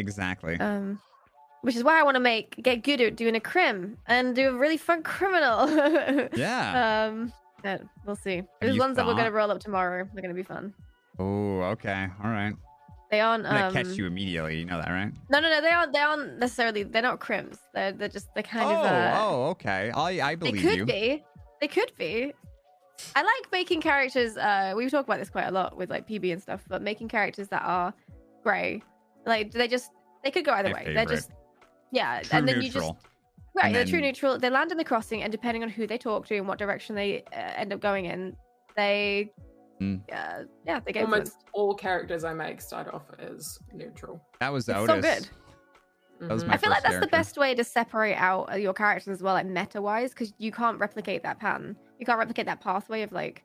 exactly Um, which is why I want to make get good at doing a crim and do a really fun criminal. yeah um, we'll see. There's ones that we're gonna roll up tomorrow. They're gonna be fun. oh okay all right They aren't. Um, catch you immediately you know that right No, no, no. They aren't. They aren't necessarily. They're not crims. They're they're just. They're kind oh of. Uh, oh okay i i they believe could you be. They could be. I like making characters. Uh, we talk about this quite a lot with like PB and stuff, but making characters that are grey, like they just they could go either way. They're just yeah, true and then you just Right, And they're true neutral. They land in the crossing, and depending on who they talk to and what direction they uh, end up going in, they, Mm. uh, yeah, they get Almost influenced. all characters I make start off as neutral. that was It's otis so good. That was my I feel like first that's the best way to separate out uh, your characters as well, like meta wise, because you can't replicate that pattern. You can't replicate that pathway of like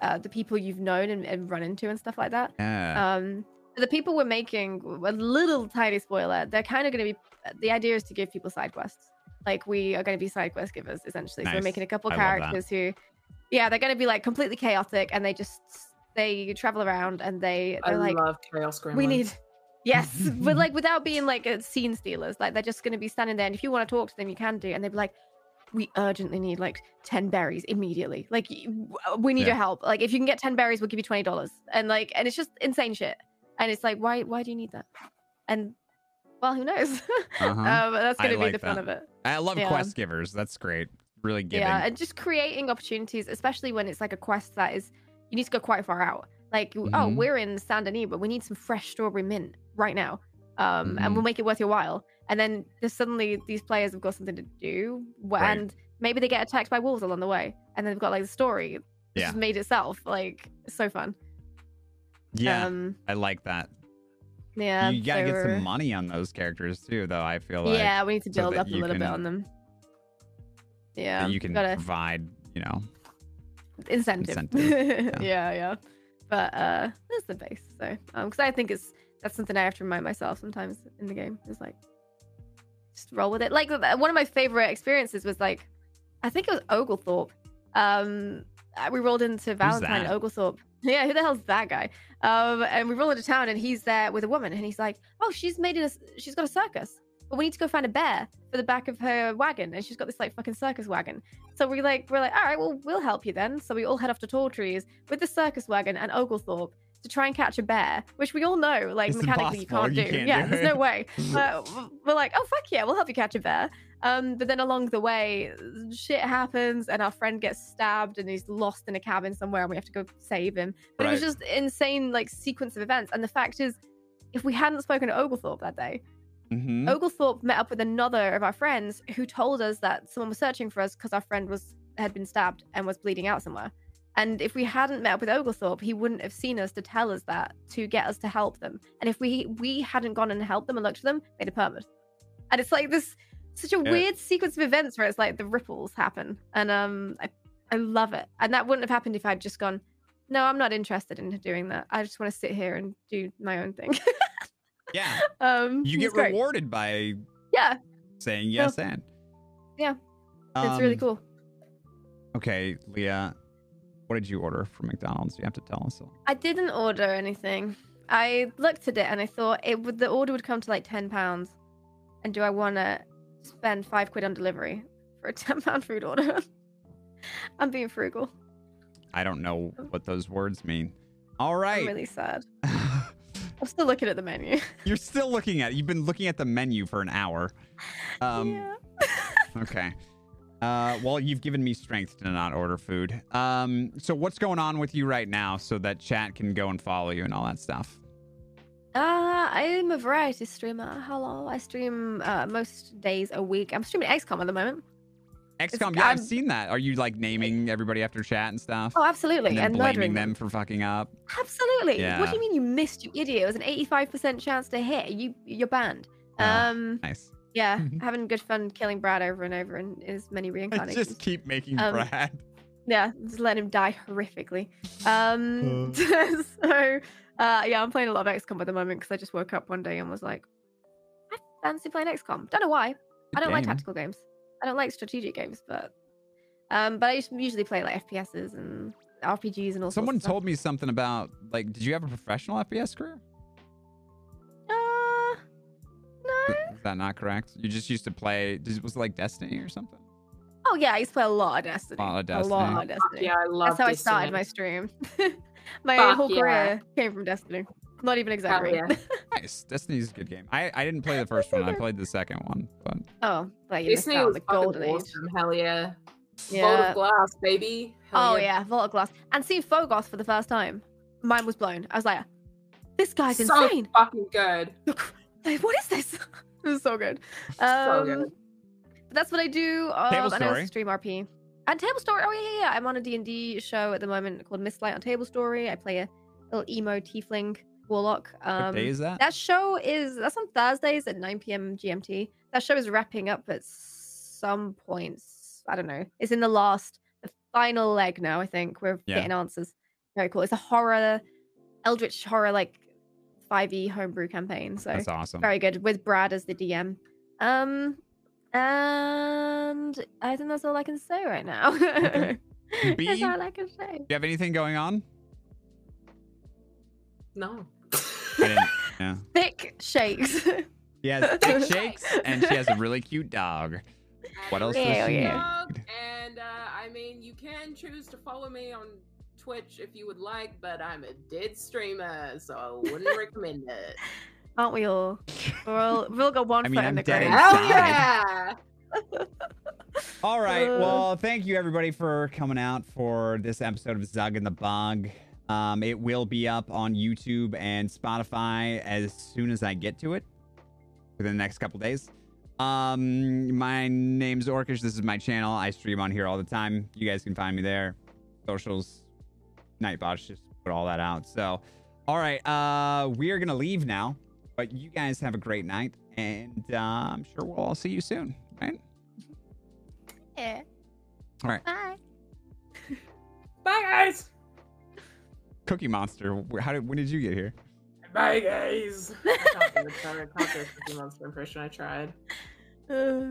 uh, the people you've known and, and run into and stuff like that. yeah Um, the people we're making, a little tiny spoiler, they're kind of going to be. The idea is to give people side quests. Like we are going to be side quest givers essentially. So we're making a couple I characters who, yeah, they're going to be like completely chaotic and they just they travel around and they I they're like love chaos gremlins. we need. Yes, but like without being like uh, scene stealers, like they're just going to be standing there, and if you want to talk to them, you can do, and they'd be like, "We urgently need like ten berries immediately. Like we need Yeah. your help. Like if you can get ten berries, we'll give you twenty dollars." And like, and it's just insane shit. And it's like, why? Why do you need that? And well, who knows? Uh-huh. um, that's going to be like the fun of it. i love yeah. quest givers that's great really giving Yeah, and just creating opportunities, especially when it's like a quest that is you need to go quite far out. Like, oh, Mhm. we're in Saint Denis, but we need some fresh strawberry mint right now, um, and Mhm. we'll make it worth your while. And then there's suddenly these players have got something to do, Right. and maybe they get attacked by wolves along the way, and then they've got like the story. Yeah. just made itself. Like, it's so fun. yeah Um, i like that yeah. you gotta get some money on those characters too though i feel like yeah, we need to build that up a little bit on them. Yeah, you can gotta provide you know incentive. Incentive, yeah. yeah, But uh that's the base. So um because I think it's that's something I have to remind myself sometimes in the game. Is like just roll with it. Like uh, one of my favorite experiences was like I think it was Oglethorpe. Um uh, we rolled into Valentine? Oglethorpe. Yeah, who the hell's that guy? Um, and we roll into town, and he's there with a woman, and he's like, "Oh, she's made it. A, she's got a circus, but we need to go find a bear for the back of her wagon, and she's got this like fucking circus wagon." So we like, we're like, "All right, well, we'll help you then." So we all head off to Tall Trees with the circus wagon and Oglethorpe to try and catch a bear, which we all know, like It's mechanically, you can't do. Can't yeah, do there's no way. But we're like, "Oh fuck yeah, we'll help you catch a bear." Um, but then along the way, shit happens, and our friend gets stabbed, and he's lost in a cabin somewhere, and we have to go save him. But it was just insane, like sequence of events. And the fact is, if we hadn't spoken to Oglethorpe that day, Mhm. Oglethorpe met up with another of our friends who told us that someone was searching for us because our friend was had been stabbed and was bleeding out somewhere. And if we hadn't met up with Oglethorpe, he wouldn't have seen us to tell us that to get us to help them. And if we we hadn't gone and helped them and looked for them, they'd have permed. And it's like this such a Yeah. weird sequence of events where it's like the ripples happen, and um, I I love it. And that wouldn't have happened if I'd just gone. No, I'm not interested in doing that. I just want to sit here and do my own thing. Yeah. um, You get rewarded by Yeah, saying yes and. Yeah. it's really Um, cool. Okay, Leah, what did you order from McDonald's? You have to tell us. I didn't order anything. I looked at it and I thought it would the order would come to like ten pounds. And do I want to spend five quid on delivery for a ten pound food order? I'm being frugal. I don't know what those words mean. All right. I'm really sad. I'm still looking at the menu. You're still looking at. You've been looking at the menu for an hour. Um. yeah. Okay. Uh, well, you've given me strength to not order food. Um, so what's going on with you right now, so that chat can go and follow you and all that stuff? Uh, I'm a variety streamer. Hello, I stream uh, most days a week. I'm streaming XCOM at the moment. XCOM. Yeah, I've I'm- seen that. Are you like naming everybody after chat and stuff? Oh, absolutely, and and, blaming them for fucking up. Absolutely. Yeah. What do you mean you missed, you idiot? It was an 85% chance to hit. You, you're banned. Ah. Um, Nice. yeah, having good fun killing Brad over and over in as many reincarnations. Just keep making Um, Brad. Yeah, just let him die horrifically. Um, so uh, yeah, I'm playing a lot of XCOM at the moment because I just woke up one day and was like, I fancy playing XCOM. Don't know why. I don't like tactical games. I don't like strategic games, but um, but I just usually play like FPSs and RPGs and all. Someone sorts of told me something about like, did you have a professional FPS career? stuff. Uh, no. Is that not correct? You just used to play. Was it like Destiny or something? Oh yeah, I used to play a lot of Destiny. A lot of A lot Destiny. of Destiny. Yeah, I love That's how I started my stream. my Fuck whole yeah. career came from Destiny. Not even exaggerating. yeah. Nice. Destiny's a good game. I, I didn't play the first one. I played the second one, but oh, but you missed Destiny out was the fucking golden age. Hell yeah. Vault Yeah. of Glass, baby. Hell Oh yeah, Vault of Glass. And seeing Fogoth for the first time, mine was blown. I was like, this guy's so insane. fucking good. Like, what is this? it was so good. So Um, good. But that's what I do. Um, Table and I Story. stream RP. And Table Story. Oh yeah, yeah, yeah. I'm on a D&D show at the moment called Mistlight on Table Story. I play a little emo tiefling warlock. what Um, day is that? That show is that's on Thursdays at 9 p.m. GMT. That show is wrapping up at some points. I don't know. It's in the last, the final leg now. I think we're Yeah. getting answers. Very cool. It's a horror, eldritch horror like 5e homebrew campaign. So That's awesome. very good with Brad as the DM. Um, and I think that's all I can say right now. B? that's all I can say. Do you have anything going on? No. I didn't. Yeah. Thick shakes. She has thick shakes and she has a really cute dog. What else does she yeah. Dog, And uh, I mean, you can choose to follow me on Twitch if you would like, but I'm a dead streamer, so I wouldn't recommend it. Aren't we all? We're all, we've all got one I mean, foot I'm in the dead grave. inside. Hell yeah! All right. Uh. Well, thank you everybody for coming out for this episode of Zug and the Bug. Um, it will be up on YouTube and Spotify as soon as I get to it within the next couple days. Um, my name's Orcish. This is my channel. I stream on here all the time. You guys can find me there. Socials, Nightbots, just put all that out. So, all right. Uh, we are gonna leave now, but you guys have a great night, and uh, I'm sure we'll all see you soon. Right? Yeah. All right. Bye. Bye, guys! Cookie Monster. How did? When did you get here? Bye, guys! I can't do I can't do a Cookie Monster impression. I tried. Uh,